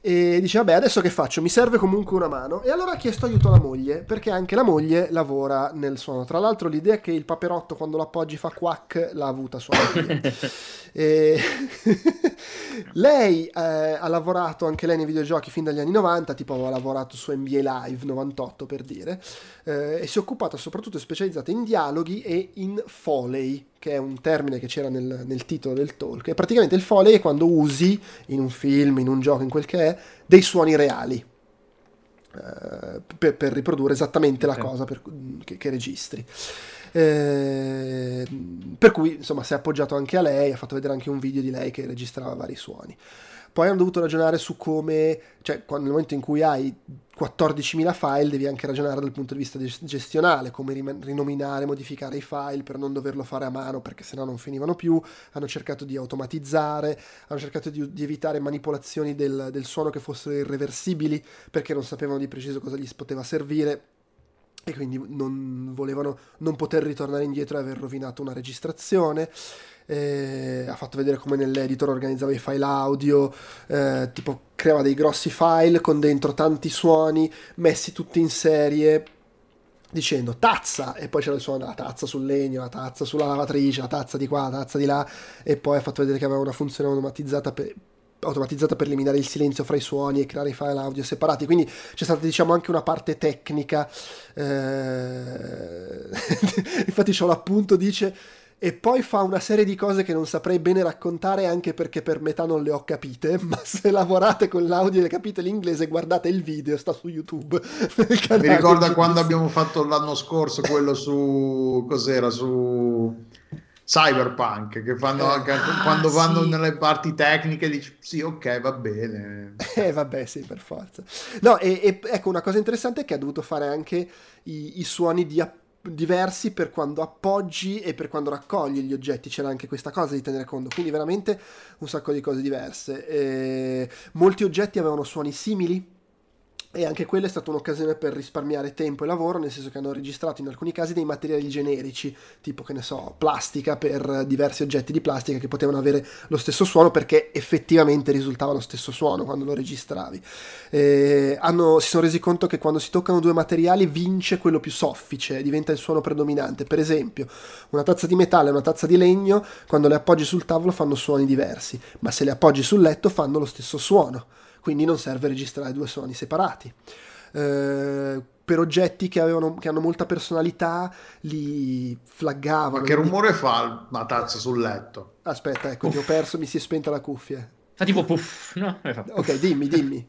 E dice, vabbè, adesso che faccio? Mi serve comunque una mano. E allora ha chiesto aiuto alla moglie, perché anche la moglie lavora nel suono. Tra l'altro l'idea che il paperotto quando lo appoggi fa quack l'ha avuta sua moglie. [laughs] e... [laughs] lei eh, ha lavorato anche lei nei videogiochi fin dagli anni 90, tipo aveva lavorato su NBA Live 98 per dire, eh, e si è occupata soprattutto specializzata in dialoghi e in foley, che è un termine che c'era nel, nel, titolo del talk. E praticamente il foley è quando usi in un film, in un gioco, in quel che è, dei suoni reali. Uh, per, per, riprodurre esattamente la cosa per, che, che, registri. Eh, per cui insomma si è appoggiato anche a lei, ha fatto vedere anche un video di lei che registrava vari suoni. Poi hanno dovuto ragionare su come, cioè quando, nel momento in cui hai 14.000 file devi anche ragionare dal punto di vista gestionale, come rinominare, modificare i file per non doverlo fare a mano perché sennò non finivano più, hanno cercato di automatizzare, hanno cercato di, di evitare manipolazioni del, del suono che fossero irreversibili perché non sapevano di preciso cosa gli poteva servire e quindi non volevano non poter ritornare indietro e aver rovinato una registrazione. Eh, ha fatto vedere come nell'editor organizzava i file audio, eh, tipo creava dei grossi file con dentro tanti suoni messi tutti in serie dicendo tazza e poi c'era il suono della tazza sul legno, la tazza sulla lavatrice, la tazza di qua, la tazza di là e poi ha fatto vedere che aveva una funzione automatizzata per, automatizzata per eliminare il silenzio fra i suoni e creare i file audio separati. Quindi c'è stata, diciamo, anche una parte tecnica. Eh... [laughs] Infatti, c'ho l'appunto, dice. E poi fa una serie di cose che non saprei bene raccontare anche perché per metà non le ho capite, [laughs] ma se lavorate con l'audio e capite l'inglese guardate il video, sta su YouTube. [laughs] Mi ricorda quando abbiamo fatto l'anno scorso quello su... cos'era? Su cyberpunk che fanno eh, anche ah, quando sì. vanno nelle parti tecniche dici sì ok va bene [laughs] eh vabbè sì per forza no e, e ecco una cosa interessante è che ha dovuto fare anche i, i suoni di diversi per quando appoggi e per quando raccogli gli oggetti. C'era anche questa cosa di tenere conto. Quindi veramente un sacco di cose diverse. E molti oggetti avevano suoni simili e anche quella è stata un'occasione per risparmiare tempo e lavoro, nel senso che hanno registrato in alcuni casi dei materiali generici, tipo che ne so, plastica per diversi oggetti di plastica che potevano avere lo stesso suono perché effettivamente risultava lo stesso suono quando lo registravi. Hanno, si sono resi conto che quando si toccano due materiali vince quello più soffice, diventa il suono predominante. Per esempio, una tazza di metallo e una tazza di legno, quando le appoggi sul tavolo fanno suoni diversi, ma se le appoggi sul letto fanno lo stesso suono quindi non serve registrare due suoni separati. eh, per oggetti che, avevano, che, hanno molta personalità li flaggavano. Ma che rumore fa una tazza sul letto? Aspetta, ecco, ti ho perso, mi si è spenta la cuffia. Fa tipo puff, no? Puff. Ok, dimmi, dimmi.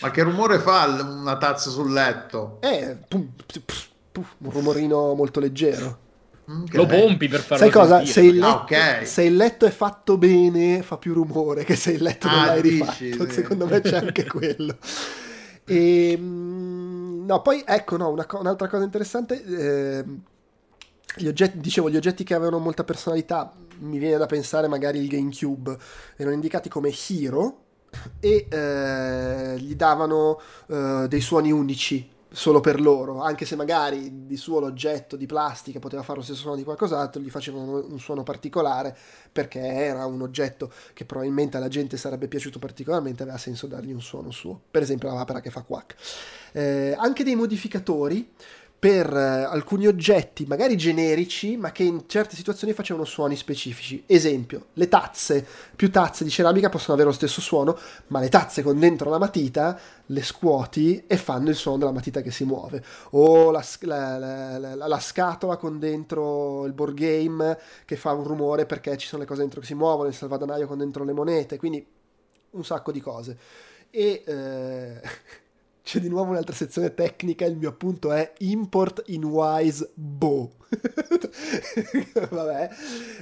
Ma che rumore fa una tazza sul letto? Eh, pum, puff, puff, un rumorino molto leggero. Okay. Lo pompi per farlo Sai cosa? Se il, letto, ah, okay. se il, letto, è fatto bene, fa più rumore che se il letto non ah, l'hai dici, rifatto. Sì. Secondo me c'è anche quello. E, ehm, no, poi ecco, no, una, un'altra cosa interessante. Eh, gli oggetti, dicevo, gli oggetti che avevano molta personalità, mi viene da pensare magari il GameCube, erano indicati come hero e eh, gli davano eh, dei suoni unici solo per loro, anche se magari di suo l'oggetto di plastica poteva fare lo stesso suono di qualcos'altro, gli facevano un suono particolare perché era un oggetto che probabilmente alla gente sarebbe piaciuto particolarmente, aveva senso dargli un suono suo, per esempio la vapera che fa quack. Eh, anche dei modificatori per eh, alcuni oggetti magari generici, ma che in certe situazioni facevano suoni specifici. Esempio, le tazze, più tazze di ceramica possono avere lo stesso suono, ma le tazze con dentro la matita le scuoti e fanno il suono della matita che si muove. O la, la, la, la scatola con dentro il board game che fa un rumore perché ci sono le cose dentro che si muovono, il salvadanaio con dentro le monete, quindi un sacco di cose. E... Eh... [laughs] c'è di nuovo un'altra sezione tecnica, il mio appunto è import in wise bow. [laughs] Vabbè,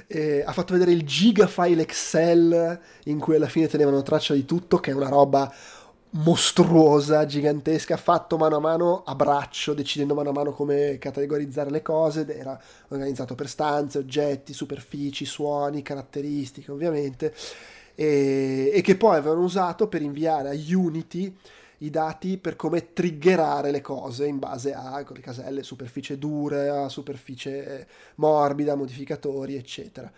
e ha fatto vedere il gigafile Excel in cui alla fine tenevano traccia di tutto, che è una roba mostruosa, gigantesca, fatto mano a mano a braccio, decidendo mano a mano come categorizzare le cose, era organizzato per stanze, oggetti, superfici, suoni, caratteristiche ovviamente, e, e che poi avevano usato per inviare a Unity i dati per come triggerare le cose in base a le caselle, superficie dure, superficie morbida, modificatori, eccetera.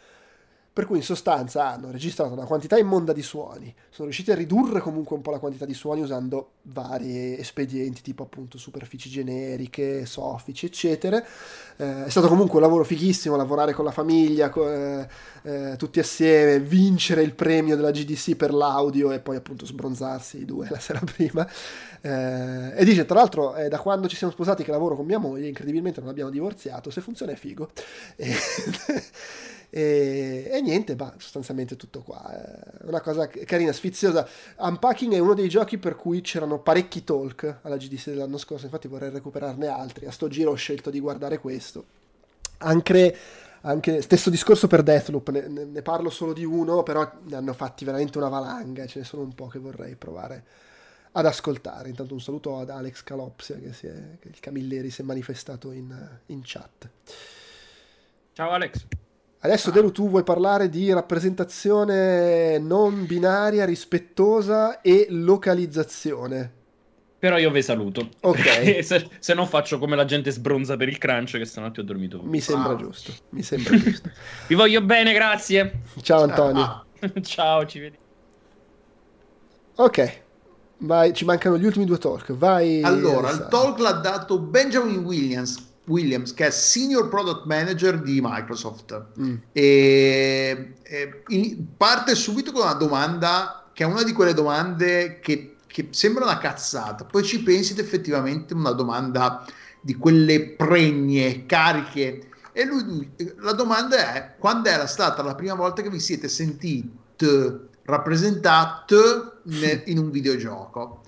Per cui in sostanza hanno registrato una quantità immonda di suoni, sono riusciti a ridurre comunque un po' la quantità di suoni usando vari espedienti tipo appunto superfici generiche, soffici, eccetera. Eh, è stato comunque un lavoro fighissimo lavorare con la famiglia, co- eh, eh, tutti assieme, vincere il premio della GDC per l'audio e poi appunto sbronzarsi i due [laughs] la sera prima. Eh, e dice tra l'altro è da quando ci siamo sposati che lavoro con mia moglie, incredibilmente non abbiamo divorziato, se funziona è figo. E [laughs] E, e niente, ma sostanzialmente tutto qua. È una cosa carina, sfiziosa. Unpacking è uno dei giochi per cui c'erano parecchi talk alla GDC dell'anno scorso, infatti vorrei recuperarne altri. A sto giro ho scelto di guardare questo. Anche, anche stesso discorso per Deathloop, ne, ne, parlo solo di uno, però ne hanno fatti veramente una valanga, ce ne sono un po' che vorrei provare ad ascoltare. Intanto un saluto ad Alex Calopsia, che, è, che il Camilleri si è manifestato in, in chat. Ciao Alex. Adesso Delu tu vuoi parlare di rappresentazione non binaria, rispettosa e localizzazione. Però io vi saluto. Ok. [laughs] se, se no faccio come la gente sbronza per il crunch che stanotte ho dormito. Mi sembra ah. giusto. Mi sembra [laughs] giusto. vi voglio bene, grazie. Ciao Antonio. [laughs] Ciao, ci vediamo. Ok. Vai, ci mancano gli ultimi due talk. Vai. Allora, il talk l'ha dato Benjamin Williams Williams, che è Senior Product Manager di Microsoft. Mm. E, e in, parte subito con una domanda che è una di quelle domande che, che sembra una cazzata, poi ci pensi ed effettivamente una domanda di quelle pregne, cariche. E lui, la domanda è: quando era stata la prima volta che vi siete sentiti rappresentati [laughs] in un videogioco?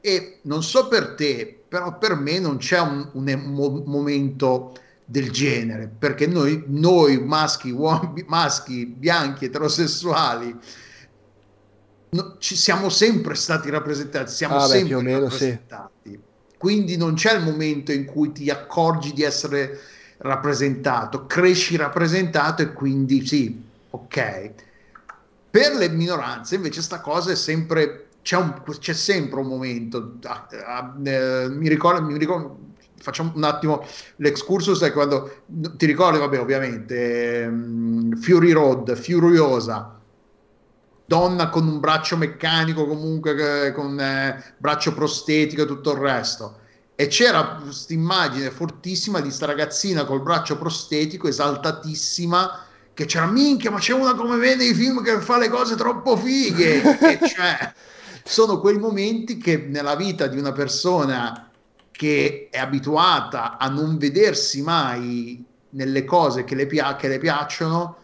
E non so per te, però per me non c'è un, un, un momento del genere, perché noi, noi maschi, uomini, maschi, bianchi, eterosessuali, no, ci siamo sempre stati rappresentati, siamo ah, sempre beh, meno, rappresentati. Sì. Quindi non c'è il momento in cui ti accorgi di essere rappresentato, cresci rappresentato e quindi sì, ok. Per le minoranze invece sta cosa è sempre c'è, un, c'è sempre un momento, ah, ah, eh, mi, ricordo, mi ricordo, facciamo un attimo l'excursus è quando ti ricordi, vabbè, ovviamente ehm, Fury Road, Furiosa, donna con un braccio meccanico, comunque con eh, braccio prostetico e tutto il resto. E c'era questa immagine fortissima di sta ragazzina col braccio prostetico, esaltatissima, che c'era minchia, ma c'è una come vede i film che fa le cose troppo fighe. [laughs] e c'è sono quei momenti che nella vita di una persona che è abituata a non vedersi mai nelle cose che le, pia- che le piacciono,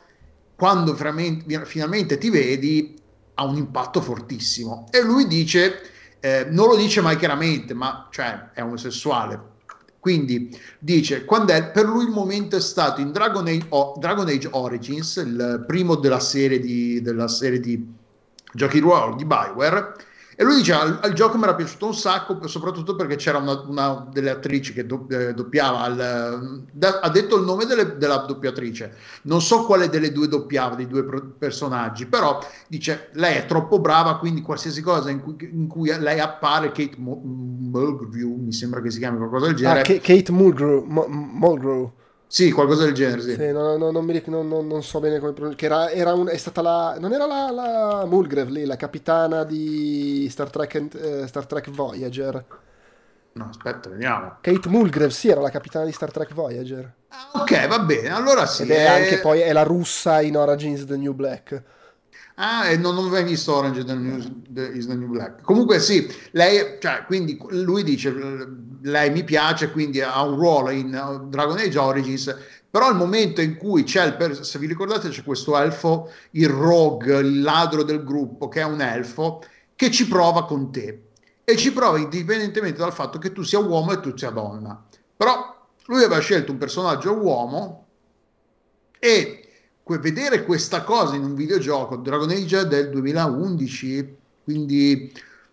quando finalmente ti vedi ha un impatto fortissimo. E lui dice, eh, non lo dice mai chiaramente, ma cioè è omosessuale. Quindi dice, quando è, per lui il momento è stato in Dragon Age, oh, Dragon Age Origins, il primo della serie di, della serie di giochi ruolo di Bioware, e lui dice: al, al gioco mi era piaciuto un sacco, soprattutto perché c'era una, una delle attrici che do, eh, doppiava. Al, da, ha detto il nome delle, della doppiatrice. Non so quale delle due doppiava, dei due pro, personaggi, però dice: Lei è troppo brava, quindi qualsiasi cosa in cui, in cui lei appare, Kate Mulgrew, mi sembra che si chiami qualcosa del genere. Ah, Kate Mulgrew. Mulgrew. Sì, qualcosa del genere, sì. sì no, no, non, mi, non, non, so bene come pronunciare. Che era, era un, è stata la... Non era la, la Mulgrave lì, la capitana di Star Trek, eh, Star Trek Voyager? No, aspetta, vediamo. Kate Mulgrave, sì, era la capitana di Star Trek Voyager. Ah, ok, va bene, allora sì. Ed è, è... anche poi è la russa in Origins The New Black. Ah, non, non avevo visto Orange is the New Black. Comunque sì, lei, cioè, quindi lui dice, lei mi piace, quindi ha un ruolo in uh, Dragon Age Origins, però al momento in cui c'è, il, se vi ricordate, c'è questo elfo, il rogue, il ladro del gruppo, che è un elfo, che ci prova con te. E ci prova indipendentemente dal fatto che tu sia uomo e tu sia donna. Però lui aveva scelto un personaggio uomo e vedere questa cosa in un videogioco, Dragon Age del 2011, quindi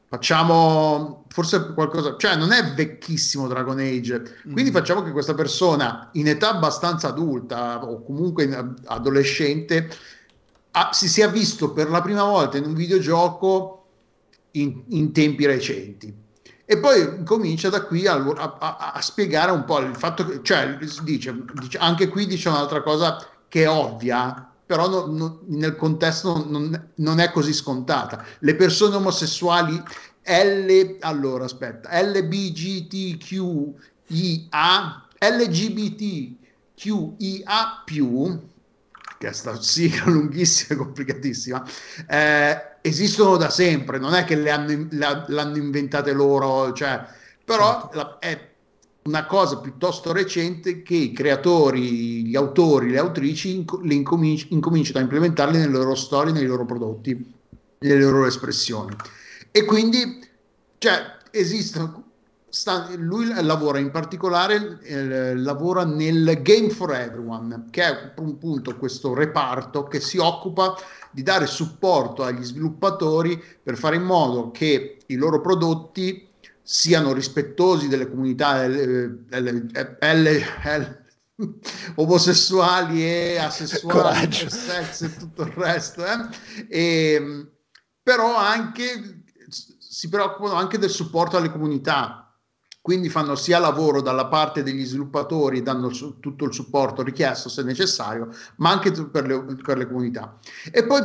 facciamo forse qualcosa, cioè non è vecchissimo Dragon Age, quindi mm. facciamo che questa persona in età abbastanza adulta o comunque adolescente ha, si sia visto per la prima volta in un videogioco in, in tempi recenti. E poi comincia da qui a, a, a, spiegare un po' il fatto che, cioè, dice, dice, anche qui dice un'altra cosa che è ovvia, però no, no, nel contesto non, non, è così scontata. Le persone omosessuali L, allora aspetta, LBGTQIA, LGBTQIA+, che è sta sigla [laughs] lunghissima e complicatissima, eh, esistono da sempre, non è che le hanno, la, l'hanno inventate loro, cioè, però certo. la, è una cosa piuttosto recente che i creatori, gli autori, le autrici inc- incominci- incominciano a implementarle nelle loro storie, nei loro prodotti, nelle loro espressioni. E quindi, cioè, esistono, sta, lui lavora in particolare, eh, lavora nel Game for Everyone, che è appunto questo reparto che si occupa di dare supporto agli sviluppatori per fare in modo che i loro prodotti siano rispettosi delle comunità L, L, L, [laughs] omosessuali e asessuali, sex e tutto il resto, eh? e, però anche si preoccupano anche del supporto alle comunità. Quindi fanno sia lavoro dalla parte degli sviluppatori, danno su, tutto il supporto richiesto se necessario, ma anche per le, per le comunità. E poi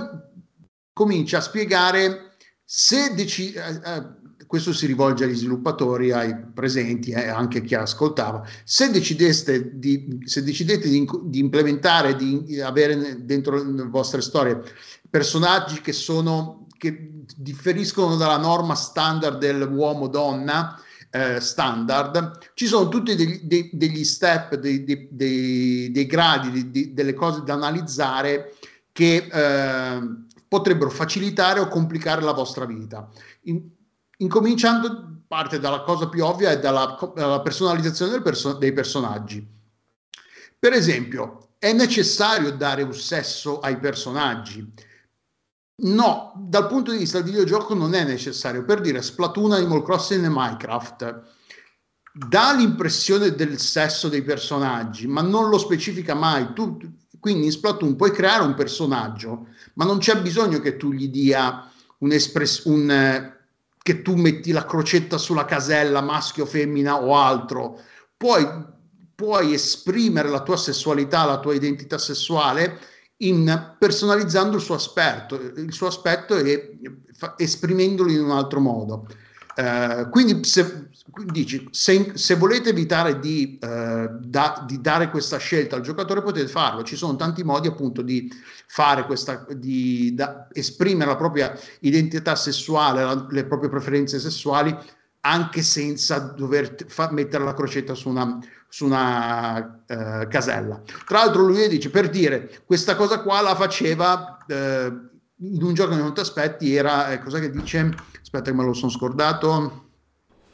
comincia a spiegare se decide. Eh, eh questo si rivolge agli sviluppatori, ai presenti e eh, anche a chi ascoltava. Se decideste di, se decidete di, di implementare, di avere dentro le vostre storie personaggi che sono che differiscono dalla norma standard dell'uomo-donna, eh, standard, ci sono tutti degli, dei, degli step, dei, dei, dei gradi, delle cose da analizzare che eh, potrebbero facilitare o complicare la vostra vita. In, incominciando parte dalla cosa più ovvia e dalla, dalla personalizzazione perso- dei personaggi. Per esempio, è necessario dare un sesso ai personaggi? No, dal punto di vista del videogioco non è necessario. Per dire Splatoon, Animal Crossing e Minecraft dà l'impressione del sesso dei personaggi, ma non lo specifica mai. Tu, quindi in Splatoon puoi creare un personaggio, ma non c'è bisogno che tu gli dia un, espress- un che tu metti la crocetta sulla casella maschio, femmina o altro, puoi, puoi esprimere la tua sessualità, la tua identità sessuale in, personalizzando il suo aspetto, il suo aspetto e fa, esprimendolo in un altro modo. Uh, quindi se, dici, se, se, volete evitare di, uh, da, di, dare questa scelta al giocatore potete farlo, ci sono tanti modi appunto di fare questa, di da, esprimere la propria identità sessuale, la, le proprie preferenze sessuali anche senza dover fa- mettere la crocetta su una, su una eh, casella. Tra l'altro lui dice, per dire, questa cosa qua la faceva eh, in un gioco che non ti aspetti, era, eh, cosa che dice? Aspetta che me lo sono scordato,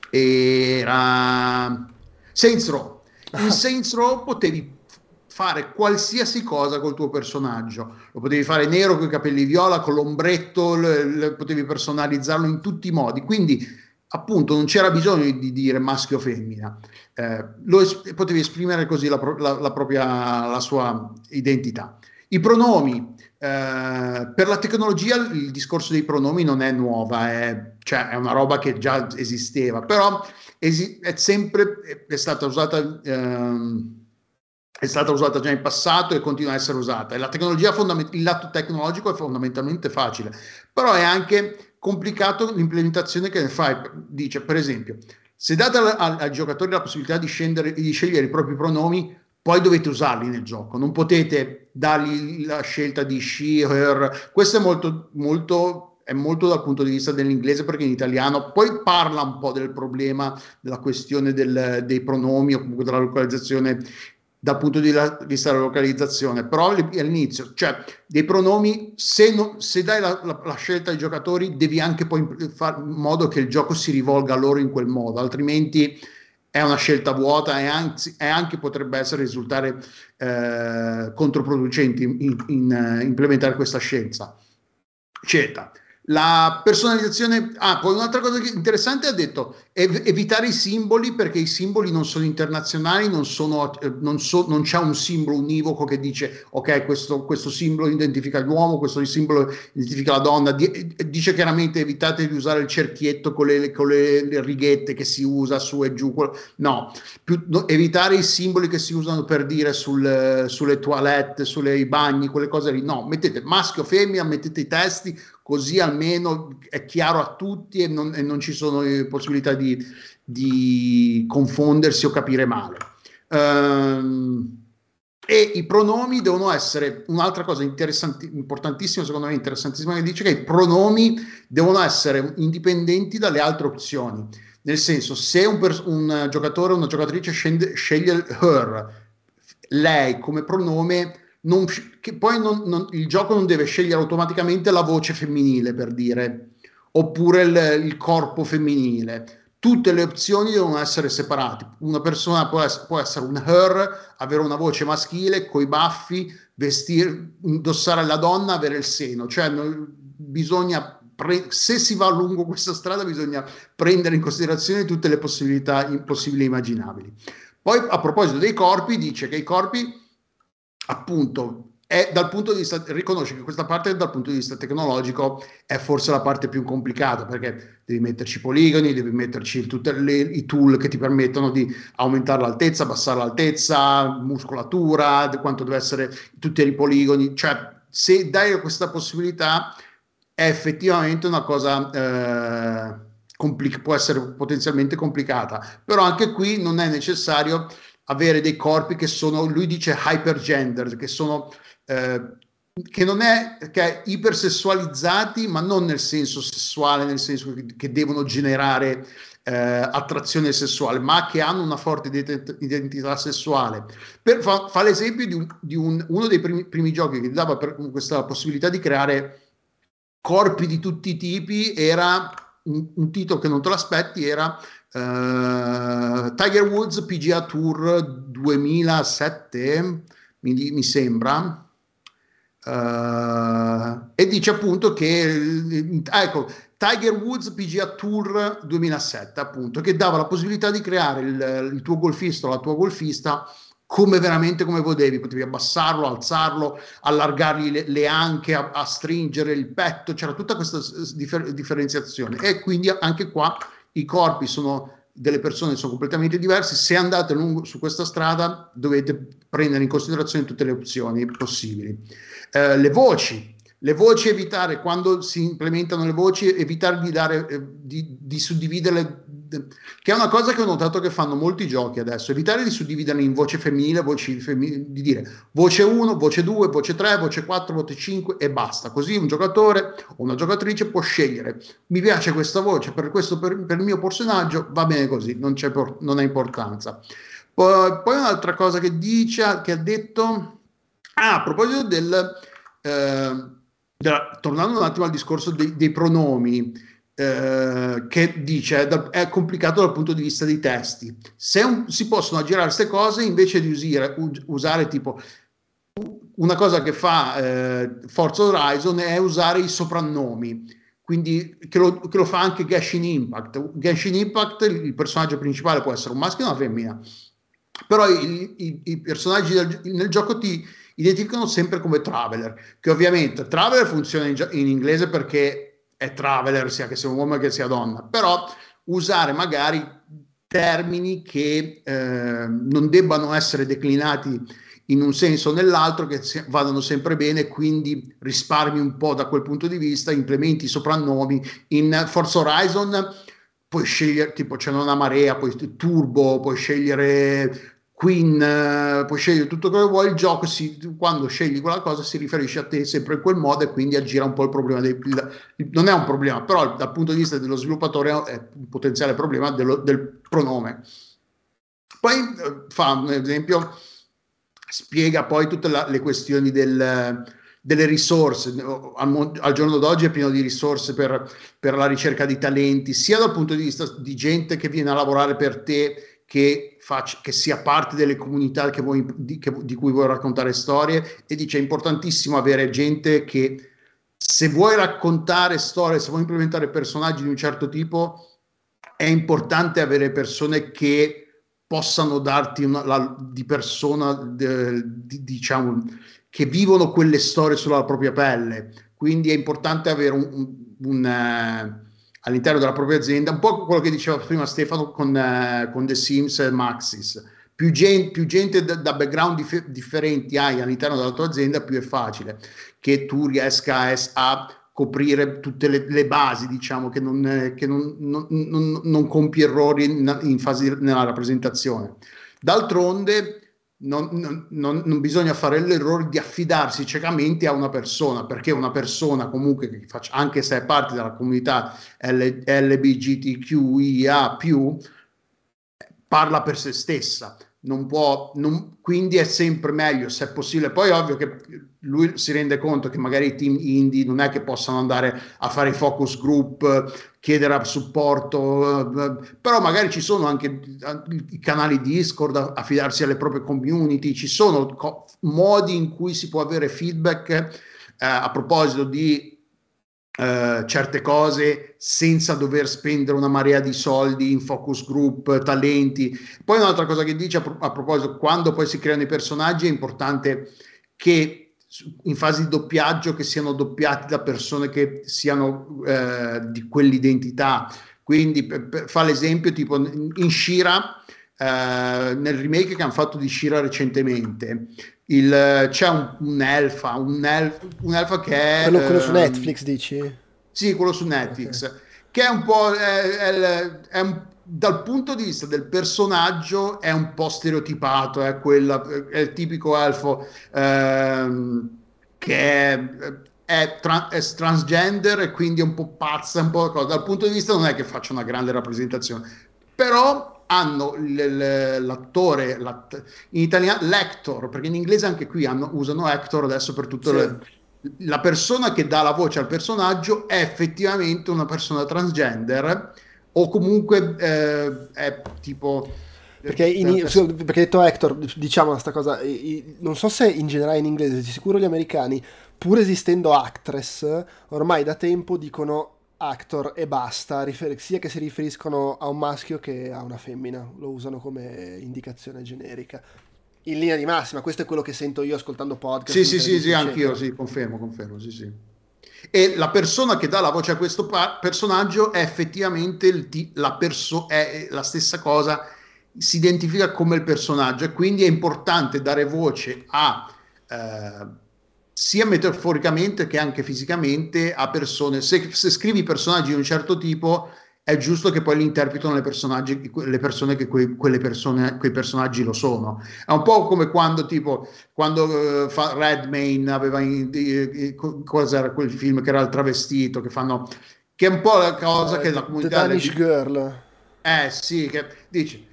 era Saints Row. In Saints Row potevi fare qualsiasi cosa col tuo personaggio. Lo potevi fare nero con i capelli viola, con l'ombretto, le, le, potevi personalizzarlo in tutti i modi. Quindi appunto non c'era bisogno di dire maschio o femmina, eh, lo es- potevi esprimere così la, pro- la, la, propria la sua identità. I pronomi, eh, per la tecnologia il discorso dei pronomi non è nuova, è, cioè, è una roba che già esisteva, però esi- è sempre è stata usata. Ehm, è stata usata già in passato e continua a essere usata. E la tecnologia fondament- il lato tecnologico è fondamentalmente facile, però è anche complicato l'implementazione che ne fai. Dice, per esempio, se date ai giocatori la possibilità di, scendere, di scegliere i propri pronomi, poi dovete usarli nel gioco, non potete dargli la scelta di she, her. Questo è molto, molto, è molto dal punto di vista dell'inglese perché in italiano poi parla un po' del problema della questione del, dei pronomi o comunque della localizzazione dal punto di vista della localizzazione, però all'inizio, cioè dei pronomi, se, no, se dai la, la, la, scelta ai giocatori, devi anche poi fare in modo che il gioco si rivolga a loro in quel modo, altrimenti è una scelta vuota e, anzi, e anche potrebbe essere risultare eh, controproducenti in, in, in, implementare questa scienza. Scelta. La personalizzazione, ah, poi un'altra cosa interessante ha detto ev- evitare i simboli perché i simboli non sono internazionali, non, sono, eh, non, so, non c'è un simbolo univoco che dice ok, questo, questo, simbolo identifica l'uomo, questo simbolo identifica la donna. Di- dice chiaramente evitate di usare il cerchietto con le, con le, righette che si usa su e giù. No, più, evitare i simboli che si usano per dire sul, sulle toilette, sulle bagni, quelle cose lì. No, mettete maschio, femmina, mettete i testi così almeno è chiaro a tutti e non, e non ci sono eh, possibilità di, di, confondersi o capire male. Um, e i pronomi devono essere un'altra cosa importantissima, secondo me interessantissima, che dice che i pronomi devono essere indipendenti dalle altre opzioni. Nel senso, se un, pers- un giocatore o una giocatrice scende, sceglie her, lei come pronome, non, che poi non, non, il gioco non deve scegliere automaticamente la voce femminile per dire, oppure il, il, corpo femminile. Tutte le opzioni devono essere separate. Una persona può essere, può essere un her, avere una voce maschile, coi baffi, vestire, indossare la donna, avere il seno. Cioè, bisogna Pre- se si va lungo questa strada bisogna prendere in considerazione tutte le possibilità impossibili e immaginabili. Poi a proposito dei corpi, dice che i corpi appunto è dal punto di vista riconosce che questa parte dal punto di vista tecnologico è forse la parte più complicata perché devi metterci poligoni, devi metterci tutti i tool che ti permettono di aumentare l'altezza, abbassare l'altezza, muscolatura, quanto deve essere tutti i poligoni, cioè se dai questa possibilità è effettivamente una cosa eh, compli- può essere potenzialmente complicata, però anche qui non è necessario avere dei corpi che sono, lui dice hypergender, che sono eh, che non è che è ipersessualizzati, ma non nel senso sessuale, nel senso che, che devono generare eh, attrazione sessuale, ma che hanno una forte identità sessuale. Per, fa, fa, l'esempio di, un, di un, uno dei primi, primi, giochi che dava questa possibilità di creare corpi di tutti i tipi, era un, un titolo che non te l'aspetti, era Uh, Tiger Woods PGA Tour 2007, mi, mi sembra. Uh, e dice appunto che ecco Tiger Woods PGA Tour 2007 appunto che dava la possibilità di creare il, il tuo golfista o la tua golfista come veramente come volevi, potevi abbassarlo, alzarlo, allargargli le, le anche, a, a, stringere il petto, c'era tutta questa differ- differenziazione. E quindi anche qua i corpi sono delle persone sono completamente diverse. Se andate lungo su questa strada dovete prendere in considerazione tutte le opzioni possibili. Eh, le voci, le voci evitare quando si implementano le voci, evitare di, dare, eh, di, di suddividerle che è una cosa che ho notato che fanno molti giochi adesso, evitare di suddividere in voce femminile, voci femminili, di dire voce 1, voce 2, voce 3, voce 4, voce 5 e basta. Così un giocatore o una giocatrice può scegliere, mi piace questa voce per, questo, per, per il mio personaggio, va bene così, non, c'è, non ha importanza. Poi, poi un'altra cosa che dice, che ha detto, ah, a proposito del... Eh, della, tornando un attimo al discorso dei, dei pronomi, eh, che dice è, è, complicato dal punto di vista dei testi. Se un, si possono aggirare queste cose invece di usare, usare tipo una cosa che fa eh, Forza Horizon è usare i soprannomi. Quindi che lo, che lo, fa anche Genshin Impact. Genshin Impact, il personaggio principale può essere un maschio o una femmina, però i, i, i personaggi del, nel gioco ti identificano sempre come Traveler, che ovviamente Traveler funziona in, in inglese perché è traveler, sia che sia un uomo che sia donna, però usare magari termini che eh, non debbano essere declinati in un senso o nell'altro, che vadano sempre bene, quindi risparmi un po' da quel punto di vista, implementi soprannomi. In Forza Horizon puoi scegliere, tipo c'è una marea, poi turbo, puoi scegliere Queen, eh, puoi scegliere tutto quello che vuoi, il gioco si, quando scegli quella cosa si riferisce a te sempre in quel modo e quindi aggira un po' il problema. Dei, il, non è un problema, però dal punto di vista dello sviluppatore è un potenziale problema dello, del pronome. Poi eh, fa un esempio, spiega poi tutte la, le questioni del, delle risorse. Al, al, giorno d'oggi è pieno di risorse per, per la ricerca di talenti, sia dal punto di vista di gente che viene a lavorare per te che, faccia, che sia parte delle comunità che vuoi, di, che, di, cui vuoi raccontare storie e dice è importantissimo avere gente che se vuoi raccontare storie, se vuoi implementare personaggi di un certo tipo, è importante avere persone che possano darti una, la, di persona, de, di, diciamo, che vivono quelle storie sulla propria pelle. Quindi è importante avere un, un, un uh, all'interno della propria azienda, un po' quello che diceva prima Stefano con, eh, con The Sims e Maxis. Più gente, più gente da, background dif- differenti hai all'interno della tua azienda, più è facile che tu riesca a, a coprire tutte le, le, basi, diciamo, che non, che non, non, non, non compi errori in, in fase nella rappresentazione. D'altronde, non, non, non, bisogna fare l'errore di affidarsi ciecamente a una persona, perché una persona comunque, faccia, anche se è parte della comunità L, LBGTQIA, parla per se stessa può, quindi è sempre meglio se è possibile. Poi ovvio che lui si rende conto che magari i team indie non è che possano andare a fare i focus group, chiedere supporto, eh, però magari ci sono anche eh, i canali Discord, affidarsi alle proprie community, ci sono co- modi in cui si può avere feedback eh, a proposito di Uh, certe cose senza dover spendere una marea di soldi in focus group, talenti. Poi un'altra cosa che dice a, pro- a, proposito, quando poi si creano i personaggi è importante che in fase di doppiaggio che siano doppiati da persone che siano uh, di quell'identità. Quindi per, per, fa l'esempio tipo in Shira, uh, nel remake che hanno fatto di Shira recentemente, il, c'è un, un'elfa, un un'elfa che è... Quello, quello su ehm, Netflix dici? Sì, quello su Netflix, okay. che è un po'... È, è, è un, dal punto di vista del personaggio è un po' stereotipato, è, quella, è il tipico elfo ehm, che è, è, tra, è, transgender e quindi è un po' pazza, un po' cosa. Dal punto di vista non è che faccia una grande rappresentazione, però hanno l'attore l'att- in italiano l'actor perché in inglese anche qui hanno, usano actor adesso per tutto sì. le, la persona che dà la voce al personaggio è effettivamente una persona transgender o comunque eh, è tipo perché, in, perché hai detto Hector, diciamo questa cosa, non so se in generale in inglese, di sicuro gli americani, pur esistendo actress, ormai da tempo dicono actor e basta, rifer- sia che si riferiscono a un maschio che a una femmina, lo usano come indicazione generica. In linea di massima, questo è quello che sento io ascoltando podcast. Sì, sì, sì, sì, anch'io, sì, confermo, confermo, sì, sì. E la persona che dà la voce a questo pa- personaggio è effettivamente il la, perso- è la stessa cosa, si identifica come il personaggio e quindi è importante dare voce a... Eh, sia metaforicamente che anche fisicamente a persone. Se, se, scrivi personaggi di un certo tipo, è giusto che poi li interpretino le, le persone che quei, quelle persone, quei personaggi lo sono. È un po' come quando, tipo, quando uh, Redmayne aveva in, di, cos'era quel film che era il travestito, che fanno che è un po' la cosa uh, che la comunità The Danish Girl. Eh sì, che dice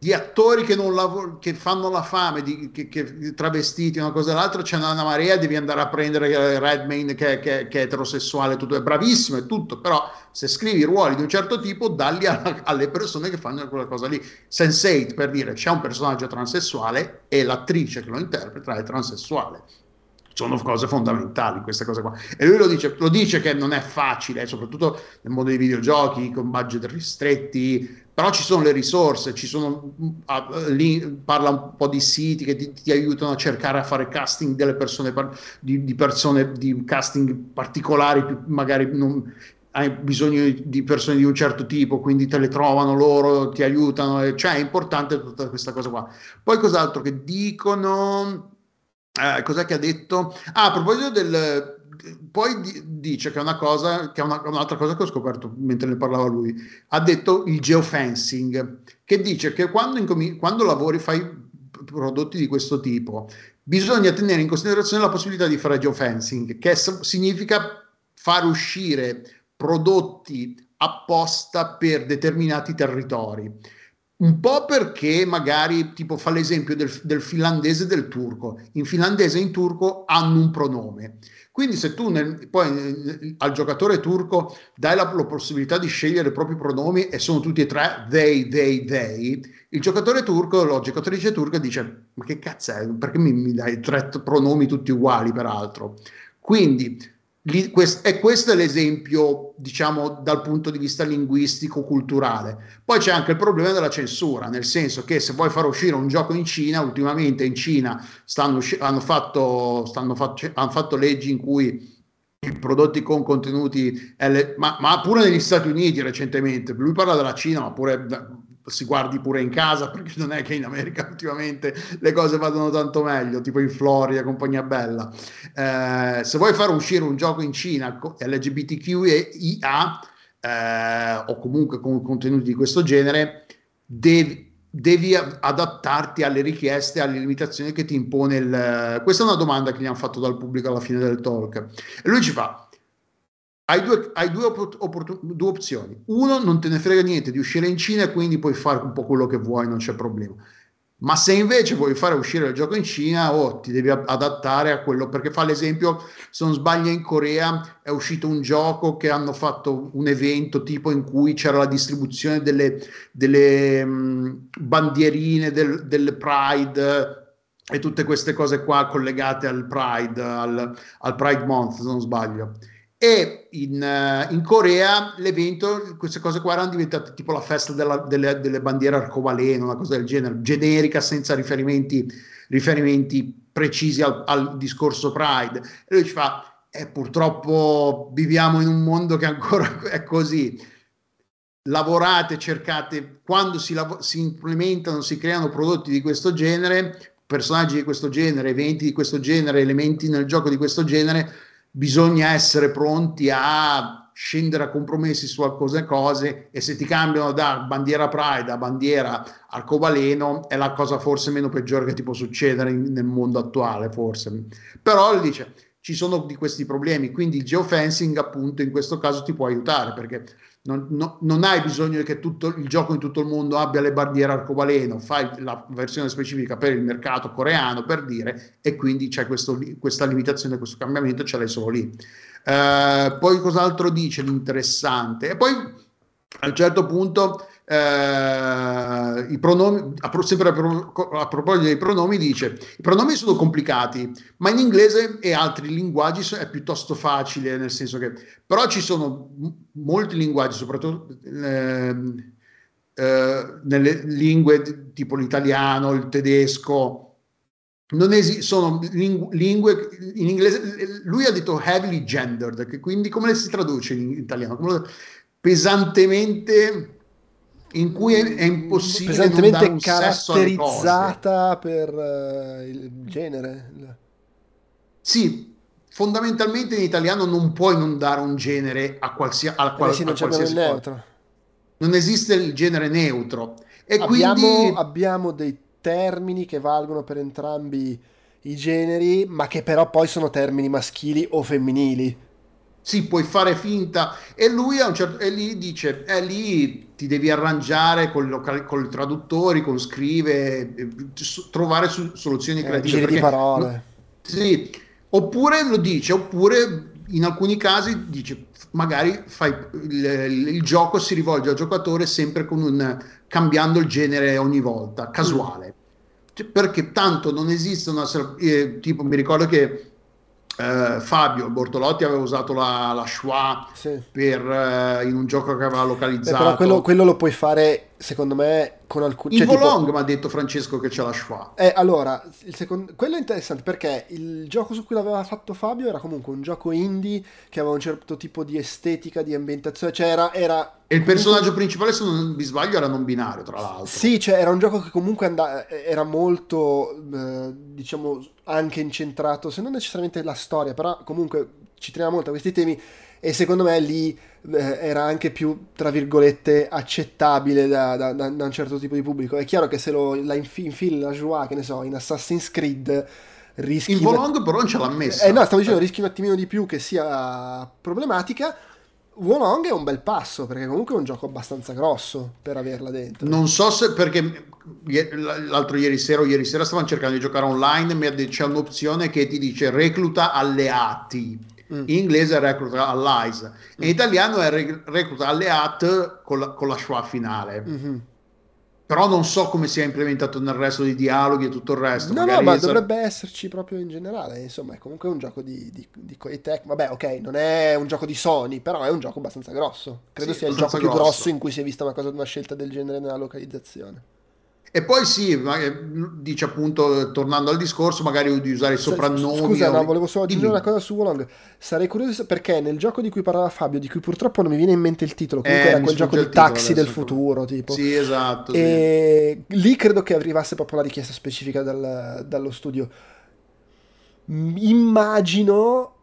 di attori che, lav- che fanno la fame, di, che, che, travestiti una cosa e l'altra, c'è una, marea, devi andare a prendere Redmayne che, che, che, è eterosessuale, tutto è bravissimo e tutto, però se scrivi ruoli di un certo tipo, dalli a, alle persone che fanno quella cosa lì. Sense8, per dire, c'è un personaggio transessuale e l'attrice che lo interpreta è transessuale. Sono cose fondamentali queste cose qua. E lui lo dice, lo dice che non è facile, soprattutto nel mondo dei videogiochi, con budget ristretti, però ci sono le risorse, ci sono, uh, lì parla un po' di siti che ti, ti, aiutano a cercare a fare casting delle persone, di, di persone di casting particolari, magari non, hai bisogno di persone di un certo tipo, quindi te le trovano loro, ti aiutano, cioè è importante tutta questa cosa qua. Poi cos'altro che dicono? Eh, cos'è che ha detto? Ah, a proposito del poi di, dice che è una cosa, che è una, un'altra cosa che ho scoperto mentre ne parlava lui, ha detto il geofencing, che dice che quando, incomi- quando lavori, fai prodotti di questo tipo, bisogna tenere in considerazione la possibilità di fare geofencing, che s- significa far uscire prodotti apposta per determinati territori. Un po' perché magari, tipo, fa l'esempio del, del finlandese e del turco. In finlandese e in turco hanno un pronome quindi se tu nel, poi al giocatore turco dai la, la, possibilità di scegliere i propri pronomi e sono tutti e tre they, they, they, il giocatore turco, la giocatrice turca dice ma che cazzo è? Perché mi, mi dai tre pronomi tutti uguali peraltro? Quindi e questo è l'esempio, diciamo, dal punto di vista linguistico-culturale. Poi c'è anche il problema della censura, nel senso che se vuoi far uscire un gioco in Cina, ultimamente in Cina stanno, hanno, fatto, stanno fac- hanno fatto leggi in cui i prodotti con contenuti, L- ma, ma, pure negli Stati Uniti recentemente, lui parla della Cina, ma pure si guardi pure in casa, perché non è che in America ultimamente le cose vadano tanto meglio, tipo in Florida, compagnia bella. Eh, se vuoi far uscire un gioco in Cina LGBTQIA eh, o comunque con contenuti di questo genere, devi, devi adattarti alle richieste, alle limitazioni che ti impone il... Questa è una domanda che gli hanno fatto dal pubblico alla fine del talk. E lui ci fa, hai, due, hai due, opport- due, opzioni. Uno, non te ne frega niente di uscire in Cina e quindi puoi fare un po' quello che vuoi, non c'è problema. Ma se invece vuoi fare uscire il gioco in Cina, oh, ti devi adattare a quello, perché fa l'esempio, se non sbaglio in Corea è uscito un gioco che hanno fatto un evento tipo in cui c'era la distribuzione delle, delle mh, bandierine del, del Pride e tutte queste cose qua collegate al Pride, al, al Pride Month, se non sbaglio e in, uh, in, Corea l'evento, queste cose qua erano diventate tipo la festa della, delle, delle, bandiere arcobaleno, una cosa del genere, generica, senza riferimenti, riferimenti precisi al, al, discorso Pride. E lui ci fa, eh, purtroppo viviamo in un mondo che ancora [laughs] è così. Lavorate, cercate, quando si, lav- si implementano, si creano prodotti di questo genere, personaggi di questo genere, eventi di questo genere, elementi nel gioco di questo genere, bisogna essere pronti a scendere a compromessi su alcune cose e se ti cambiano da bandiera Pride a bandiera arcobaleno è la cosa forse meno peggiore che ti può succedere in, nel mondo attuale forse. Però dice ci sono di questi problemi quindi il geofencing appunto in questo caso ti può aiutare perché non, no, non, hai bisogno che tutto il gioco in tutto il mondo abbia le bandiere arcobaleno, fai la versione specifica per il mercato coreano per dire, e quindi c'è questo, questa limitazione, questo cambiamento, ce l'hai solo lì. Eh, poi cos'altro dice l'interessante? E poi a un certo punto eh, i pronomi, a, sempre a, a, proposito dei pronomi, dice: I pronomi sono complicati, ma in inglese e altri linguaggi è piuttosto facile, nel senso che però ci sono m- molti linguaggi, soprattutto eh, eh, nelle lingue tipo l'italiano, il tedesco. Non esi- sono lingu- lingue in inglese, lui ha detto heavily gendered, che quindi come si traduce in italiano? Come, pesantemente in cui è, è impossibile pesantemente caratterizzata per uh, il genere. Sì, fondamentalmente in italiano non puoi non dare un genere a, qualsia, a, qual- eh sì, a qualsiasi cosa. non esiste il genere neutro. E abbiamo, quindi... abbiamo dei termini che valgono per entrambi i generi, ma che però poi sono termini maschili o femminili. Sì, puoi fare finta. E lui a un certo e lì dice: eh, lì ti devi arrangiare con, i traduttori, con scrive, eh, trovare su- soluzioni Eh, creative. giri di parole. Sì, oppure lo dice, oppure in alcuni casi dice magari fai il, il gioco si rivolge al giocatore sempre con un cambiando il genere ogni volta, casuale. Cioè, perché tanto non esiste una ser- eh, tipo mi ricordo che eh, Fabio Bortolotti aveva usato la, la schwa Sì. per, eh, in un gioco che aveva localizzato. però quello, quello lo puoi fare, secondo me, con alcuni... in cioè, tipo- Volong mi ha detto Francesco che c'è la schwa. Eh, allora, il secondo... quello è interessante perché il gioco su cui l'aveva fatto Fabio era comunque un gioco indie che aveva un certo tipo di estetica, di ambientazione, cioè era... era E il personaggio principale, se non mi sbaglio, era non binario, tra l'altro. Sì, cioè era un gioco che comunque and- era molto, eh, diciamo, anche incentrato, se non necessariamente la storia, però comunque ci teniamo molto a questi temi e secondo me lì eh, era anche più, tra virgolette, accettabile da, da- da- da un certo tipo di pubblico. È chiaro che se lo, la infi- infili la joie, che ne so, in Assassin's Creed rischi... In Volong però non ce l'ha messa. Eh no, stavo dicendo, rischi un attimino di più che sia problematica. Wolong è un bel passo, perché comunque è un gioco abbastanza grosso per averla dentro. Non so se perché l'altro ieri sera o ieri sera stavano cercando di giocare online, mi ha c'è un'opzione che ti dice recluta alleati. Mm. In inglese è recluta allies, in italiano è re- recluta con la, con la schwa finale. Mhm. Però non so come sia implementato nel resto dei dialoghi e tutto il resto. No, no, ma sa- dovrebbe esserci proprio in generale. Insomma, è comunque un gioco di, di, di Koei-Tech. Vabbè, ok, non è un gioco di Sony, però è un gioco abbastanza grosso. Credo Sì, sia il gioco abbastanza più grosso. grosso in cui si è vista una, cosa, una scelta del genere nella localizzazione. E poi sì, dice appunto, tornando al discorso, magari di usare i soprannomi. Scusa, no, o- volevo solo aggiungere una cosa su Wolong. Sarei curioso perché nel gioco di cui parlava Fabio, di cui purtroppo non mi viene in mente il titolo, comunque Eh, era quel gioco di taxi del futuro, tipo. Sì, esatto. sì. E lì credo che arrivasse proprio la richiesta specifica dal- dallo studio. Immagino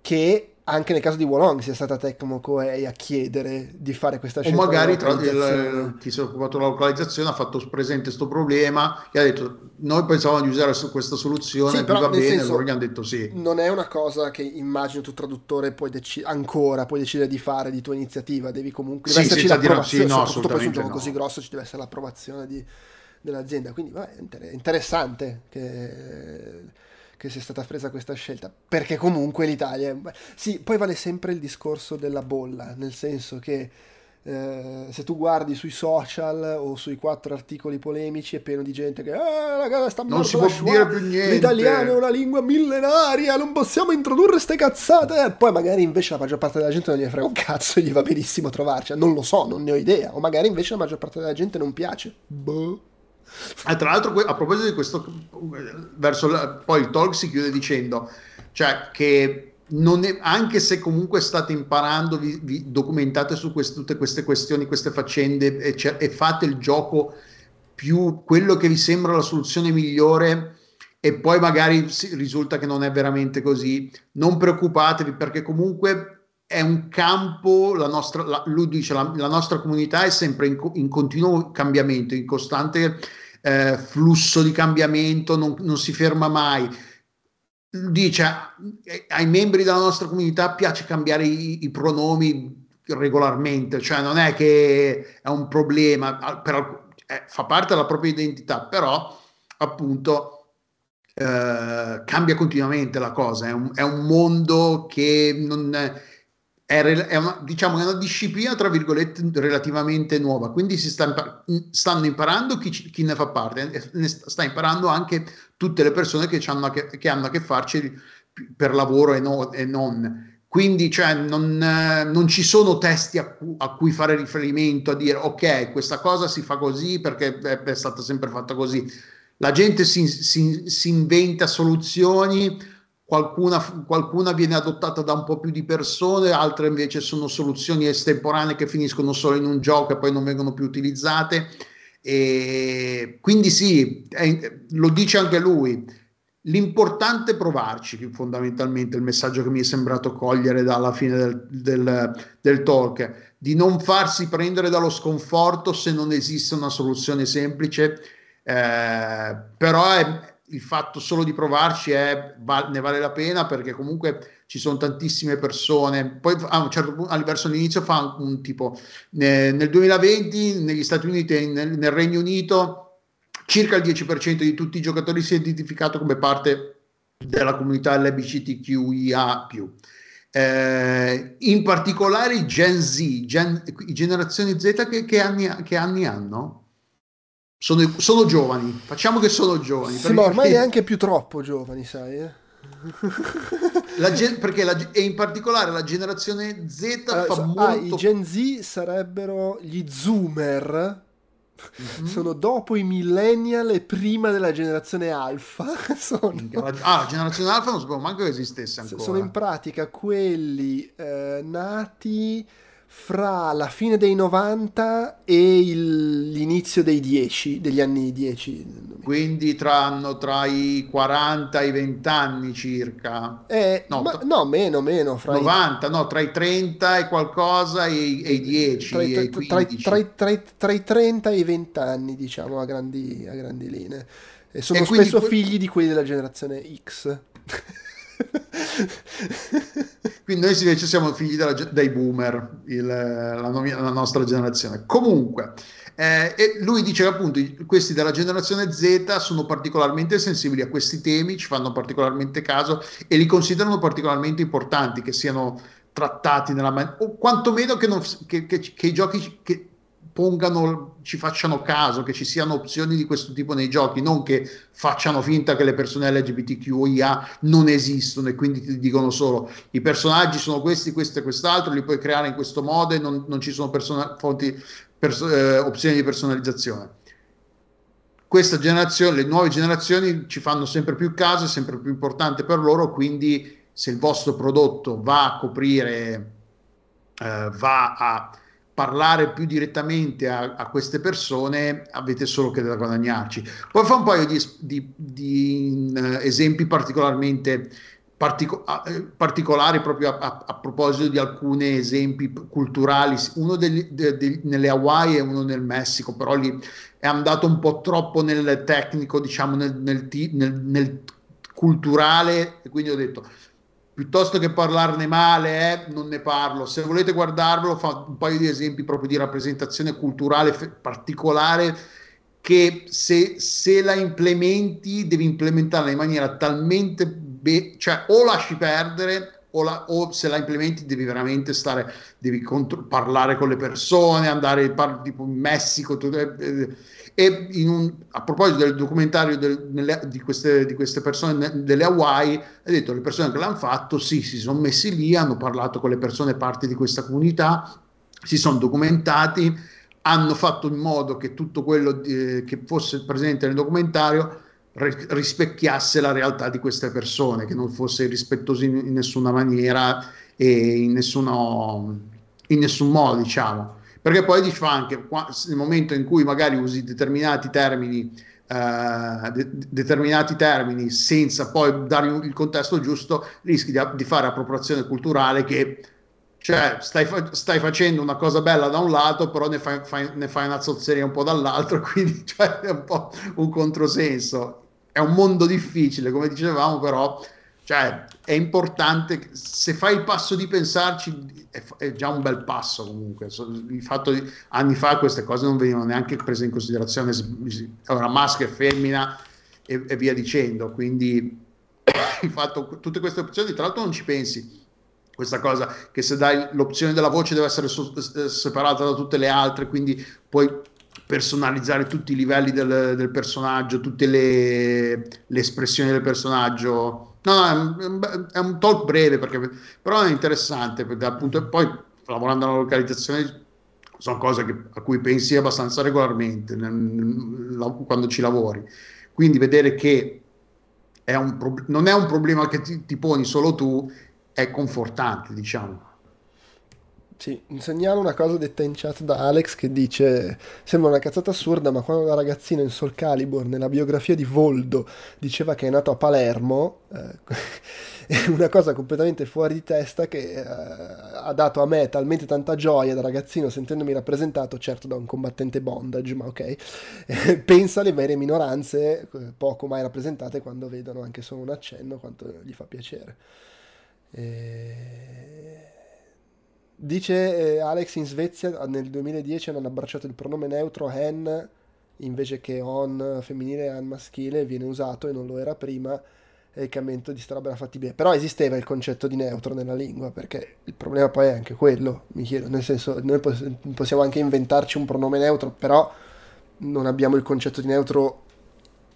che anche nel caso di Wolong sia stata Tecmo Koei a chiedere di fare questa O scelta magari della tra- il- chi si è occupato della localizzazione ha fatto presente questo problema e ha detto noi pensavamo di usare questa soluzione, Sì, però va bene, senso- loro gli hanno detto sì. Non è una cosa che immagino tu traduttore puoi deci- ancora puoi decidere di fare di tua iniziativa, devi comunque deve Sì, esserci dire- l'approvazione, sì, no, soprattutto su un gioco assolutamente così no. grosso ci deve essere l'approvazione di- dell'azienda, quindi vabbè, interessante che, che sia stata presa questa scelta, perché comunque l'Italia, è- sì, poi vale sempre il discorso della bolla, nel senso che eh, se tu guardi sui social o sui quattro articoli polemici è pieno di gente che eh, ragazzi, sta Non si può la dire più niente." l'italiano è una lingua millenaria, non possiamo introdurre ste cazzate. E poi magari invece la maggior parte della gente non gli frega un cazzo e gli va benissimo trovarci. Non lo so, non ne ho idea. O magari invece la maggior parte della gente non piace. Boh. Ah, tra l'altro, a proposito di questo, la- poi il talk si chiude dicendo, cioè che è- anche se comunque state imparando, vi, vi documentate su queste- tutte queste questioni, queste faccende e, cer- e fate il gioco più quello che vi sembra la soluzione migliore e poi magari risulta che non è veramente così, non preoccupatevi perché comunque è un campo, la nostra, la- lui dice, la, la nostra comunità è sempre in, in continuo cambiamento, in costante eh, flusso di cambiamento, non, non si ferma mai. Dice eh, ai membri della nostra comunità piace cambiare i, i pronomi regolarmente, cioè non è che è un problema, al- per alc- eh, fa parte della propria identità, però appunto eh, cambia continuamente la cosa, è un, è un mondo che non è, è una, diciamo, una disciplina tra virgolette relativamente nuova, quindi si sta impa- stanno imparando chi, chi ne fa parte, ne sta imparando anche tutte le persone che, hanno a che, che hanno a che farci per lavoro e, no- e non. Quindi cioè, non, eh, non ci sono testi a, cu- a cui fare riferimento, a dire ok, questa cosa si fa così perché è, è stata sempre fatta così. La gente si, si- si inventa soluzioni, qualcuna, qualcuna viene adottata da un po' più di persone, altre invece sono soluzioni estemporanee che finiscono solo in un gioco e poi non vengono più utilizzate. E quindi sì, è- lo dice anche lui. L'importante è provarci, fondamentalmente il messaggio che mi è sembrato cogliere dalla fine del, del, del, talk, di non farsi prendere dallo sconforto se non esiste una soluzione semplice, eh, però è, il fatto solo di provarci è, va, ne vale la pena perché comunque ci sono tantissime persone. Poi a un certo punto, verso l'inizio fa un, un tipo, nel 2020 negli Stati Uniti e nel, nel Regno Unito circa il 10% di tutti i giocatori si è identificato come parte della comunità LGBTQIA+. Eh, in particolare i Gen Z, gen, generazioni Z che, che, anni, che anni hanno? Sono, sono, giovani, facciamo che sono giovani. Sì, ma ormai neanche [laughs] più troppo giovani, sai. Eh? [laughs] la gen- perché la, e in particolare la generazione Z allora, fa so, molto... Ah, i Gen Z sarebbero gli zoomer, Mm-hmm. Sono dopo i millennial e prima della generazione alfa. [laughs] sono... Ah, la generazione alfa non sapevo manco che esistesse ancora. Sono in pratica quelli eh, nati fra la fine dei 90 e il, l'inizio dei 10, degli anni 10. Quindi tra, tra i 40 e i 20 anni circa. Eh, no, tra, no, meno, meno. Fra 90, i, no, tra i 30 e qualcosa e, i, e i 10. Tra, e tra, tra, i 30 e i 20 anni, diciamo, a grandi, a grandi linee. E sono e spesso que- figli di quelli della generazione X. [laughs] [laughs] Quindi noi invece siamo figli della, dei boomer, il, la, la, nostra generazione. Comunque, eh, lui dice che appunto questi della generazione Z sono particolarmente sensibili a questi temi, ci fanno particolarmente caso e li considerano particolarmente importanti che siano trattati nella maniera, o quantomeno che, non, che, che, che i giochi che pongano, ci facciano caso, che ci siano opzioni di questo tipo nei giochi, non che facciano finta che le persone LGBTQIA non esistono e quindi ti dicono solo i personaggi sono questi, questo e quest'altro, li puoi creare in questo modo e non, non ci sono persona- fonti, perso- eh, opzioni di personalizzazione. Questa generazione, le nuove generazioni ci fanno sempre più caso, è sempre più importante per loro, quindi se il vostro prodotto va a coprire, eh, va a parlare più direttamente a, a, queste persone avete solo che da guadagnarci. Poi fa un paio di, di, di uh, esempi particolarmente partico- uh, particolari proprio a, a, proposito di alcuni esempi culturali, uno degli, de, de, nelle Hawaii e uno nel Messico, però lì è andato un po' troppo nel tecnico, diciamo nel, nel, nel, nel culturale e quindi ho detto piuttosto che parlarne male, eh, non ne parlo. Se volete guardarvelo, fa un paio di esempi proprio di rappresentazione culturale f- particolare che se, se, la implementi devi implementarla in maniera talmente be- cioè o lasci perdere o, la, o, se la implementi devi veramente stare devi contro- parlare con le persone andare par- tipo in Messico tu, eh, eh e un, a proposito del documentario del, nelle, di, queste, di, queste, persone delle Hawaii, ha detto le persone che l'hanno fatto, sì, si sono messi lì, hanno parlato con le persone parte di questa comunità, si sono documentati, hanno fatto in modo che tutto quello di, che fosse presente nel documentario rispecchiasse la realtà di queste persone, che non fosse rispettoso in, in nessuna maniera e in, nessuno, in nessun modo, diciamo perché poi fa anche nel momento in cui magari usi determinati termini Uh, de- determinati termini senza poi dare il contesto giusto, rischi di, di fare appropriazione culturale che cioè stai, fa- stai, facendo una cosa bella da un lato, però ne fai, fai, ne fai una zozzeria un po' dall'altro, [laughs] quindi cioè, è un po' un controsenso. È un mondo difficile, come dicevamo, però cioè, è importante, se fai il passo di pensarci, è, è già un bel passo comunque. Il fatto di anni fa queste cose non venivano neanche prese in considerazione, ora maschio e femmina e, e via dicendo. Quindi [coughs] il fatto, tutte queste opzioni, tra l'altro non ci pensi, questa cosa che se dai l'opzione della voce deve essere so, separata da tutte le altre, quindi puoi personalizzare tutti i livelli del, del personaggio, tutte le, le espressioni del personaggio No, è un, è un talk breve perché, però è interessante appunto poi lavorando alla localizzazione sono cose che, a cui pensi abbastanza regolarmente nel, quando ci lavori. Quindi vedere che è un, non è un problema che ti, ti poni solo tu, è confortante, diciamo. Sì, segnalo una cosa detta in chat da Alex che dice: Sembra una cazzata assurda, ma quando da ragazzino in Soul Calibur, nella biografia di Voldo, diceva che è nato a Palermo, eh, [laughs] è una cosa completamente fuori di testa che eh, ha dato a me talmente tanta gioia da ragazzino sentendomi rappresentato, certo da un combattente bondage, ma ok. Eh, pensa alle vere minoranze, eh, poco mai rappresentate, quando vedono anche solo un accenno, quanto gli fa piacere. E... Dice eh, Alex in Svezia nel 2010 hanno abbracciato il pronome neutro hen invece che on femminile an maschile viene usato e non lo era prima e il cambiamento di sta roba era fattibile. Però esisteva il concetto di neutro nella lingua perché il problema poi è anche quello, mi chiedo, nel senso noi possiamo anche inventarci un pronome neutro, però non abbiamo il concetto di neutro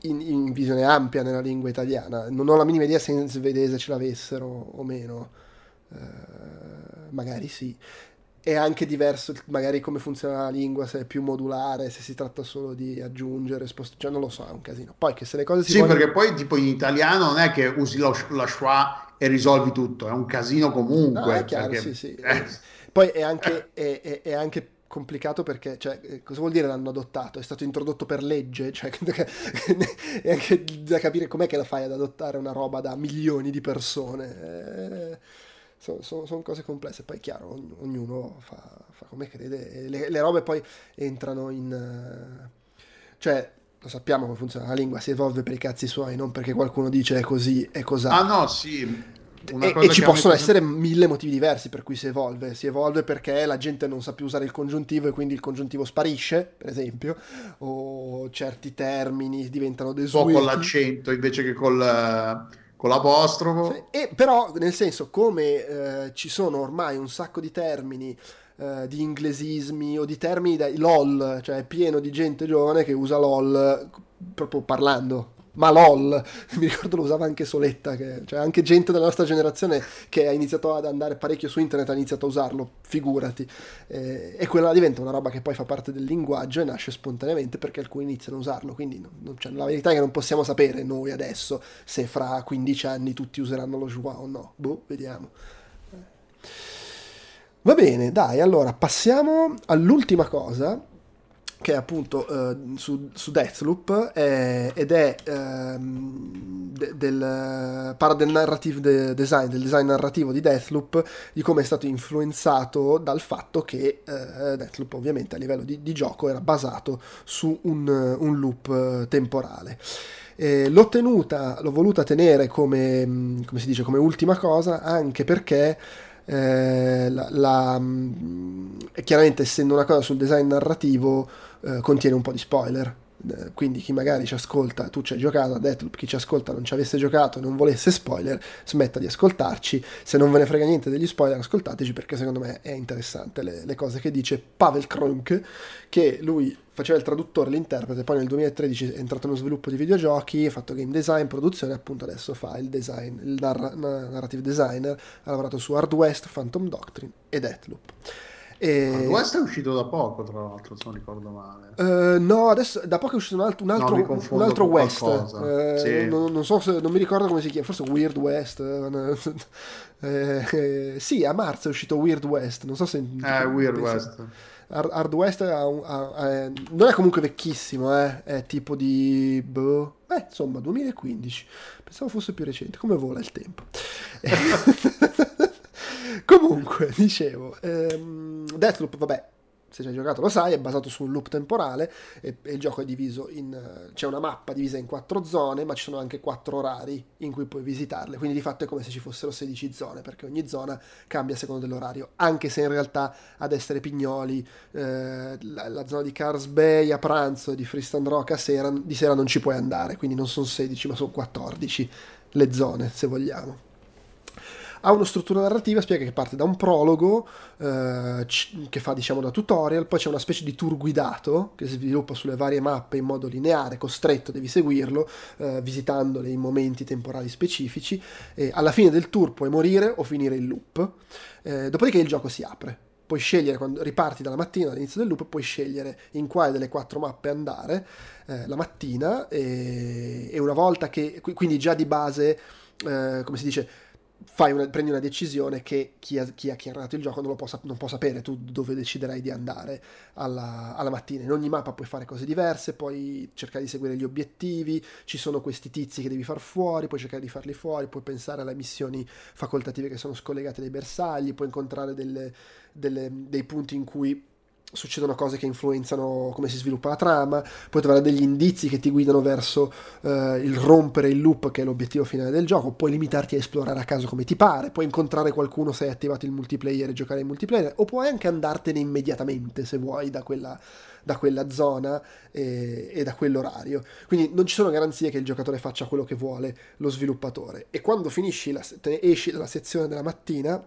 in, in visione ampia nella lingua italiana. Non ho la minima idea se in svedese ce l'avessero o meno. Uh, magari sì. È anche diverso magari come funziona la lingua, se è più modulare, se si tratta solo di aggiungere, spostare, cioè non lo so, è un casino. Poi che se le cose si Sì, vogliono... perché poi tipo in italiano non è che usi la, la schwa e risolvi tutto, è un casino comunque. No, è chiaro, perché... sì, sì. [laughs] Eh. Poi è anche, è, è, è anche complicato perché, cioè, eh, cosa vuol dire l'hanno adottato? È stato introdotto per legge, [laughs] cioè, [laughs] è anche da capire com'è che la fai ad adottare una roba da milioni di persone. Eh, sono, sono, sono, cose complesse, poi è chiaro, ognuno fa, fa come crede, le, le, robe poi entrano in... Eh, cioè, lo sappiamo come funziona la lingua, si evolve per i cazzi suoi, non perché qualcuno dice è così, è così. Ah no, sì. E, e, ci possono essere mille motivi diversi per cui si evolve. Si evolve perché la gente non sa più usare il congiuntivo e quindi il congiuntivo sparisce, per esempio, o certi termini diventano desueti. O con l'accento invece che col con l'apostrofo. E però, nel senso, come eh, ci sono ormai un sacco di termini, eh, di inglesismi o di termini da LOL, cioè pieno di gente giovane che usa LOL proprio parlando, ma lol, [laughs] mi ricordo lo usava anche Soletta, che, cioè anche gente della nostra generazione che ha iniziato ad andare parecchio su internet ha iniziato a usarlo, figurati. Eh, e quella diventa una roba che poi fa parte del linguaggio e nasce spontaneamente perché alcuni iniziano a usarlo, quindi non, cioè, la verità è che non possiamo sapere noi adesso se fra 15 anni tutti useranno lo Joie o no, boh, vediamo. Va bene, dai, allora passiamo all'ultima cosa che è appunto uh, su, su, Deathloop eh, ed è ehm, de, del, parla del narrative de design, del design narrativo di Deathloop, di come è stato influenzato dal fatto che eh, Deathloop ovviamente a livello di, di, gioco era basato su un, un loop temporale. Eh, l'ho tenuta, l'ho voluta tenere come, come si dice, come ultima cosa anche perché eh, la, la, chiaramente essendo una cosa sul design narrativo eh, contiene un po' di spoiler. Eh, quindi chi magari ci ascolta, tu ci hai giocato a Deathloop, chi ci ascolta non ci avesse giocato e non volesse spoiler, smetta di ascoltarci. Se non ve ne frega niente degli spoiler, ascoltateci perché secondo me è interessante le, le cose che dice Pavel Krunk, che lui faceva il traduttore, l'interprete, poi nel 2013 è entrato nello sviluppo di videogiochi, ha fatto game design, produzione, appunto adesso fa il design, il narra- narrative designer, ha lavorato su Hard West, Phantom Doctrine e Deathloop. E... West è uscito da poco, tra l'altro, se non ricordo male. Uh, no, adesso da poco è uscito un altro, un altro, no, un altro West. Uh, sì. non, non, so se, non mi ricordo come si chiama, forse Weird West. eh, [laughs] sì, a marzo è uscito Weird West. Non so se. Eh, Weird West. Hard, West ha un, ha, ha, non è comunque vecchissimo, eh? è tipo di. Boh, eh, insomma, 2015. Pensavo fosse più recente. Come vola il tempo? [laughs] [laughs] Comunque, dicevo, ehm, Deathloop, vabbè, se ci hai giocato lo sai, è basato su un loop temporale e, e, il gioco è diviso in... c'è una mappa divisa in quattro zone, ma ci sono anche quattro orari in cui puoi visitarle, quindi di fatto è come se ci fossero 16 zone, perché ogni zona cambia a seconda dell'orario, anche se in realtà ad essere Pignoli, eh, la, la, zona di Cars Bay a pranzo e di Freestand Rock a sera, di sera non ci puoi andare, quindi non sono 16 ma sono 14 le zone, se vogliamo ha una struttura narrativa, spiega che parte da un prologo eh, che fa diciamo da tutorial, poi c'è una specie di tour guidato che si sviluppa sulle varie mappe in modo lineare, costretto, devi seguirlo, eh, visitandole in momenti temporali specifici, e alla fine del tour puoi morire o finire il loop, eh, dopodiché il gioco si apre. Puoi scegliere quando riparti dalla mattina all'inizio del loop, puoi scegliere in quale delle quattro mappe andare eh, la mattina e, e, una volta che quindi già di base, eh, come si dice, una, prendi una decisione che chi ha, chi ha creato il gioco non, può, non, può, sapere tu dove deciderai di andare alla, alla, mattina. In ogni mappa puoi fare cose diverse, puoi cercare di seguire gli obiettivi, ci sono questi tizi che devi far fuori, puoi cercare di farli fuori, puoi pensare alle missioni facoltative che sono scollegate dai bersagli, puoi incontrare delle, delle, dei punti in cui succedono cose che influenzano come si sviluppa la trama, puoi trovare degli indizi che ti guidano verso eh, il rompere il loop che è l'obiettivo finale del gioco, puoi limitarti a esplorare a caso come ti pare, puoi incontrare qualcuno se hai attivato il multiplayer e giocare in multiplayer, o puoi anche andartene immediatamente se vuoi da quella, da quella zona e, e, da quell'orario. Quindi non ci sono garanzie che il giocatore faccia quello che vuole lo sviluppatore. E quando finisci la, esci dalla sezione della mattina,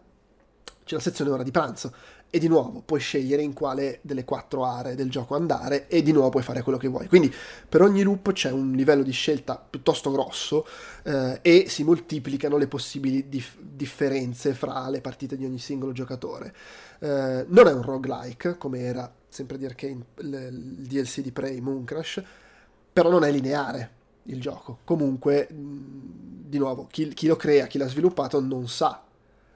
c'è la sezione ora di pranzo e di nuovo puoi scegliere in quale delle quattro aree del gioco andare e di nuovo puoi fare quello che vuoi. Quindi per ogni loop c'è un livello di scelta piuttosto grosso eh, e si moltiplicano le possibili dif- differenze fra le partite di ogni singolo giocatore. Eh, non è un roguelike come era sempre di Arcane il, DLC di Prey Moon Crash, però non è lineare il gioco. Comunque, di nuovo, chi, chi lo crea, chi l'ha sviluppato non sa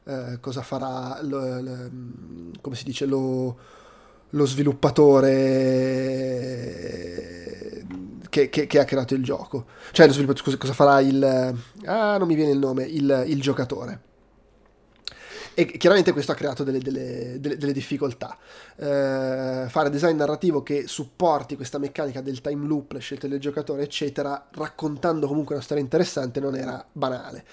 eh, cosa farà, lo, lo, come si dice, lo, lo sviluppatore che, che, che, ha creato il gioco. Cioè, lo sviluppatore, scusa, cosa farà il... Ah, non mi viene il nome, il, il giocatore. E chiaramente questo ha creato delle, delle, delle, delle difficoltà. Eh, fare design narrativo che supporti questa meccanica del time loop, le scelte del giocatore, eccetera, raccontando comunque una storia interessante, non era banale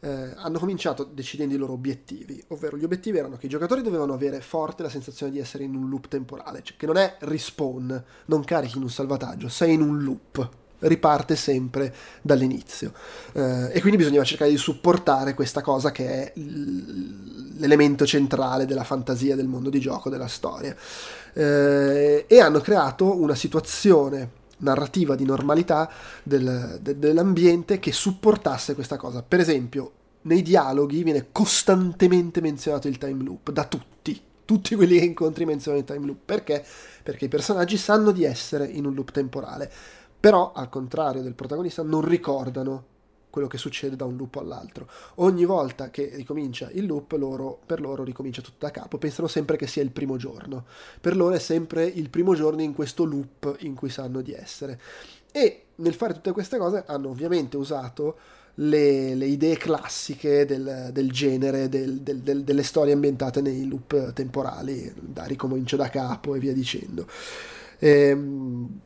eh, hanno cominciato decidendo i loro obiettivi, ovvero gli obiettivi erano che i giocatori dovevano avere forte la sensazione di essere in un loop temporale, cioè che non è respawn, non carichi in un salvataggio, sei in un loop, riparte sempre dall'inizio. Eh, e quindi bisognava cercare di supportare questa cosa che è l'elemento centrale della fantasia del mondo di gioco, della storia. Eh, e hanno creato una situazione narrativa di normalità del, de, dell'ambiente che supportasse questa cosa. Per esempio, nei dialoghi viene costantemente menzionato il time loop da tutti. Tutti quelli che incontri menzionano il time loop. Perché? Perché i personaggi sanno di essere in un loop temporale. Però, al contrario del protagonista, non ricordano quello che succede da un loop all'altro. Ogni volta che ricomincia il loop, loro, per loro ricomincia tutto da capo, pensano sempre che sia il primo giorno. Per loro è sempre il primo giorno in questo loop in cui sanno di essere. E nel fare tutte queste cose hanno ovviamente usato le, le idee classiche del, del genere, del, del, delle storie ambientate nei loop temporali, da ricomincio da capo e via dicendo. Ehm,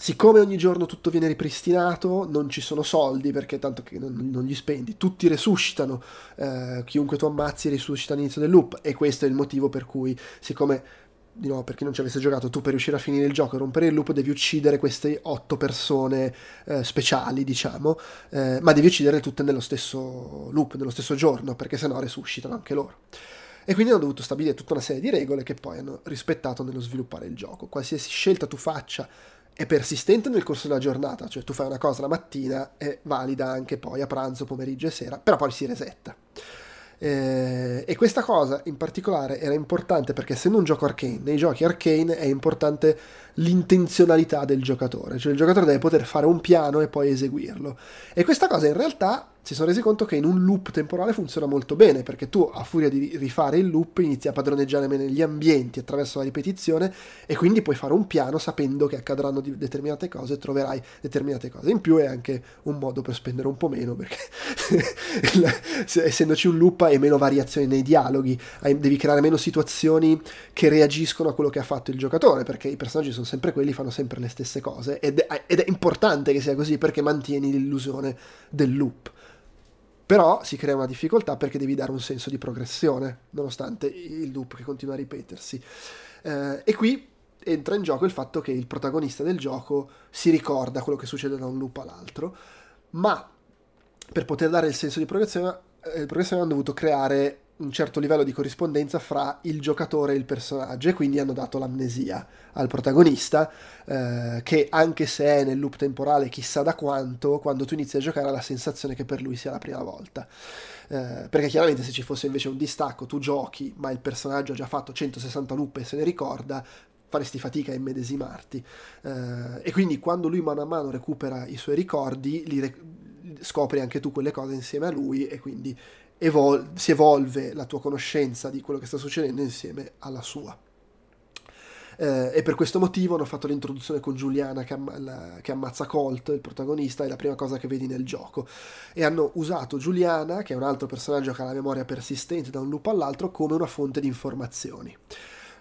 siccome ogni giorno tutto viene ripristinato, non ci sono soldi perché tanto che non, non gli spendi, tutti resuscitano, eh, chiunque tu ammazzi risuscita all'inizio del loop e questo è il motivo per cui, siccome, di nuovo per chi non ci avesse giocato, tu per riuscire a finire il gioco e rompere il loop devi uccidere queste otto persone eh, speciali, diciamo, eh, ma devi uccidere tutte nello stesso loop, nello stesso giorno, perché sennò resuscitano anche loro. E quindi hanno dovuto stabilire tutta una serie di regole che poi hanno rispettato nello sviluppare il gioco. Qualsiasi scelta tu faccia è persistente nel corso della giornata, cioè tu fai una cosa la mattina è valida anche poi a pranzo, pomeriggio e sera, però poi si resetta. Eh, e questa cosa in particolare era importante perché essendo un gioco arcane, nei giochi arcane è importante l'intenzionalità del giocatore, cioè il giocatore deve poter fare un piano e poi eseguirlo. E questa cosa in realtà si sono resi conto che in un loop temporale funziona molto bene, perché tu a furia di rifare il loop inizi a padroneggiare bene gli ambienti attraverso la ripetizione e quindi puoi fare un piano sapendo che accadranno determinate cose e troverai determinate cose. In più è anche un modo per spendere un po' meno, perché [laughs] essendoci un loop hai meno variazioni nei dialoghi, devi creare meno situazioni che reagiscono a quello che ha fatto il giocatore, perché i personaggi sono sempre quelli, fanno sempre le stesse cose ed è, ed è importante che sia così perché mantieni l'illusione del loop. Però si crea una difficoltà perché devi dare un senso di progressione, nonostante il loop che continua a ripetersi. Eh, e qui entra in gioco il fatto che il protagonista del gioco si ricorda quello che succede da un loop all'altro, ma per poter dare il senso di progressione, eh, progressione hanno dovuto creare un certo livello di corrispondenza fra il giocatore e il personaggio e quindi hanno dato l'amnesia al protagonista eh, che anche se è nel loop temporale chissà da quanto quando tu inizi a giocare ha la sensazione che per lui sia la prima volta. Eh, perché chiaramente se ci fosse invece un distacco tu giochi ma il personaggio ha già fatto 160 loop e se ne ricorda faresti fatica a immedesimarti. Eh, e quindi quando lui mano a mano recupera i suoi ricordi li rec- scopri anche tu quelle cose insieme a lui e quindi evol- si evolve la tua conoscenza di quello che sta succedendo insieme alla sua. Eh, e per questo motivo hanno fatto l'introduzione con Giuliana che, amma- la- che, ammazza Colt, il protagonista, è la prima cosa che vedi nel gioco. E hanno usato Giuliana, che è un altro personaggio che ha la memoria persistente da un loop all'altro, come una fonte di informazioni.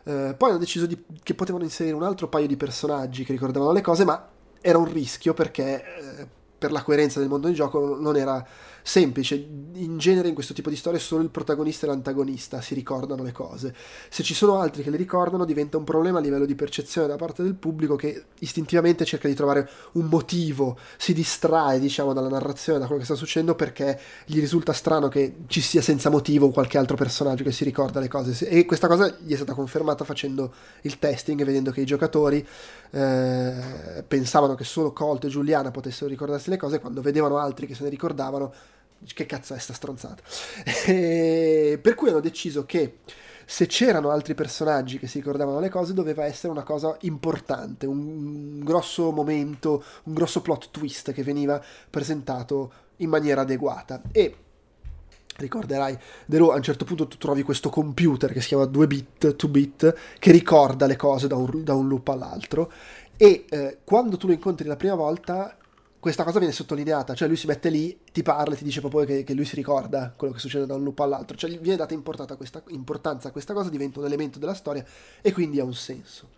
Eh, poi hanno deciso di- che potevano inserire un altro paio di personaggi che ricordavano le cose, ma era un rischio perché eh, per la coerenza del mondo del gioco non era semplice. In genere in questo tipo di storie solo il protagonista e l'antagonista si ricordano le cose. Se ci sono altri che le ricordano diventa un problema a livello di percezione da parte del pubblico che istintivamente cerca di trovare un motivo, si distrae diciamo dalla narrazione, da quello che sta succedendo perché gli risulta strano che ci sia senza motivo qualche altro personaggio che si ricorda le cose. E questa cosa gli è stata confermata facendo il testing e vedendo che i giocatori eh, pensavano che solo Colt e Giuliana potessero ricordarsi le cose quando vedevano altri che se ne ricordavano che cazzo è sta stronzata? [laughs] E per cui hanno deciso che se c'erano altri personaggi che si ricordavano le cose doveva essere una cosa importante, un grosso momento, un grosso plot twist che veniva presentato in maniera adeguata. E ricorderai, Dero, a un certo punto tu trovi questo computer che si chiama 2-bit, 2-bit, che ricorda le cose da un, da un loop all'altro e eh, quando tu lo incontri la prima volta questa cosa viene sottolineata, cioè lui si mette lì, ti parla e ti dice proprio che, che, lui si ricorda quello che succede da un loop all'altro, cioè viene data questa, importanza a questa cosa, diventa un elemento della storia e quindi ha un senso.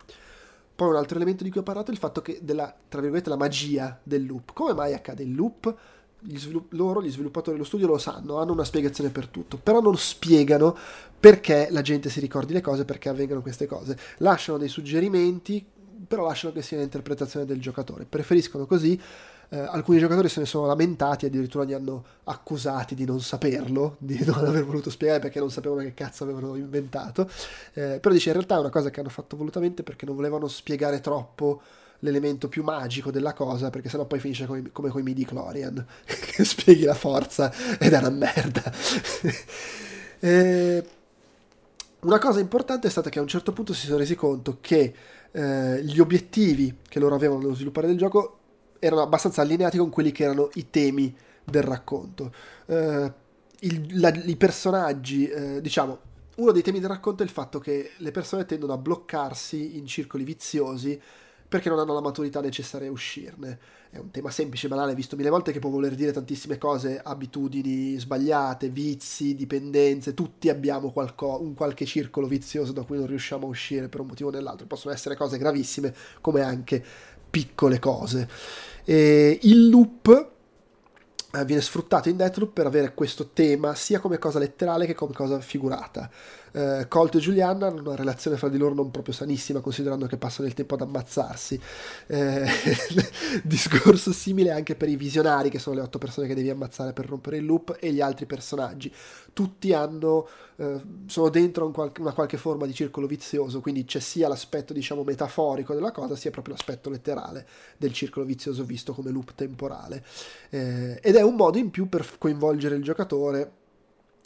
Poi un altro elemento di cui ho parlato è il fatto che della, tra virgolette, la magia del loop. Come mai accade il loop? Gli svilupp- loro, gli sviluppatori dello studio lo sanno, hanno una spiegazione per tutto, però non spiegano perché la gente si ricordi le cose, perché avvengono queste cose. Lasciano dei suggerimenti, però lasciano che sia l'interpretazione del giocatore. Preferiscono così eh, alcuni giocatori se ne sono lamentati, addirittura li hanno accusati di non saperlo, [laughs] di non aver voluto spiegare perché non sapevano che cazzo avevano inventato. Eh, però dice in realtà è una cosa che hanno fatto volutamente perché non volevano spiegare troppo l'elemento più magico della cosa, perché sennò poi finisce come, come con i midi Clorian, [laughs] che spieghi la forza ed è una merda. [laughs] eh, una cosa importante è stata che a un certo punto si sono resi conto che eh, gli obiettivi che loro avevano nello sviluppare del gioco erano abbastanza allineati con quelli che erano i temi del racconto. Uh, il, la, I personaggi, eh, diciamo, uno dei temi del racconto è il fatto che le persone tendono a bloccarsi in circoli viziosi perché non hanno la maturità necessaria a uscirne. È un tema semplice, banale, visto mille volte che può voler dire tantissime cose, abitudini sbagliate, vizi, dipendenze, tutti abbiamo qualco, un qualche circolo vizioso da cui non riusciamo a uscire per un motivo o nell'altro. Possono essere cose gravissime come anche piccole cose. E il loop eh, viene sfruttato in Deathloop per avere questo tema sia come cosa letterale che come cosa figurata eh, Colt e Giuliana hanno una relazione fra di loro non proprio sanissima, considerando che passano il tempo ad ammazzarsi. Eh, [laughs] discorso simile anche per i visionari, che sono le otto persone che devi ammazzare per rompere il loop, e gli altri personaggi. Tutti hanno, eh, sono dentro un qual- una qualche forma di circolo vizioso, quindi c'è sia l'aspetto, diciamo, metaforico della cosa, sia proprio l'aspetto letterale del circolo vizioso visto come loop temporale. Eh, ed è un modo in più per coinvolgere il giocatore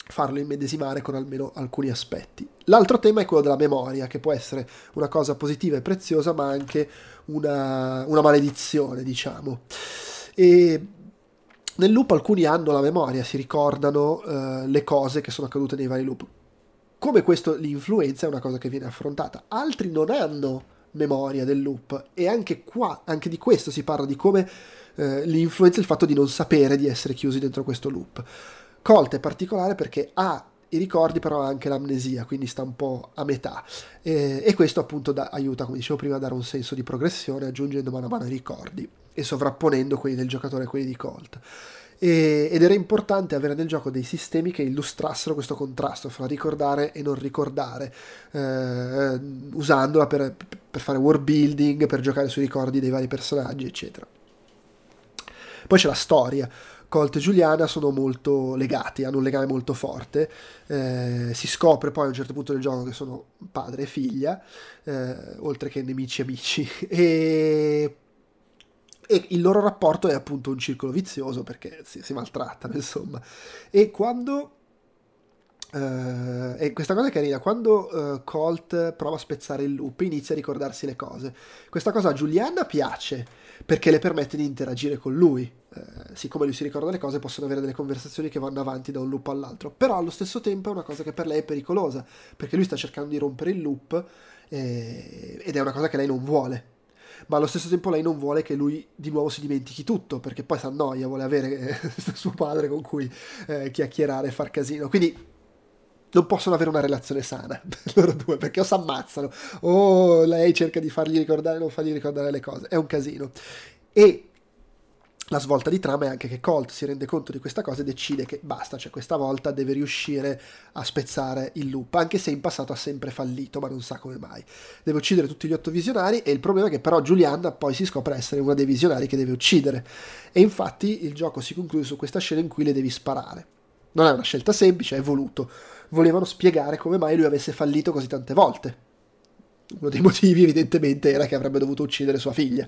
farlo immedesimare con almeno alcuni aspetti. L'altro tema è quello della memoria, che può essere una cosa positiva e preziosa, ma anche una, una maledizione, diciamo. E nel loop alcuni hanno la memoria, si ricordano uh, le cose che sono accadute nei vari loop. Come questo li influenza è una cosa che viene affrontata. Altri non hanno memoria del loop e anche qua, anche di questo si parla di come uh, li influenza il fatto di non sapere di essere chiusi dentro questo loop. Colt è particolare perché ha i ricordi però anche l'amnesia, quindi sta un po' a metà e, e questo appunto da, aiuta, come dicevo prima, a dare un senso di progressione aggiungendo mano a mano i ricordi e sovrapponendo quelli del giocatore a quelli di Colt. E, ed era importante avere nel gioco dei sistemi che illustrassero questo contrasto fra ricordare e non ricordare, eh, usandola per, per fare world building, per giocare sui ricordi dei vari personaggi, eccetera. Poi c'è la storia. Colt e Giuliana sono molto legati, hanno un legame molto forte. Eh, si scopre poi a un certo punto del gioco che sono padre e figlia, eh, oltre che nemici e amici. [laughs] E, e, il loro rapporto è appunto un circolo vizioso perché si, si maltrattano, insomma. E quando Uh, e questa cosa è carina, quando uh, Colt prova a spezzare il loop inizia a ricordarsi le cose. Questa cosa a Giuliana piace perché le permette di interagire con lui. Uh, siccome lui si ricorda le cose possono avere delle conversazioni che vanno avanti da un loop all'altro, però allo stesso tempo è una cosa che per lei è pericolosa perché lui sta cercando di rompere il loop eh, ed è una cosa che lei non vuole. Ma allo stesso tempo lei non vuole che lui di nuovo si dimentichi tutto, perché poi si annoia, vuole avere [laughs] suo padre con cui eh, chiacchierare e far casino. Quindi non possono avere una relazione sana [laughs] loro due perché o si ammazzano o lei cerca di fargli ricordare non fargli ricordare le cose è un casino e la svolta di trama è anche che Colt si rende conto di questa cosa e decide che basta, cioè questa volta deve riuscire a spezzare il loop, anche se in passato ha sempre fallito, ma non sa come mai. Deve uccidere tutti gli otto visionari e il problema è che però Giuliana poi si scopre essere uno dei visionari che deve uccidere. E infatti il gioco si conclude su questa scena in cui le devi sparare. Non è una scelta semplice, è voluto. Volevano spiegare come mai lui avesse fallito così tante volte. Uno dei [laughs] motivi evidentemente era che avrebbe dovuto uccidere sua figlia.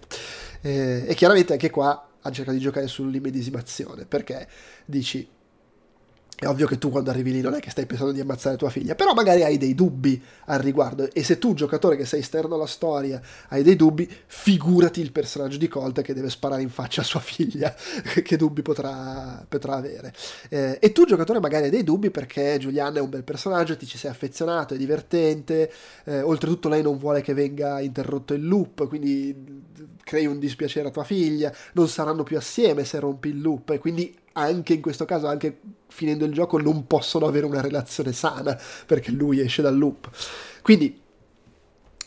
Eh, e chiaramente anche qua ha cercato di giocare sull'immedesimazione, perché dici è ovvio che tu quando arrivi lì non è che stai pensando di ammazzare tua figlia, però magari hai dei dubbi al riguardo e se tu, giocatore che sei esterno alla storia, hai dei dubbi, figurati il personaggio di Colt che deve sparare in faccia a sua figlia, [laughs] che dubbi potrà, potrà avere. Eh, e tu, giocatore, magari hai dei dubbi perché Giuliana è un bel personaggio, ti ci sei affezionato, è divertente, eh, oltretutto lei non vuole che venga interrotto il loop, quindi crei un dispiacere a tua figlia, non saranno più assieme se rompi il loop e quindi anche in questo caso, anche finendo il gioco, non possono avere una relazione sana perché lui esce dal loop. Quindi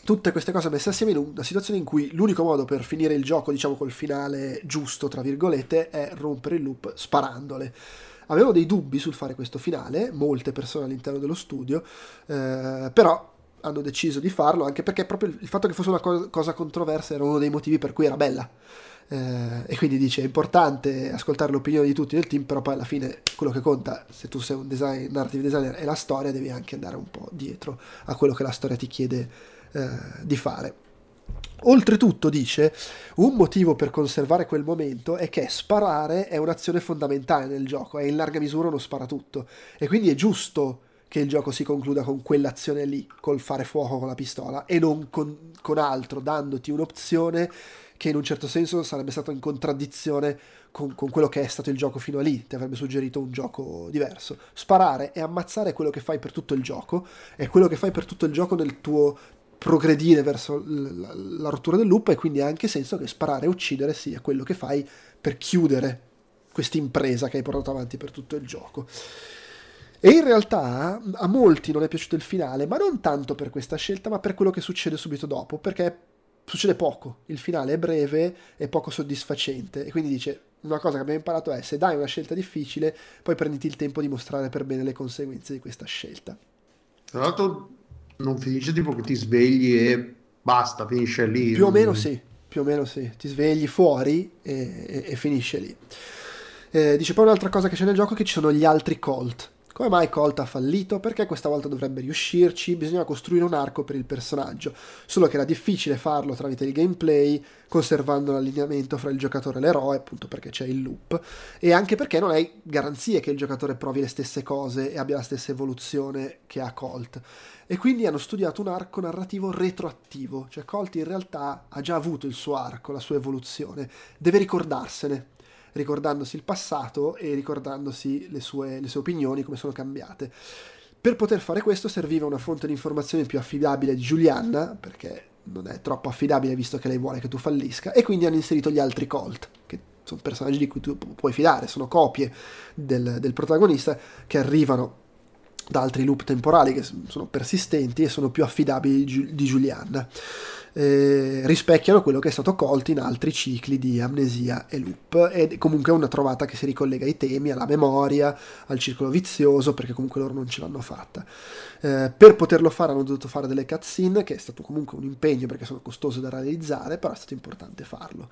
tutte queste cose messe assieme in una situazione in cui l'unico modo per finire il gioco, diciamo col finale giusto, tra virgolette, è rompere il loop sparandole. Avevo dei dubbi sul fare questo finale, molte persone all'interno dello studio, eh, però hanno deciso di farlo anche perché proprio il fatto che fosse una cosa controversa era uno dei motivi per cui era bella eh, e quindi dice è importante ascoltare l'opinione di tutti nel team, però poi alla fine quello che conta, se tu sei un design, narrative designer, è la storia, devi anche andare un po' dietro a quello che la storia ti chiede eh, di fare. Oltretutto dice, un motivo per conservare quel momento è che sparare è un'azione fondamentale nel gioco, è in larga misura uno sparatutto, e quindi è giusto che il gioco si concluda con quell'azione lì, col fare fuoco con la pistola, e non con, con altro, dandoti un'opzione che in un certo senso sarebbe stato in contraddizione con, con, quello che è stato il gioco fino a lì, ti avrebbe suggerito un gioco diverso. Sparare e ammazzare è quello che fai per tutto il gioco, è quello che fai per tutto il gioco nel tuo progredire verso la, la rottura del loop e quindi ha anche senso che sparare e uccidere sia quello che fai per chiudere questa impresa che hai portato avanti per tutto il gioco. E in realtà a molti non è piaciuto il finale, ma non tanto per questa scelta, ma per quello che succede subito dopo, perché succede poco, il finale è breve e poco soddisfacente e quindi dice una cosa che abbiamo imparato è se dai una scelta difficile poi prenditi il tempo di mostrare per bene le conseguenze di questa scelta. Tra l'altro non finisce tipo che ti svegli e basta, finisce lì. Più o meno sì, più o meno sì, ti svegli fuori e, e, e finisce lì. Eh, dice poi un'altra cosa che c'è nel gioco che ci sono gli altri Colt come mai Colt ha fallito? Perché questa volta dovrebbe riuscirci? Bisogna costruire un arco per il personaggio, solo che era difficile farlo tramite il gameplay, conservando l'allineamento fra il giocatore e l'eroe, appunto perché c'è il loop, e anche perché non hai garanzie che il giocatore provi le stesse cose e abbia la stessa evoluzione che ha Colt. E quindi hanno studiato un arco narrativo retroattivo, cioè Colt in realtà ha già avuto il suo arco, la sua evoluzione, deve ricordarsene ricordandosi il passato e ricordandosi le sue, le sue opinioni, come sono cambiate. Per poter fare questo serviva una fonte di informazione più affidabile di Giulianna, perché non è troppo affidabile visto che lei vuole che tu fallisca, e quindi hanno inserito gli altri Colt, che sono personaggi di cui tu puoi fidare, sono copie del, del protagonista che arrivano da altri loop temporali che sono persistenti e sono più affidabili di Giulianna eh, rispecchiano quello che è stato colto in altri cicli di amnesia e loop ed comunque è una trovata che si ricollega ai temi, alla memoria, al circolo vizioso perché comunque loro non ce l'hanno fatta. Eh, per poterlo fare hanno dovuto fare delle cutscene che è stato comunque un impegno perché sono costose da realizzare però è stato importante farlo.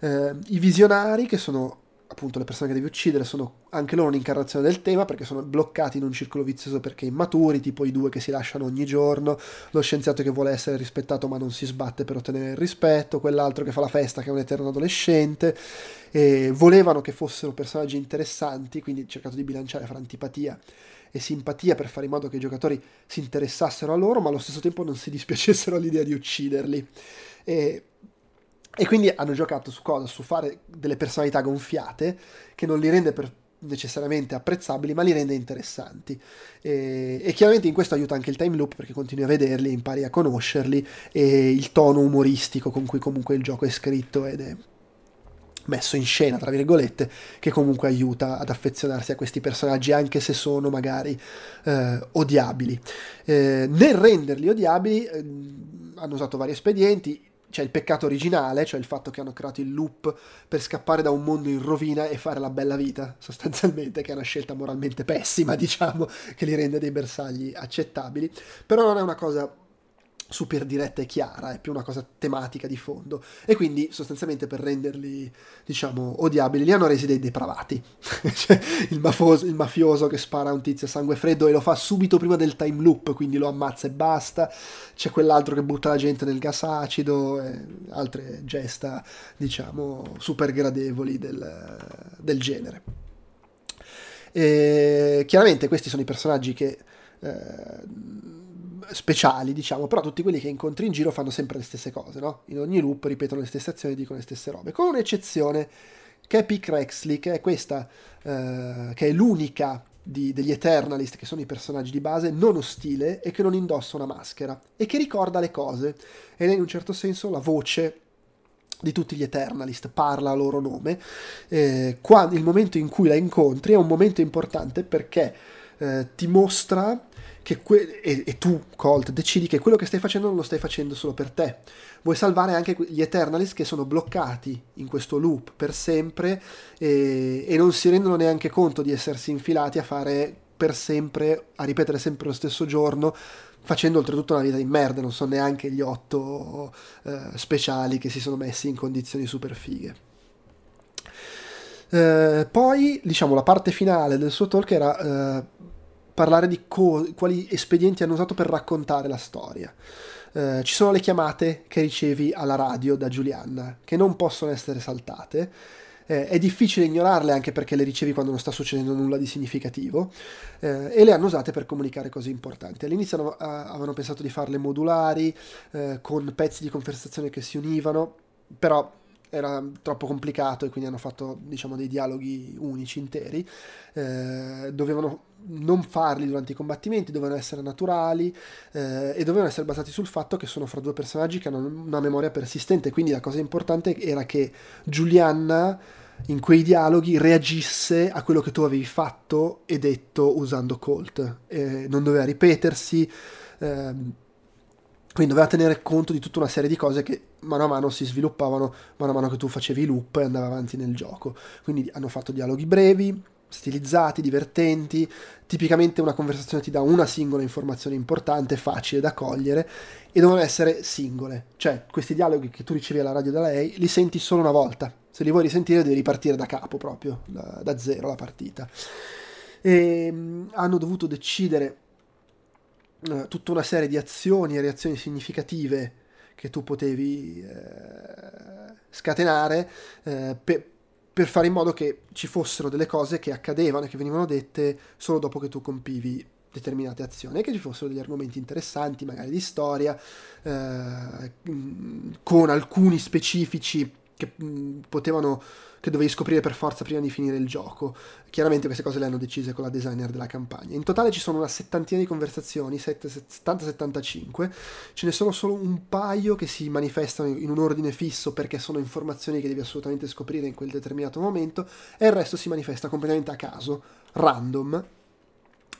Eh, I visionari che sono appunto le persone che devi uccidere sono anche loro un'incarnazione del tema perché sono bloccati in un circolo vizioso perché immaturi, tipo i due che si lasciano ogni giorno, lo scienziato che vuole essere rispettato ma non si sbatte per ottenere il rispetto, quell'altro che fa la festa che è un eterno adolescente, e volevano che fossero personaggi interessanti, quindi ho cercato di bilanciare fra antipatia e simpatia per fare in modo che i giocatori si interessassero a loro, ma allo stesso tempo non si dispiacessero all'idea di ucciderli. E, e quindi hanno giocato su cosa? Su fare delle personalità gonfiate che non li rende per, necessariamente apprezzabili, ma li rende interessanti. E, e, chiaramente in questo aiuta anche il time loop perché continui a vederli, impari a conoscerli e il tono umoristico con cui comunque il gioco è scritto ed è messo in scena, tra virgolette, che comunque aiuta ad affezionarsi a questi personaggi anche se sono magari eh, odiabili. Eh, nel renderli odiabili eh, hanno usato vari espedienti, c'è il peccato originale, cioè il fatto che hanno creato il loop per scappare da un mondo in rovina e fare la bella vita, sostanzialmente, che è una scelta moralmente pessima, [laughs] diciamo, che li rende dei bersagli accettabili, però non è una cosa super diretta e chiara, è più una cosa tematica di fondo. E quindi sostanzialmente per renderli, diciamo, odiabili, li hanno resi dei depravati. [laughs] cioè, il, mafoso, il, mafioso che spara un tizio a sangue freddo e lo fa subito prima del time loop, quindi lo ammazza e basta. C'è quell'altro che butta la gente nel gas acido, e altre gesta, diciamo, super gradevoli del, del genere. E chiaramente questi sono i personaggi che... Eh, speciali, diciamo, però tutti quelli che incontri in giro fanno sempre le stesse cose, no? In ogni loop ripetono le stesse azioni, dicono le stesse robe, con un'eccezione che è Pick Rexley, che è questa, eh, che è l'unica di, degli Eternalist, che sono i personaggi di base, non ostile e che non indossa una maschera e che ricorda le cose ed è in un certo senso la voce di tutti gli Eternalist, parla a loro nome. Eh, qua, il momento in cui la incontri è un momento importante perché eh, ti mostra que- e, e, tu, Colt, decidi che quello che stai facendo non lo stai facendo solo per te. Vuoi salvare anche gli Eternalist che sono bloccati in questo loop per sempre e, e non si rendono neanche conto di essersi infilati a fare per sempre, a ripetere sempre lo stesso giorno, facendo oltretutto una vita di merda, non sono neanche gli otto eh, speciali che si sono messi in condizioni super fighe. Eh, poi, diciamo, la parte finale del suo talk era eh, parlare di co- quali espedienti hanno usato per raccontare la storia. Eh, ci sono le chiamate che ricevi alla radio da Giulianna, che non possono essere saltate. Eh, è difficile ignorarle anche perché le ricevi quando non sta succedendo nulla di significativo eh, e le hanno usate per comunicare cose importanti. All'inizio hanno, avevano pensato di farle modulari, eh, con pezzi di conversazione che si univano, però era troppo complicato e quindi hanno fatto diciamo dei dialoghi unici interi eh, dovevano non farli durante i combattimenti dovevano essere naturali eh, e dovevano essere basati sul fatto che sono fra due personaggi che hanno una memoria persistente quindi la cosa importante era che Giulianna in quei dialoghi reagisse a quello che tu avevi fatto e detto usando Colt eh, non doveva ripetersi ehm, quindi doveva tenere conto di tutta una serie di cose che mano a mano si sviluppavano, mano a mano che tu facevi loop e andavi avanti nel gioco. Quindi hanno fatto dialoghi brevi, stilizzati, divertenti. Tipicamente una conversazione ti dà una singola informazione importante, facile da cogliere, e devono essere singole. Cioè, questi dialoghi che tu ricevi alla radio da lei, li senti solo una volta. Se li vuoi risentire devi ripartire da capo proprio, da, da zero la partita. E um, hanno dovuto decidere eh, tutta una serie di azioni e reazioni significative che tu potevi eh, scatenare eh, per, per fare in modo che ci fossero delle cose che accadevano e che venivano dette solo dopo che tu compivi determinate azioni che ci fossero degli argomenti interessanti, magari di storia, eh, con alcuni specifici che mh, potevano che dovevi scoprire per forza prima di finire il gioco. Chiaramente queste cose le hanno decise con la designer della campagna. In totale ci sono una settantina di conversazioni, 70-75, ce ne sono solo un paio che si manifestano in un ordine fisso perché sono informazioni che devi assolutamente scoprire in quel determinato momento, e il resto si manifesta completamente a caso, random,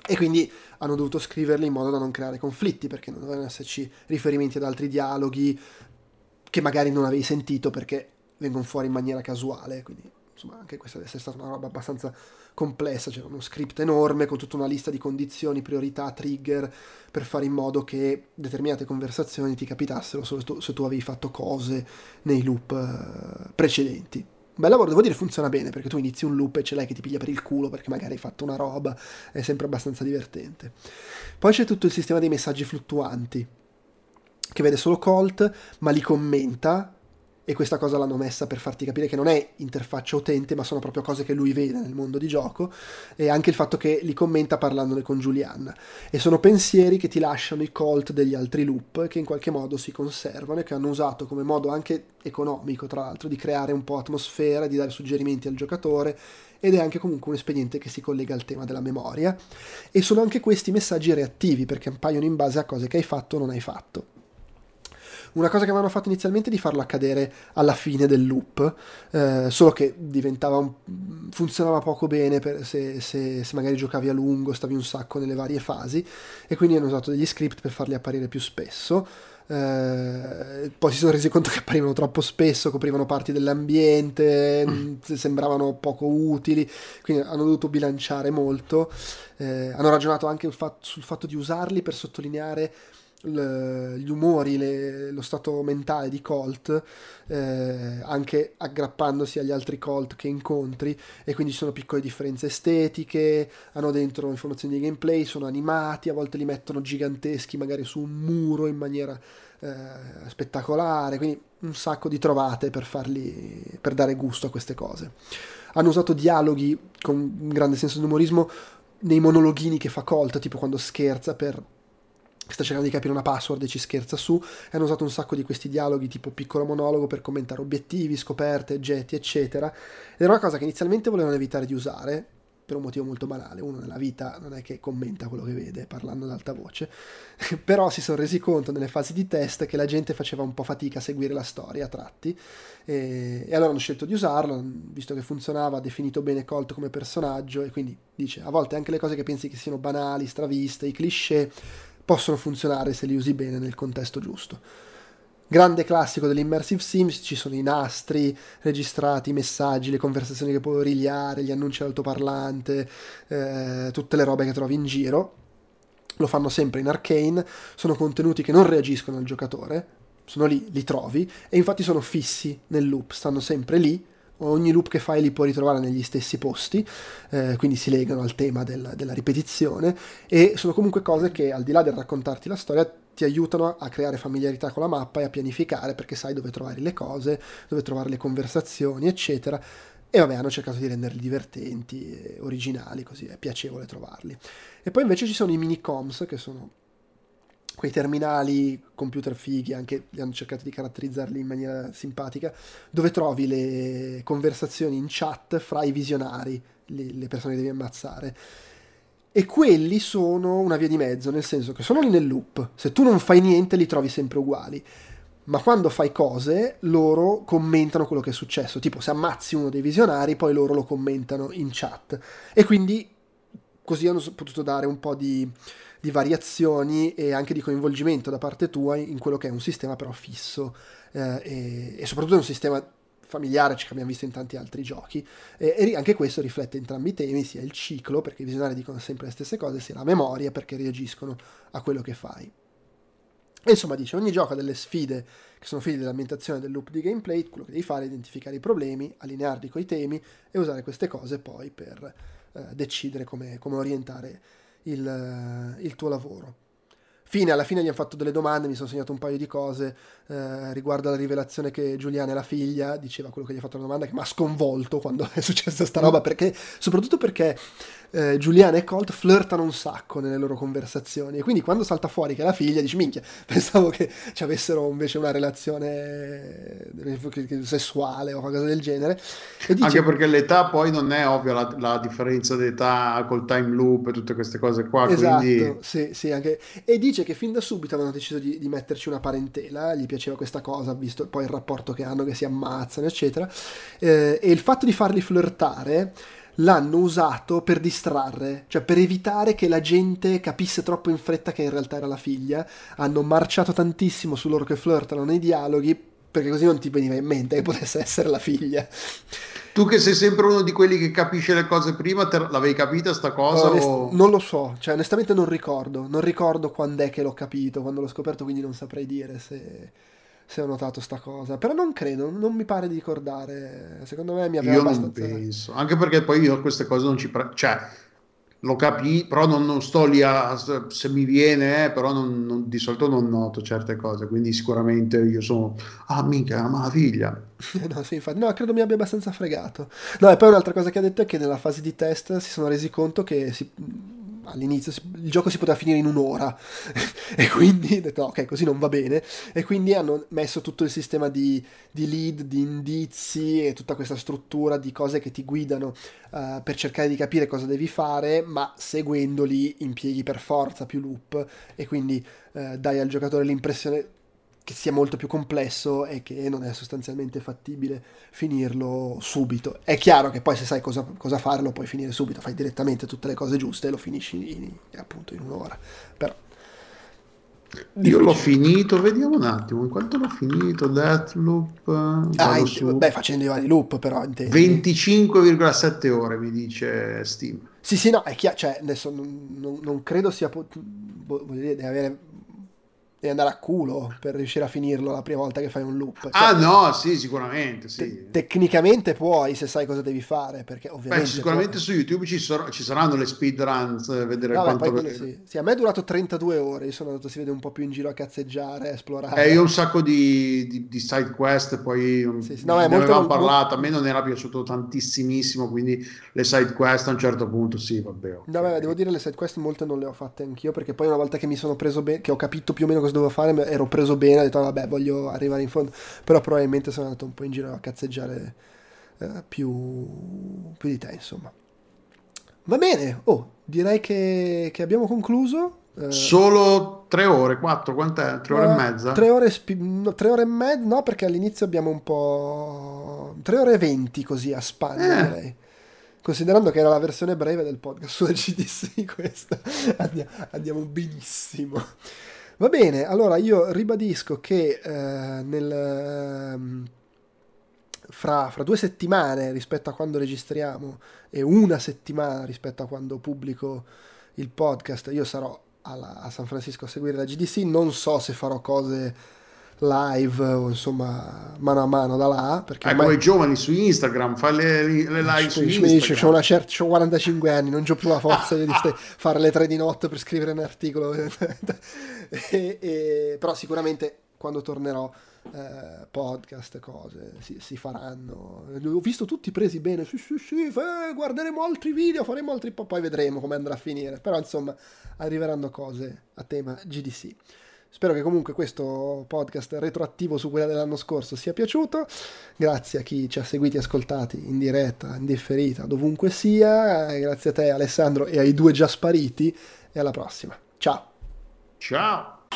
e quindi hanno dovuto scriverli in modo da non creare conflitti, perché non dovevano esserci riferimenti ad altri dialoghi che magari non avevi sentito perché vengono fuori in maniera casuale, quindi insomma anche questa deve essere stata una roba abbastanza complessa, c'era uno script enorme con tutta una lista di condizioni, priorità, trigger per fare in modo che determinate conversazioni ti capitassero solo se tu, avevi fatto cose nei loop uh, precedenti. Bel lavoro, devo dire, funziona bene perché tu inizi un loop e ce l'hai che ti piglia per il culo perché magari hai fatto una roba, è sempre abbastanza divertente. Poi c'è tutto il sistema dei messaggi fluttuanti che vede solo Colt, ma li commenta e questa cosa l'hanno messa per farti capire che non è interfaccia utente, ma sono proprio cose che lui vede nel mondo di gioco, e anche il fatto che li commenta parlandone con Julian. E sono pensieri che ti lasciano i cult degli altri loop, che in qualche modo si conservano e che hanno usato come modo anche economico, tra l'altro, di creare un po' atmosfera, di dare suggerimenti al giocatore, ed è anche comunque un espediente che si collega al tema della memoria. E sono anche questi messaggi reattivi, perché appaiono in base a cose che hai fatto o non hai fatto. Una cosa che avevano fatto inizialmente è di farlo accadere alla fine del loop, eh, solo che diventava un... funzionava poco bene se, se, se, magari giocavi a lungo, stavi un sacco nelle varie fasi, e quindi hanno usato degli script per farli apparire più spesso. Eh, poi si sono resi conto che apparivano troppo spesso, coprivano parti dell'ambiente, mm. sembravano poco utili, quindi hanno dovuto bilanciare molto. Eh, hanno ragionato anche sul fatto di usarli per sottolineare gli umori, le, lo stato mentale di Colt, eh, anche aggrappandosi agli altri Colt che incontri, e quindi ci sono piccole differenze estetiche, hanno dentro informazioni di gameplay, sono animati, a volte li mettono giganteschi magari su un muro in maniera eh, spettacolare, quindi un sacco di trovate per, farli, per dare gusto a queste cose. Hanno usato dialoghi con un grande senso di umorismo nei monologhini che fa Colt, tipo quando scherza per sta cercando di capire una password e ci scherza su, e hanno usato un sacco di questi dialoghi tipo piccolo monologo per commentare obiettivi, scoperte, oggetti, eccetera. Ed era una cosa che inizialmente volevano evitare di usare, per un motivo molto banale. Uno nella vita non è che commenta quello che vede parlando ad alta voce, [laughs] però si sono resi conto nelle fasi di test che la gente faceva un po' fatica a seguire la storia a tratti e, e allora hanno scelto di usarlo, visto che funzionava, definito bene Colt come personaggio e quindi dice a volte anche le cose che pensi che siano banali, straviste, i cliché possono funzionare se li usi bene nel contesto giusto. Grande classico dell'immersive sims, ci sono i nastri registrati, i messaggi, le conversazioni che puoi origliare, gli annunci all'altoparlante, eh, tutte le robe che trovi in giro. Lo fanno sempre in arcane, sono contenuti che non reagiscono al giocatore, sono lì, li trovi e infatti sono fissi nel loop, stanno sempre lì ogni loop che fai li puoi ritrovare negli stessi posti, eh, quindi si legano al tema del, della ripetizione e sono comunque cose che al di là del raccontarti la storia ti aiutano a creare familiarità con la mappa e a pianificare perché sai dove trovare le cose, dove trovare le conversazioni, eccetera. E vabbè, hanno cercato di renderli divertenti, originali, così è piacevole trovarli. E poi invece ci sono i mini coms che sono quei terminali computer fighi, anche hanno cercato di caratterizzarli in maniera simpatica, dove trovi le conversazioni in chat fra i visionari, le, le persone che devi ammazzare. E quelli sono una via di mezzo, nel senso che sono lì nel loop. Se tu non fai niente, li trovi sempre uguali. Ma quando fai cose, loro commentano quello che è successo. Tipo, se ammazzi uno dei visionari, poi loro lo commentano in chat. E quindi così hanno potuto dare un po' di, di variazioni e anche di coinvolgimento da parte tua in quello che è un sistema però fisso eh, e, e, soprattutto un sistema familiare che abbiamo visto in tanti altri giochi e, e, anche questo riflette entrambi i temi sia il ciclo perché i visionari dicono sempre le stesse cose sia la memoria perché reagiscono a quello che fai. E insomma dice ogni gioco ha delle sfide che sono figlie dell'ambientazione del loop di gameplay quello che devi fare è identificare i problemi allinearli con i temi e usare queste cose poi per eh, decidere come, come orientare il, il tuo lavoro. Fine, alla fine gli hanno fatto delle domande, mi sono segnato un paio di cose eh, riguardo alla rivelazione che Giuliana è la figlia, diceva quello che gli ha fatto la domanda che mi ha sconvolto quando [laughs] è successa sta roba, perché, soprattutto perché eh, Giuliana e Colt flirtano un sacco nelle loro conversazioni e quindi quando salta fuori che è la figlia dici minchia, [laughs] pensavo che ci avessero invece una relazione eh, sessuale o qualcosa del genere. Dice, Anche perché l'età poi non è ovvia la, la, differenza d'età col time loop e tutte queste cose qua. Esatto, quindi... sì, sì, anche... E dice che fin da subito avevano deciso di, di metterci una parentela, gli piaceva questa cosa, visto poi il rapporto che hanno, che si ammazzano, eccetera. Eh, e il fatto di farli flirtare l'hanno usato per distrarre, cioè per evitare che la gente capisse troppo in fretta che in realtà era la figlia. Hanno marciato tantissimo su loro che flirtano nei dialoghi perché così non ti veniva in mente che potesse essere la figlia. Tu che sei sempre uno di quelli che capisce le cose prima, te l'avevi capita sta cosa? Onest- o... Non lo so, cioè onestamente non ricordo, non ricordo quando è che l'ho capito, quando l'ho scoperto, quindi non saprei dire se se ho notato sta cosa. Però non credo, non mi pare di ricordare. Secondo me mi aveva io abbastanza... non penso. Anche perché poi io queste cose non ci... Pre- cioè, lo capisco, però non, non, sto lì a se mi viene, eh, però non, non, di solito non noto certe cose, quindi sicuramente io sono ah mica, ma la figlia. [laughs] no, sì, infatti, no, credo mi abbia abbastanza fregato. No, e poi un'altra cosa che ha detto è che nella fase di test si sono resi conto che si, all'inizio il gioco si poteva finire in un'ora. [laughs] E quindi ho detto ok così non va bene. E quindi hanno messo tutto il sistema di, di lead, di indizi e tutta questa struttura di cose che ti guidano uh, per cercare di capire cosa devi fare ma seguendoli impieghi per forza più loop. E quindi uh, dai al giocatore l'impressione che sia molto più complesso e che non è sostanzialmente fattibile finirlo subito. È chiaro che poi se sai cosa, cosa fare lo puoi finire subito, fai direttamente tutte le cose giuste e lo finisci in, appunto in un'ora. Però io l'ho finito, vediamo un attimo, in quanto l'ho finito, Deathloop... Ah, in, su... beh, facendo i vari loop però, intendi. 25,7 ore mi dice Steam. Sì, sì, no, è chiaro, cioè, adesso non, non, non credo sia... Po- voglio dire, deve avere devi andare a culo per riuscire a finirlo la prima volta che fai un loop. Cioè, ah no, sì, sicuramente, sì. Te- tecnicamente puoi se sai cosa devi fare, perché ovviamente... Beh, sicuramente puoi... su YouTube ci, sor- ci, saranno le speedruns, eh, vedere no, quanto... Beh, sì. sì. a me è durato 32 ore, io sono andato, si vede un po' più in giro a cazzeggiare, a esplorare. Eh, io un sacco di, di, di side quest, poi sì, sì. No, ne avevamo molto... parlato, a me non era piaciuto tantissimissimo, quindi le side quest a un certo punto sì, vabbè. Okay. No, beh, devo dire le side quest molte non le ho fatte anch'io, perché poi una volta che mi sono preso bene, che ho capito più o meno cosa dovevo fare, ero preso bene, ho detto ah, vabbè voglio arrivare in fondo, però probabilmente sono andato un po' in giro a cazzeggiare eh, più, più di te insomma. Va bene, oh, direi che, che abbiamo concluso. Eh, Solo tre ore, quattro, quant'è? Tre ore e mezza? Tre ore, spi- no, tre ore e mezza, no, perché all'inizio abbiamo un po'... Tre ore e venti così a spanne, eh. direi. Considerando che era la versione breve del podcast [laughs] sulla GDC, questa andiamo, andiamo benissimo. Va bene, allora io ribadisco che eh, nel, ehm, fra, fra, due settimane rispetto a quando registriamo e una settimana rispetto a quando pubblico il podcast, io sarò alla, a San Francisco a seguire la GDC. Non so se farò cose live o insomma mano a mano da là perché ecco ormai... i giovani su Instagram fai le, le live su Instagram dice, c'ho, una certa, c'ho 45 anni non ho più la forza di [laughs] fare le 3 di notte per scrivere un articolo [laughs] e, e, però sicuramente quando tornerò eh, podcast, cose si, si, faranno. Ho visto tutti presi bene. Sì, sì, sì, eh, guarderemo altri video, faremo altri. Poi vedremo come andrà a finire. Però insomma, arriveranno cose a tema GDC. Spero che comunque questo podcast retroattivo su quella dell'anno scorso sia piaciuto. Grazie a chi ci ha seguiti e ascoltati in diretta, in differita, dovunque sia. Grazie a te Alessandro e ai due già spariti. E alla prossima. Ciao. Ciao.